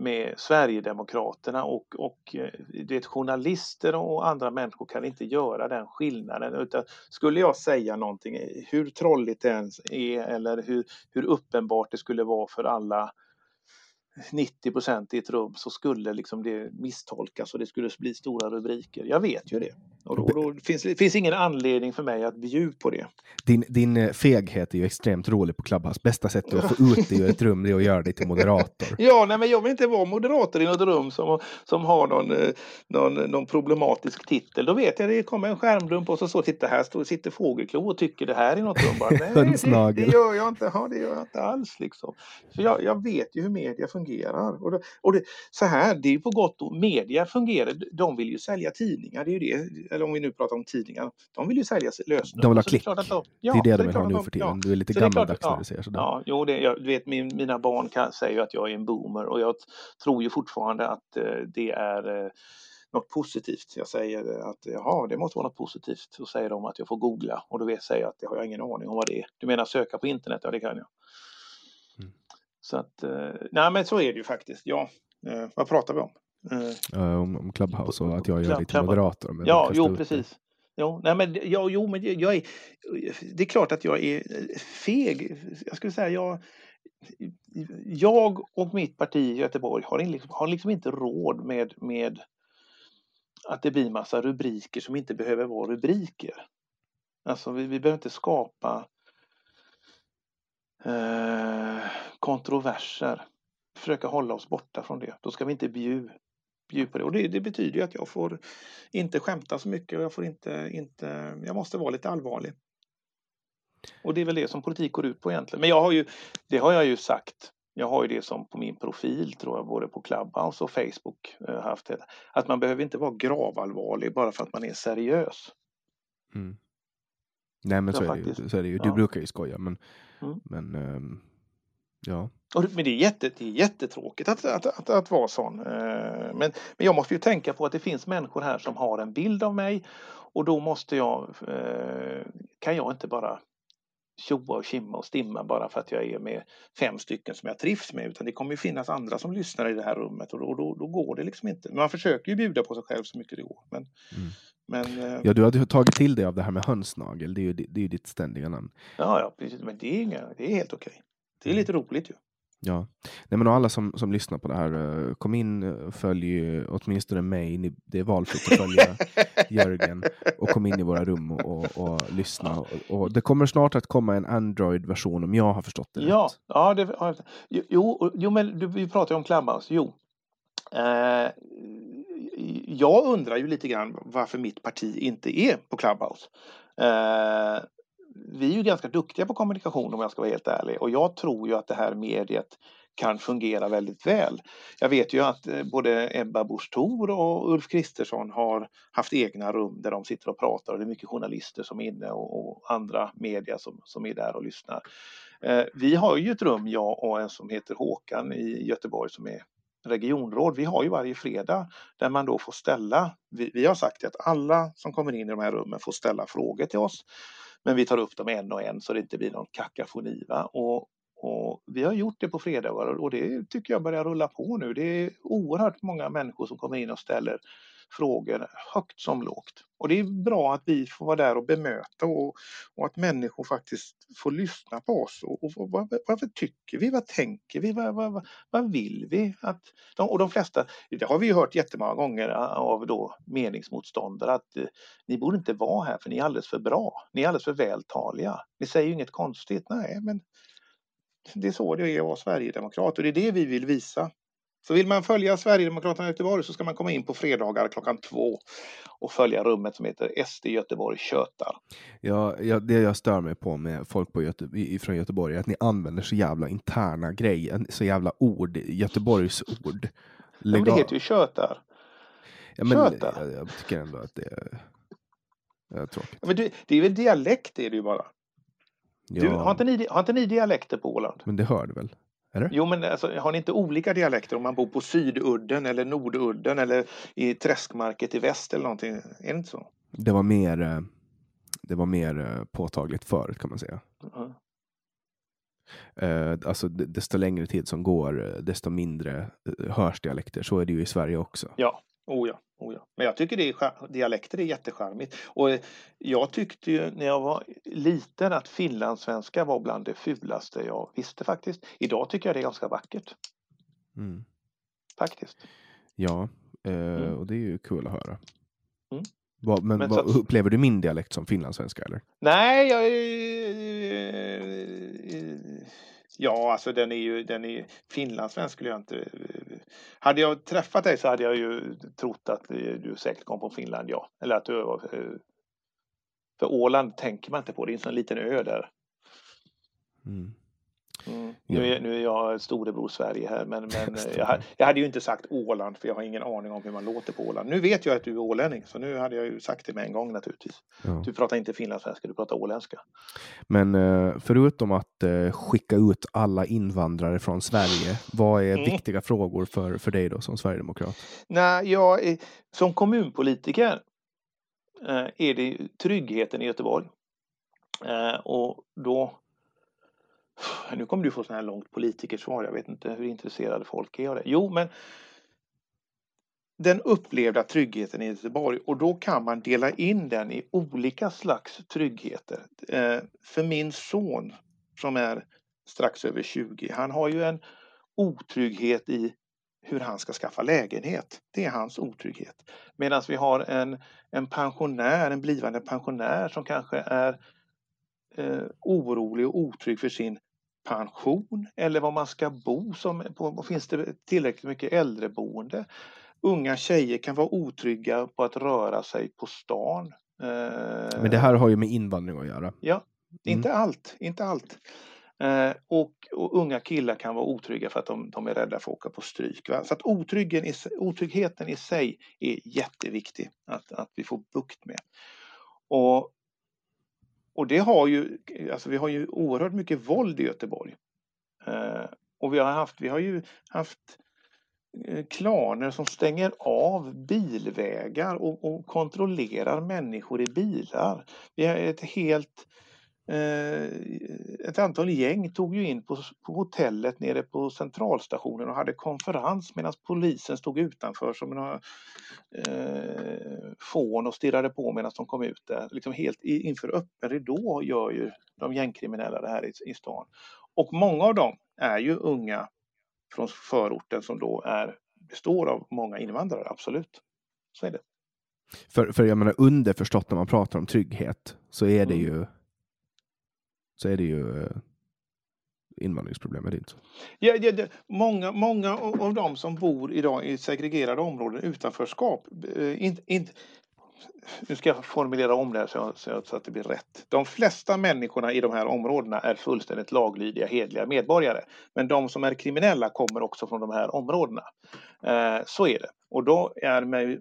med Sverigedemokraterna och, och eh, vet, journalister och andra människor kan inte göra den skillnaden. Utan skulle jag säga någonting, hur trolligt det ens är eller hur, hur uppenbart det skulle vara för alla 90 procent i ett rum så skulle liksom det misstolkas och det skulle bli stora rubriker. Jag vet ju det. Och då, då finns det finns ingen anledning för mig att bjuda på det. Din, din eh, feghet är ju extremt rolig på Clubhouse. Bästa sättet att få ut dig ur ett rum är att göra dig till moderator. Ja, nej, men jag vill inte vara moderator i något rum som, som har någon, eh, någon, någon problematisk titel. Då vet jag det kommer en skärmdump och så, så titta här står, sitter Fågelklo och tycker det här är något rum. Bara, nej, det, det gör jag inte. Ja, det gör jag inte alls liksom. För jag, jag vet ju hur media fungerar. Och det, och det, så här, det är på gott och Media fungerar, de vill ju sälja tidningar. Det är ju det, eller om vi nu pratar om tidningar. De vill ju sälja lösenord. De vill ha det klick. att de- det är ja, det de vill ha nu för tiden. ja. Du är lite det gammaldags när ja. du säger sådär. Ja, jo, det, jag, du vet, min, mina barn kan, säger ju att jag är en boomer och jag tror ju fortfarande att eh, det är eh, något positivt. Jag säger att jaha, det måste vara något positivt. Så säger de att jag får googla och då vet- säger jag att det har jag ingen aning om vad det är. Du menar söka på internet? Ja, det kan jag. Så att, eh, nej men så är det ju faktiskt. Ja, eh, vad pratar vi om? Eh, om, om Clubhouse och att jag gör till Clubhouse. moderator. men Ja, jo precis. Jo, nej, men, ja, jo, men jag är, det är klart att jag är feg. Jag skulle säga jag, jag och mitt parti i Göteborg har, in- har liksom inte råd med, med att det blir massa rubriker som inte behöver vara rubriker. Alltså vi, vi behöver inte skapa eh, kontroverser. Försöka hålla oss borta från det. Då ska vi inte bjuda bjud på det. Och det, det betyder ju att jag får inte skämta så mycket och jag får inte, inte, jag måste vara lite allvarlig. Och det är väl det som politik går ut på egentligen. Men jag har ju, det har jag ju sagt. Jag har ju det som på min profil tror jag, både på Clubhouse och Facebook eh, haft det. Att man behöver inte vara gravallvarlig bara för att man är seriös. Mm. Nej men Ja, så är, det ju, faktiskt. så är det ju. Du Ja. brukar ju skoja men, Mm. men ehm, ja. Och, men det är, jätte, det är jättetråkigt att, att, att, att vara sån. Eh, Men, men jag måste ju tänka på att det finns människor här som har en bild av mig och då måste jag, eh, kan jag inte bara tjoa och kimma och stimma bara för att jag är med fem stycken som jag trivs med utan det kommer ju finnas andra som lyssnar i det här rummet och då, då, då går det liksom inte. Men man försöker ju bjuda på sig själv så mycket det går. Men, Mm. men eh, ja, du hade ju tagit till dig av det här med hönsnagel. Det är ju, det är ju ditt ständiga namn. ja, ja, precis. men det är, inga, det är helt okej. Det är lite roligt ju. Ja, Nej, men alla som, som lyssnar på det här, eh, kom in, eh, följ åtminstone mig. Ni, det är valfritt att följa Jörgen och kom in i våra rum och, och, och lyssna. Och, och det kommer snart att komma en Android-version om jag har förstått det Ja, rätt. ja det, ja, jo, jo, jo, men du, vi pratar ju om Clubhouse. Jo. Eh, jag undrar ju lite grann varför mitt parti inte är på Clubhouse. Eh, vi är ju ganska duktiga på kommunikation om jag ska vara helt ärlig och jag tror ju att det här mediet kan fungera väldigt väl. Jag vet ju att eh, både Ebba Busch Thor och Ulf Kristersson har haft egna rum där de sitter och pratar och det är mycket journalister som är inne och, och andra media som, som är där och lyssnar. Eh, vi har ju ett rum, jag och en som heter Håkan i Göteborg som är regionråd. Vi har ju varje fredag där man då får ställa, vi, vi har sagt att alla som kommer in i de här rummen får ställa frågor till oss. Men vi tar upp dem en och en så det inte blir någon kakafoni. Va? Och, och vi har gjort det på fredagar och det tycker jag börjar rulla på nu. Det är oerhört många människor som kommer in och ställer frågor högt som lågt. Och det är bra att vi får vara där och bemöta och, och att människor faktiskt får lyssna på oss. Och, och vad, vad, tycker vi? Vad tänker vi? Vad, vad, vad vill vi? Att de, och de flesta, det har vi hört jättemånga gånger av då meningsmotståndare att eh, ni borde inte vara här för ni är alldeles för bra. Ni är alldeles för vältaliga. Ni säger ju inget konstigt. Nej, men det är så det är att vara sverigedemokrat och det är det vi vill visa. Så vill man följa Sverigedemokraterna i Göteborg så ska man komma in på fredagar klockan två och följa rummet som heter SD Göteborg tjötar. Ja, ja, det jag stör mig på med folk på Göte från Göteborg är att ni använder så jävla interna grejer, så jävla ord, Göteborgs ord. Ja, men det heter ju tjötar. Ja, men tjötar. Jag, jag, tycker ändå att det är, är tråkigt. Ja, men det, det är väl dialekt det är det ju bara. Ja. Du, har, inte ni, har inte ni dialekter på Åland? Men det hör du väl? Eller? Jo, men alltså, har ni inte olika dialekter om man bor på Sydudden eller Nordudden eller i Träskmarket i väst eller någonting? Är det inte så? Det var mer, eh, det var mer eh, påtagligt förut kan man säga. Mm. Alltså desto längre tid som går, desto mindre hörs dialekter. Så är det ju i Sverige också. Ja, oh ja. Oh ja. Men jag tycker det är, dialekter är jättecharmigt. Och jag tyckte ju när jag var liten att finlandssvenska var bland det fulaste jag visste faktiskt. Idag tycker jag det är ganska vackert. Mm. Faktiskt. Ja, eh, mm. och det är ju kul att höra. Mm. Vad, men, men vad, så, upplever du min dialekt som finlandssvenska eller? Nej, jag Ja, alltså den är ju, den är finlandssvensk skulle jag inte... Hade jag träffat dig så hade jag ju trott att du säkert kom från Finland, ja. Eller att du var... Eh, för Åland tänker man inte på, det är en sån liten ö där. Mm. Mm. Nu, är, nu är jag storebror Sverige här men, men jag, jag, hade ju inte sagt Åland för jag har ingen aning om hur man låter på Åland. Nu vet jag att du är ålänning så nu hade jag ju sagt det med en gång naturligtvis. Ja. Du pratar inte finlandssvenska, du pratar åländska. Men eh, förutom att eh, skicka ut alla invandrare från Sverige, vad är mm. viktiga frågor för, för dig då som sverigedemokrat? Nej, jag, som kommunpolitiker eh, är det tryggheten i Göteborg. Och då nu kommer du få sådana här långt politikersvar. Jag vet inte hur intresserade folk är av det. Jo, men den upplevda tryggheten i Göteborg och då kan man dela in den i olika slags tryggheter. Eh, för min son som är strax över 20, han har ju en otrygghet i hur han ska skaffa lägenhet. Det är hans otrygghet. Medan vi har en, en pensionär, en blivande pensionär som kanske är eh, orolig och otrygg för sin pension eller var man ska bo. Som, på, finns det tillräckligt mycket äldreboende? Unga tjejer kan vara otrygga på att röra sig på stan. Eh, Men det här har ju med invandring att göra. Ja, mm. inte allt, inte allt. Eh, och, och, unga killar kan vara otrygga för att de, de är rädda för att åka på stryk. Va? Så att otryggen, otryggheten i sig är jätteviktig att, att vi får bukt med. Och och det har ju, alltså vi har ju oerhört mycket våld i Göteborg. Eh, och vi har haft, vi har ju haft eh, klaner som stänger av bilvägar och, och, kontrollerar människor i bilar. Vi har ett helt ett antal gäng tog ju in på, på hotellet nere på centralstationen och hade konferens medan polisen stod utanför som några eh, fån och stirrade på medan de kom ut där. Liksom helt inför öppen ridå gör ju de gängkriminella det här i, i stan. Och många av dem är ju unga från förorten som då är, består av många invandrare, absolut. Så är det. För, för jag menar underförstått när man pratar om trygghet så är det mm. ju så är det ju eh, invandringsproblem, är det inte? Ja, ja, det, många, många av de som bor idag i segregerade områden, utanförskap, eh, inte, inte, nu ska jag formulera om det här så, jag, så, så, att det blir rätt. De flesta människorna i de här områdena är fullständigt laglydiga, hedliga medborgare. Men de som är kriminella kommer också från de här områdena. Eh, så är det. Och då är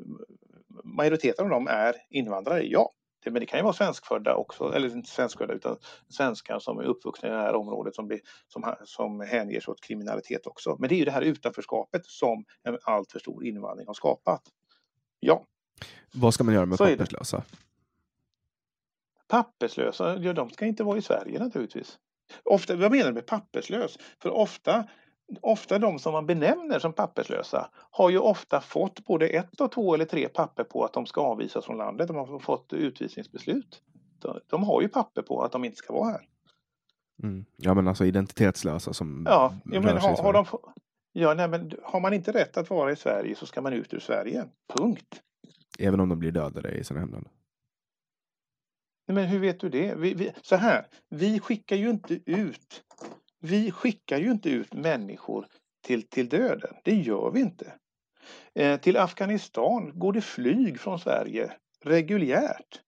majoriteten av dem är invandrare, ja det, men det kan ju vara svenskfödda också, eller inte svenskfödda utan svenskar som är uppvuxna i det här området som, blir, som, som hänger sig åt kriminalitet också. Men det är ju det här utanförskapet som en alltför stor invandring har skapat. Ja. Vad ska man göra med Så papperslösa? Papperslösa, ja, de ska inte vara i Sverige naturligtvis. Ofta, vad menar du med papperslös? För ofta ofta de som man benämner som papperslösa har ju ofta fått både ett och två eller tre papper på att de ska avvisas från landet. De har fått utvisningsbeslut. De har ju papper på att de inte ska vara här. Mm. Ja men alltså identitetslösa som Ja, ja men har, har, de, ja, nej, men har man inte rätt att vara i Sverige så ska man ut ur Sverige. Punkt. Även om de blir dödade i sina hemländer? men hur vet du det? Vi, vi, så här, vi skickar ju inte ut vi skickar ju inte ut människor till, till döden. Det gör vi inte. Eh, till Afghanistan går det flyg från Sverige reguljärt.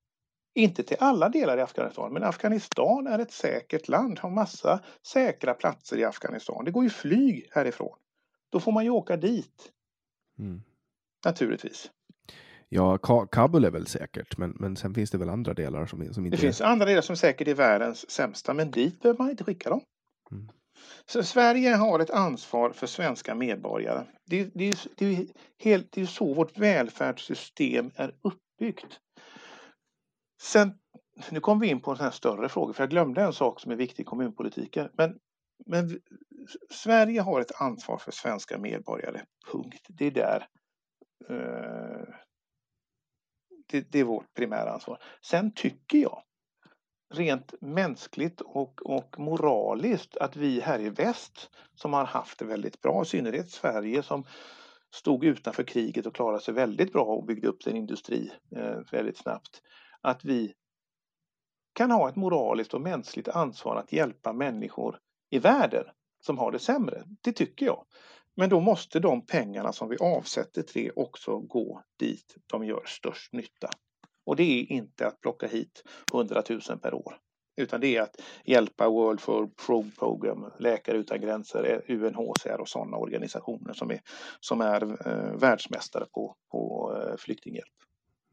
Inte till alla delar i Afghanistan, men Afghanistan är ett säkert land, har massa säkra platser i Afghanistan. Det går ju flyg härifrån. Då får man ju åka dit. Mm. Naturligtvis. Ja, Kabul är väl säkert, men, men sen finns det väl andra delar som, som inte... Det finns andra delar som säkert är världens sämsta, men dit behöver man inte skicka dem. Mm. Så Sverige har ett ansvar för svenska medborgare. Det, det, det, är, helt, det är så vårt välfärdssystem är uppbyggt. Sen, nu kommer vi in på en sån här större fråga, för jag glömde en sak som är viktig i kommunpolitiken. Men, men Sverige har ett ansvar för svenska medborgare, punkt. Det är där eh, det, det, är vårt primära ansvar. Sen tycker jag rent mänskligt och, och moraliskt att vi här i väst som har haft det väldigt bra, i synnerhet Sverige som stod utanför kriget och klarade sig väldigt bra och byggde upp sin industri eh, väldigt snabbt. Att vi kan ha ett moraliskt och mänskligt ansvar att hjälpa människor i världen som har det sämre. Det tycker jag. Men då måste de pengarna som vi avsätter till det också gå dit de gör störst nytta. Och det är inte att plocka hit 100 000 per år. Utan det är att hjälpa World Food Program, Läkare utan gränser, UNHCR och sådana organisationer som är, som är eh, världsmästare på, på eh, flyktinghjälp.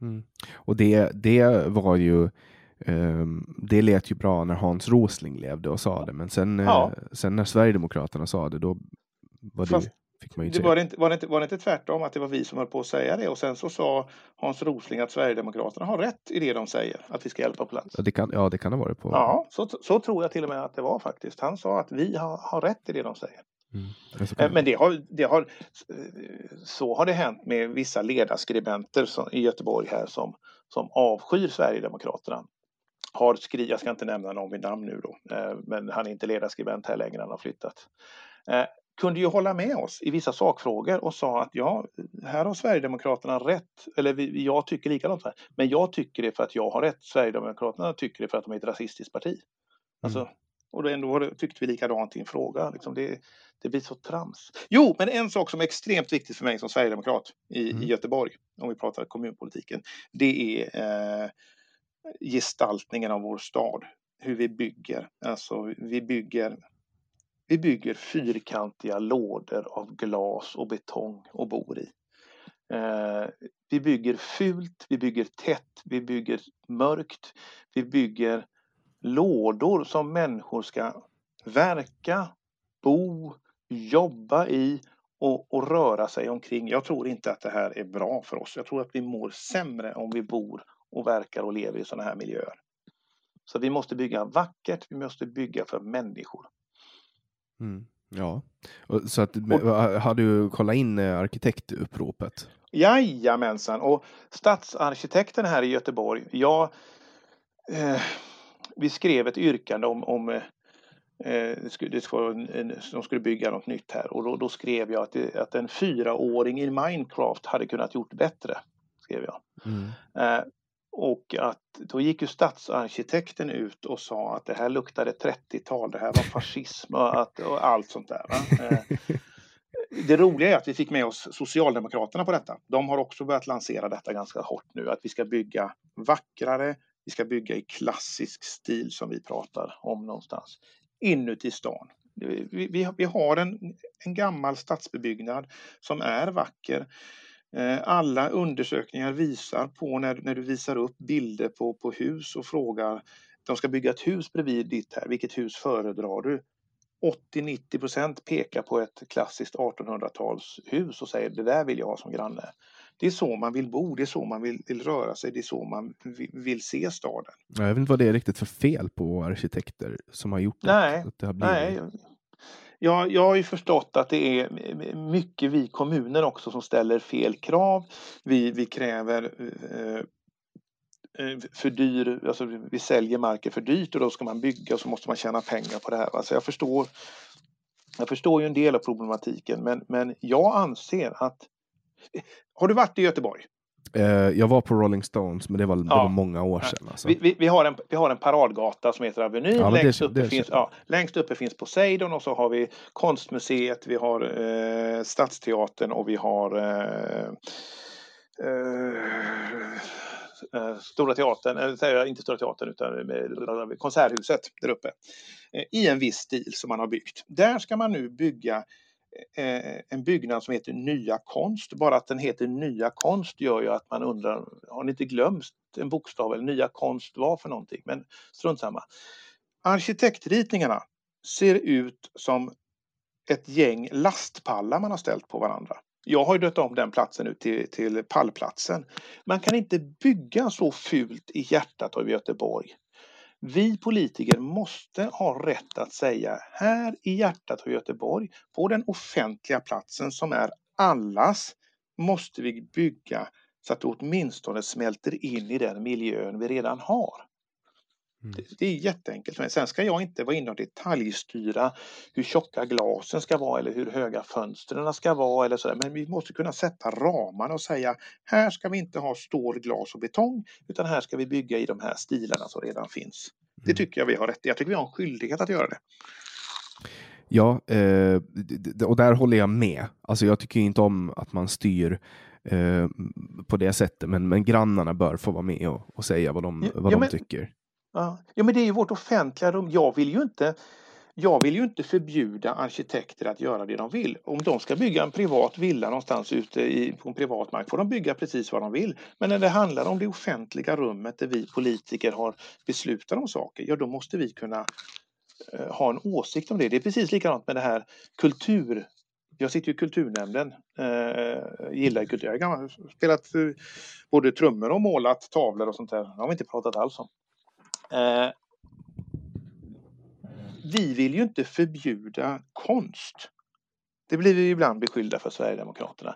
Mm. Och det, det var ju Um, det lät ju bra när Hans Rosling levde och sa det, men sen, ja. eh, sen när Sverigedemokraterna sa det, då var det Fast, Fick man ju det var, det inte, var, det inte, var det inte tvärtom att det var vi som höll på att säga det och sen så sa Hans Rosling att Sverigedemokraterna har rätt i det de säger, att vi ska hjälpa på plats. Ja, det kan, ja, det kan ha varit på. Ja, så, så tror jag till och med att det var faktiskt. Han sa att vi har, har rätt i det de säger. Mm. Eh, men det har, det har, så har det hänt med vissa ledarskribenter som, i Göteborg här som, som avskyr Sverigedemokraterna. Har skrivit, jag ska inte nämna någon vid namn nu då, eh, men han är inte ledarskribent här längre, han har flyttat. Kunde ju hålla med oss i vissa sakfrågor och sa att ja, här har Sverigedemokraterna rätt, eller vi, jag tycker likadant här, men jag tycker det för att jag har rätt, Sverigedemokraterna tycker det för att de är ett rasistiskt parti. Mm. Alltså, och då ändå tyckte vi likadant i en fråga. Liksom det, det blir så trams. Jo, men en sak som är extremt viktigt för mig som sverigedemokrat i, mm. i Göteborg, om vi pratar kommunpolitiken, det är eh, gestaltningen av vår stad. Hur vi bygger. Alltså, vi bygger vi bygger fyrkantiga lådor av glas och betong och bor i. Eh, vi bygger fult, vi bygger tätt, vi bygger mörkt. Vi bygger lådor som människor ska verka, bo, jobba i och, och, röra sig omkring. Jag tror inte att det här är bra för oss. Jag tror att vi mår sämre om vi bor och verkar och lever i sådana här miljöer. Så vi måste bygga vackert, vi måste bygga för människor. Mm. Ja, så att, och, har du kollat in eh, arkitektuppropet? Jajamensan, och stadsarkitekten här i Göteborg, jag, eh, vi skrev ett yrkande om, om eh, det skulle, det skulle, de skulle bygga något nytt här och då, då skrev jag att, det, att en fyraåring i Minecraft hade kunnat gjort bättre. skrev jag. Mm. Eh, och att då gick ju stadsarkitekten ut och sa att det här luktade 30-tal, det här var fascism och, att, och allt sånt där. Eh, det roliga är att vi fick med oss Socialdemokraterna på detta. De har också börjat lansera detta ganska hårt nu, att vi ska bygga vackrare, vi ska bygga i klassisk stil som vi pratar om någonstans, inuti stan. Vi, vi, vi har en, en gammal stadsbebyggnad som är vacker Eh, alla undersökningar visar på när, när du visar upp bilder på, på hus och frågar de ska bygga ett hus bredvid ditt här, vilket hus föredrar du? 80-90 procent pekar på ett klassiskt 1800-talshus och säger det där vill jag ha som granne. Det är så man vill bo, det är så man vill, vill röra sig, det är så man vill, vill se staden. Jag vet inte vad det är riktigt för fel på arkitekter som har gjort nej, att det har blivit... Nej, jag, jag har ju förstått att det är mycket vi kommuner också som ställer fel krav. Vi, vi kräver eh, eh för dyr, alltså vi säljer marken för dyrt och då ska man bygga och så måste man tjäna pengar på det här. Alltså jag, förstår, jag förstår ju en del av problematiken men, men jag anser att har du varit i Göteborg? Eh, jag var på Rolling Stones, men det var, det var många år sedan. Alltså. Vi, vi, vi, har en, vi har en paradgata som heter Avenyn. Ja, längst, uppe finns, ja, längst uppe finns Poseidon och så har vi Konstmuseet, vi har eh, Stadsteatern och vi har eh, eh, Stora Teatern, eller inte Stora Teatern utan Konserthuset där uppe. I en viss stil som man har byggt. Där ska man nu bygga Eh, Eh, eh, en byggnad som heter Nya Konst. Bara att den heter Nya Konst gör ju att man undrar, har ni inte glömt en bokstav eller Nya Konst var för någonting? Men strunt samma. Arkitektritningarna ser ut som ett gäng lastpallar man har ställt på varandra. Jag har ju döpt om den platsen nu till, till pallplatsen. Man kan inte bygga så fult i hjärtat av Göteborg. Vi politiker måste ha rätt att säga här i hjärtat av Göteborg, på den offentliga platsen som är allas, måste vi bygga så att det åtminstone smälter in i den miljön vi redan har. Mm. Det, det, är jätteenkelt. Men sen ska jag inte vara inne och detaljstyra hur tjocka glasen ska vara eller hur höga fönstren ska vara eller sådär. Men vi måste kunna sätta ramarna och säga här ska vi inte ha stål, glas och betong utan här ska vi bygga i de här stilarna som redan finns. Det mm. tycker jag vi har rätt Jag tycker vi har en skyldighet att göra det. Ja, eh, och där håller jag med. Alltså jag tycker inte om att man styr eh, på det sättet, men, men grannarna bör få vara med och, och säga vad de, vad ja, de men, tycker. Ja. ja, men det är ju vårt offentliga rum. Jag vill ju inte jag vill ju inte förbjuda arkitekter att göra det de vill. Om de ska bygga en privat villa någonstans ute i, på en privat mark får de bygga precis vad de vill. Men när det handlar om det offentliga rummet där vi politiker har beslutat om saker, ja då måste vi kunna eh, ha en åsikt om det. Det är precis likadant med det här kultur... Jag sitter i kulturnämnden, eh, gillar kultur. Jag har spelat eh, både trummor och målat tavlor och sånt där. Det har vi inte pratat alls om. Eh, vi vill ju inte förbjuda konst. Det blir vi ibland beskyllda för Sverigedemokraterna.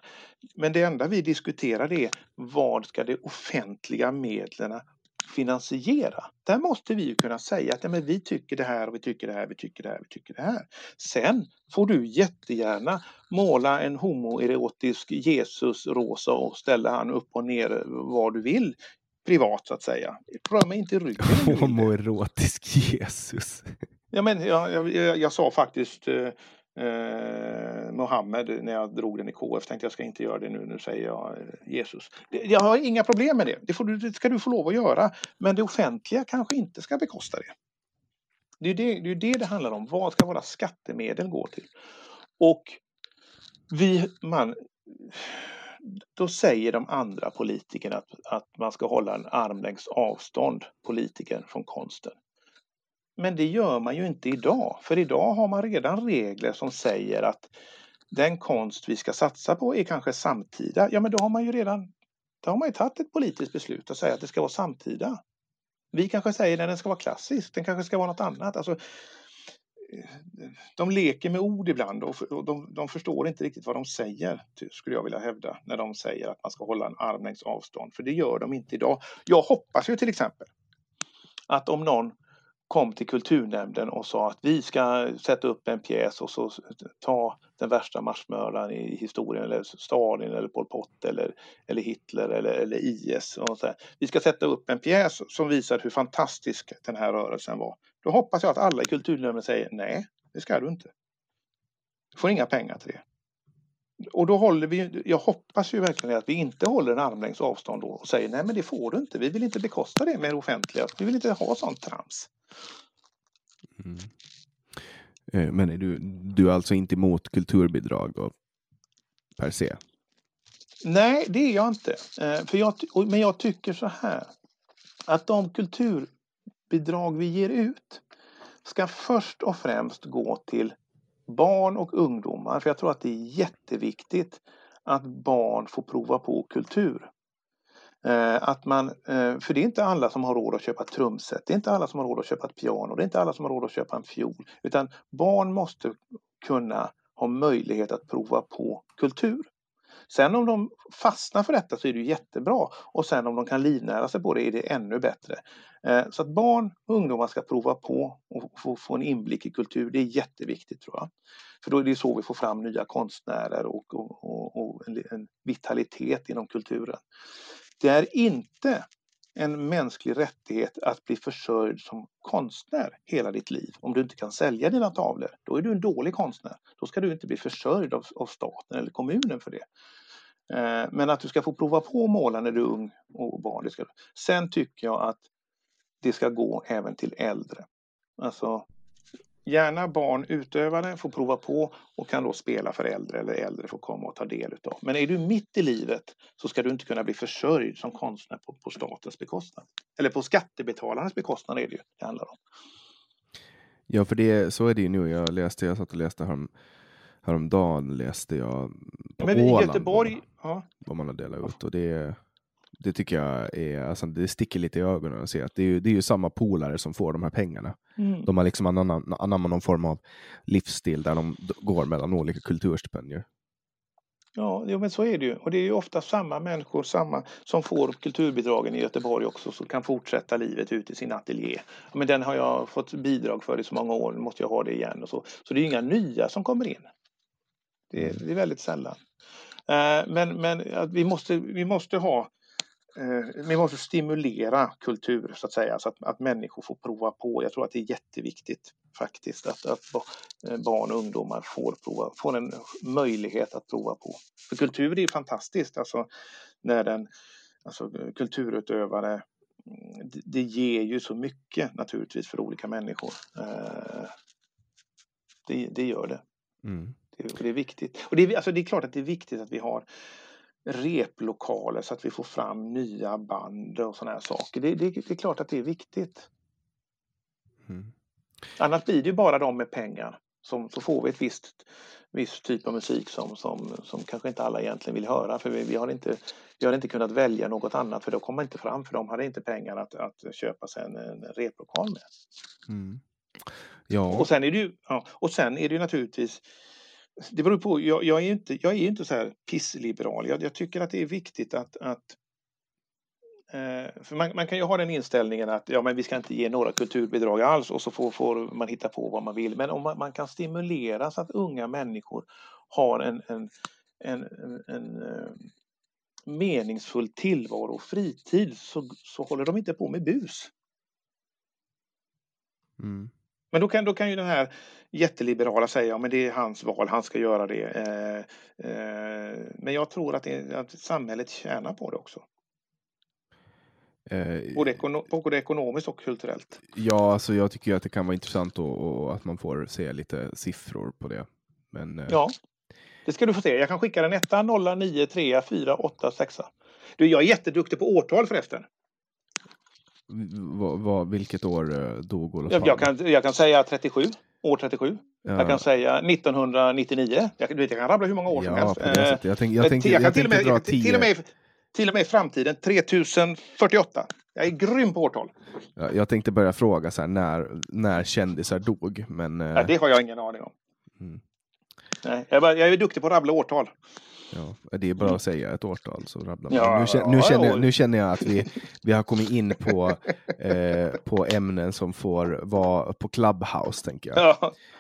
Men det enda vi diskuterar är vad ska de offentliga medlen finansiera? Där måste vi ju kunna säga att ja, men vi tycker det här och vi tycker det här, vi tycker det här, vi tycker det här. Sen får du jättegärna måla en homoerotisk Jesus rosa och ställa han upp och ner var du vill privat så att säga. Rör mig inte i ryggen. Homoerotisk Jesus. Ja, men jag, jag, jag sa faktiskt eh, eh, Mohammed när jag drog den i KF. Tänkte jag ska inte göra det nu. Nu säger jag eh, Jesus. Jag har inga problem med det. Det, får du, det ska du få lov att göra. Men det offentliga kanske inte ska bekosta det. Det är det det, är det, det handlar om. Vad ska våra skattemedel gå till? Och vi, man, då säger de andra politikerna att, att man ska hålla en armlängds avstånd, politikern från konsten. Men det gör man ju inte idag, för idag har man redan regler som säger att den konst vi ska satsa på är kanske samtida. Ja, men då har man ju redan då har man ju tagit ett politiskt beslut och säga att det ska vara samtida. Vi kanske säger att den ska vara klassisk, den kanske ska vara något annat. Alltså, de leker med ord ibland och de, de förstår inte riktigt vad de säger, skulle jag vilja hävda, när de säger att man ska hålla en armlängds avstånd, för det gör de inte idag. Jag hoppas ju till exempel att om någon kom till kulturnämnden och sa att vi ska sätta upp en pjäs och så ta den värsta marsmördaren i historien eller Stalin eller Pol Pot eller, eller Hitler eller, eller IS. Och så Vi ska sätta upp en pjäs som visar hur fantastisk den här rörelsen var. Då hoppas jag att alla i kulturnämnden säger nej, det ska du inte. Du får inga pengar till det. Och då håller vi, jag hoppas ju verkligen att vi inte håller en armlängds avstånd då och säger nej men det får du inte, vi vill inte bekosta det med det offentliga, vi vill inte ha sånt trams. Mm. Eh, men är du, du är alltså inte emot kulturbidrag och, per se? Nej, det är jag inte. Eh, för jag, men jag tycker så här. Att de bidrag vi ger ut ska först och främst gå till barn och ungdomar. För jag tror att det är jätteviktigt att barn får prova på kultur. Eh, att man, eh, för det är inte alla som har råd att köpa ett trumset, det är inte alla som har råd att köpa ett piano, det är inte alla som har råd att köpa en fiol. Utan barn måste kunna ha möjlighet att prova på kultur. Sen om de fastnar för detta så är det jättebra och sen om de kan livnära sig på det är det ännu bättre. Eh, så att barn och ungdomar ska prova på och få, en inblick i kultur, det är jätteviktigt tror jag. För då är det så vi får fram nya konstnärer och, och, och, och en vitalitet inom kulturen. Det är inte en mänsklig rättighet att bli försörjd som konstnär hela ditt liv. Om du inte kan sälja dina tavlor, då är du en dålig konstnär. Då ska du inte bli försörjd av, av staten eller kommunen för det. Eh, men att du ska få prova på att måla när du är ung och barn. Det ska. Sen tycker jag att det ska gå även till äldre. Alltså Gärna barn utövare får prova på och kan då spela för äldre eller äldre får komma och ta del utav. Men är du mitt i livet så ska du inte kunna bli försörjd som konstnär på, på statens bekostnad. Eller på skattebetalarnas bekostnad är det ju det handlar om. Ja, för det, så är det ju nu. Jag läste, jag satt och läste här häromdagen läste jag på Men Åland Göteborg, vad, ja. vad man har delat ut och det det tycker jag är, alltså, det sticker lite i ögonen att se att det är, ju, det är ju samma polare som får de här pengarna. Mm. De har liksom anammat någon form av livsstil där de går mellan olika kulturstipendier. Ja, jo, men så är det ju. Och det är ju ofta samma människor samma, som får kulturbidragen i Göteborg också som kan fortsätta livet ut i sin ateljé. Men den har jag fått bidrag för i så många år, nu måste jag ha det igen. Och så. så det är inga nya som kommer in. Det är, det är väldigt sällan. Eh, men men vi, måste, vi måste ha eh, vi måste stimulera kultur så att säga så att, att människor får prova på. Jag tror att det är jätteviktigt faktiskt att, att eh, barn och ungdomar får, prova, får en möjlighet att prova på. För kultur är fantastiskt, alltså när den alltså, kulturutövare mm, det ger ju så mycket naturligtvis för olika människor. Det, det gör det. Mm det. det. är viktigt. Och det är, alltså det är klart att det är viktigt att vi har replokaler så att vi får fram nya band och sådana här saker. Det, det, det, är klart att det är viktigt. Mm. Annars blir det ju bara de med pengar. Som, så får vi ett visst, viss typ av musik som, som, som kanske inte alla egentligen vill höra. För vi, vi, har inte, vi har inte kunnat välja något annat för det kommer inte fram för de hade inte pengar att, att köpa sig en, en replokal med. Mm. Ja. Och sen är det ju, ja, och sen är det ju naturligtvis det beror på. Jag, jag, är inte, jag är inte så här pissliberal. Jag, jag tycker att det är viktigt att, att eh, för man, man, kan ju ha den inställningen att ja, men vi ska inte ge några kulturbidrag alls och så får, får man hitta på vad man vill. Men om man, man kan stimulera så att unga människor har en, en, en, en, en eh, meningsfull tillvaro och fritid så, så håller de inte på med bus. Mm. Men då kan, då kan ju den här jätteliberala säga ja, men det är hans val, han ska göra det. Eh, eh, men jag tror att, det, att samhället tjänar på det också. Eh, både, ekono både ekonomiskt och kulturellt. Ja, alltså jag tycker att det kan vara intressant och, och att man får se lite siffror på det. Men, eh... Ja, det ska du få se. Jag kan skicka den etta, nolla, nio, trea, fyra, åtta, sexa. Du, jag är jätteduktig på årtal förresten. Va, va, vilket år eh, dog Olof Palme? Jag kan, jag kan säga 37, år 37. Ja. Jag kan säga 1999. Jag, du vet, jag kan rabbla hur många år ja, som helst. Jag, jag, tänk, jag, tänkte, jag, jag till, och med, till, och med, till och med i framtiden 3048. Jag är grym på årtal. Ja, jag tänkte börja fråga så här, när, när kändisar dog. Men, eh, ja, det har jag ingen aning om. Mm. Nej, jag, är bara, jag är duktig på att rabbla årtal. Ja, det är bara att säga ett årtal så rabblar man. Ja, nu, känner, nu, känner jag, nu känner jag att vi, vi har kommit in på, eh, på ämnen som får vara på Clubhouse, tänker jag.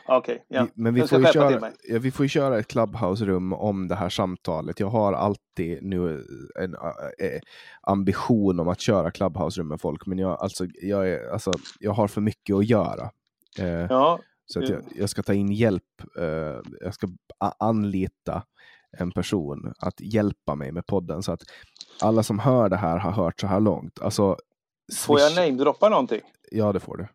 Ja, okay, ja. Men vi får, ju köra, ja, vi får ju köra ett Clubhouse-rum om det här samtalet. Jag har alltid nu en eh, ambition om att köra Clubhouse-rum med folk, men jag, alltså, jag, är, alltså, jag har för mycket att göra. Eh, ja. Så att jag, jag, ska ta in hjälp, eh, jag ska anlita en person att hjälpa mig med podden så att alla som hör det här har hört så här långt. Alltså, får jag namedroppa någonting? Ja, det får du.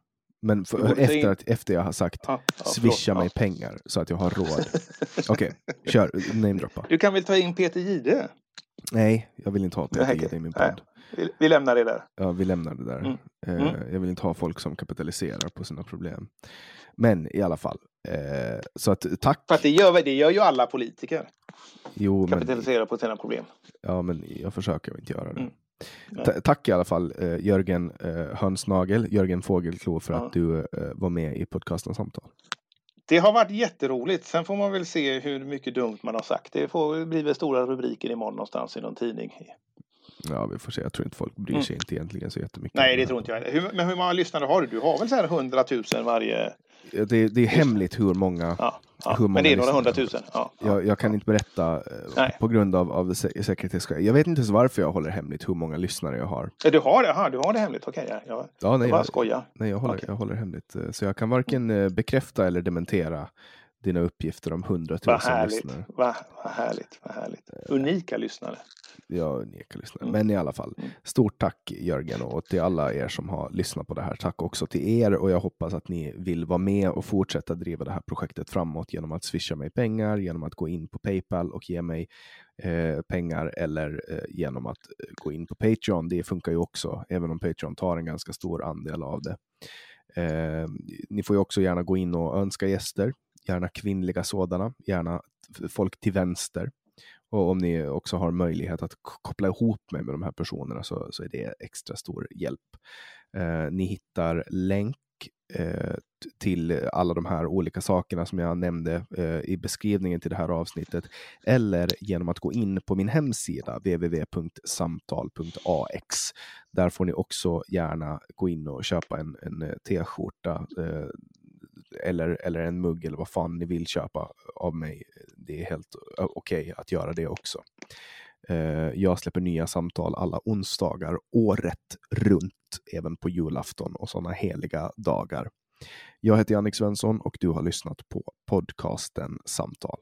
Men för, efter, att, efter jag har sagt ah, ah, swisha mig ah. pengar så att jag har råd. Okej, okay, kör namedroppa. Du kan väl ta in Peter Gide? Nej, jag vill inte ha Peter Jihde i min podd. Vi, vi lämnar det där. Ja, vi lämnar det där. Mm. Eh, Mm. Jag vill inte ha folk som kapitaliserar på sina problem. Men i alla fall. Eh, så att tack. För att det gör, det gör ju alla politiker. Jo, men, Kapitalisera på sina problem. ja, men jag försöker inte göra det. Mm. Ta- tack i alla fall eh, Jörgen eh, Hönsnagel, Jörgen Fågelklo för Ja. att du eh, var med i podcasten Samtal. Det har varit jätteroligt. Sen får man väl se hur mycket dumt man har sagt. Det får bli väl stora rubriker imorgon någonstans i någon tidning. Ja, vi får se. Jag tror inte folk bryr Mm. sig inte egentligen så jättemycket. Nej, det tror inte jag. Hur, men hur många lyssnare har du? Du har väl så här 100 000 varje... Det, det är hemligt hur många. Ja, ja. Hur många men det är några hundratusen. Ja, ja. Jag, jag kan inte berätta eh, Nej. på grund av, av sekretesskäl. Jag vet inte ens varför jag håller hemligt hur många lyssnare jag har. Du har det? Aha, du har det hemligt? Okej, ja. jag, Ja, nej, jag bara skojar. nej, jag, håller, Okej. jag håller hemligt. eh, Så jag kan varken eh, bekräfta eller dementera dina uppgifter om 100 000 Vad lyssnare. Vad, vad härligt. Vad härligt. Unika lyssnare. Jag nekar lyssnare. Mm. Men i alla fall, Mm. stort tack Jörgen och till alla er som har lyssnat på det här. Tack också till er och jag hoppas att ni vill vara med och fortsätta driva det här projektet framåt genom att swisha mig pengar, genom att gå in på Paypal och ge mig eh, pengar eller eh, genom att eh, gå in på Patreon. Det funkar ju också, även om Patreon tar en ganska stor andel av det. Eh, ni får ju också gärna gå in och önska gäster, gärna kvinnliga sådana, gärna folk till vänster. Och om ni också har möjlighet att koppla ihop mig med de här personerna så, så är det extra stor hjälp. Eh, ni hittar länk eh, till alla de här olika sakerna som jag nämnde eh, i beskrivningen till det här avsnittet eller genom att gå in på min hemsida www.samtal.ax. Där får ni också gärna gå in och köpa en, en t-skjorta eh, eller, eller en mugg eller vad fan ni vill köpa av mig. Det är helt okej okej att göra det också. Eh, jag släpper nya samtal alla onsdagar året runt, även på julafton och sådana heliga dagar. Jag heter Jannik Svensson och du har lyssnat på podcasten Samtal.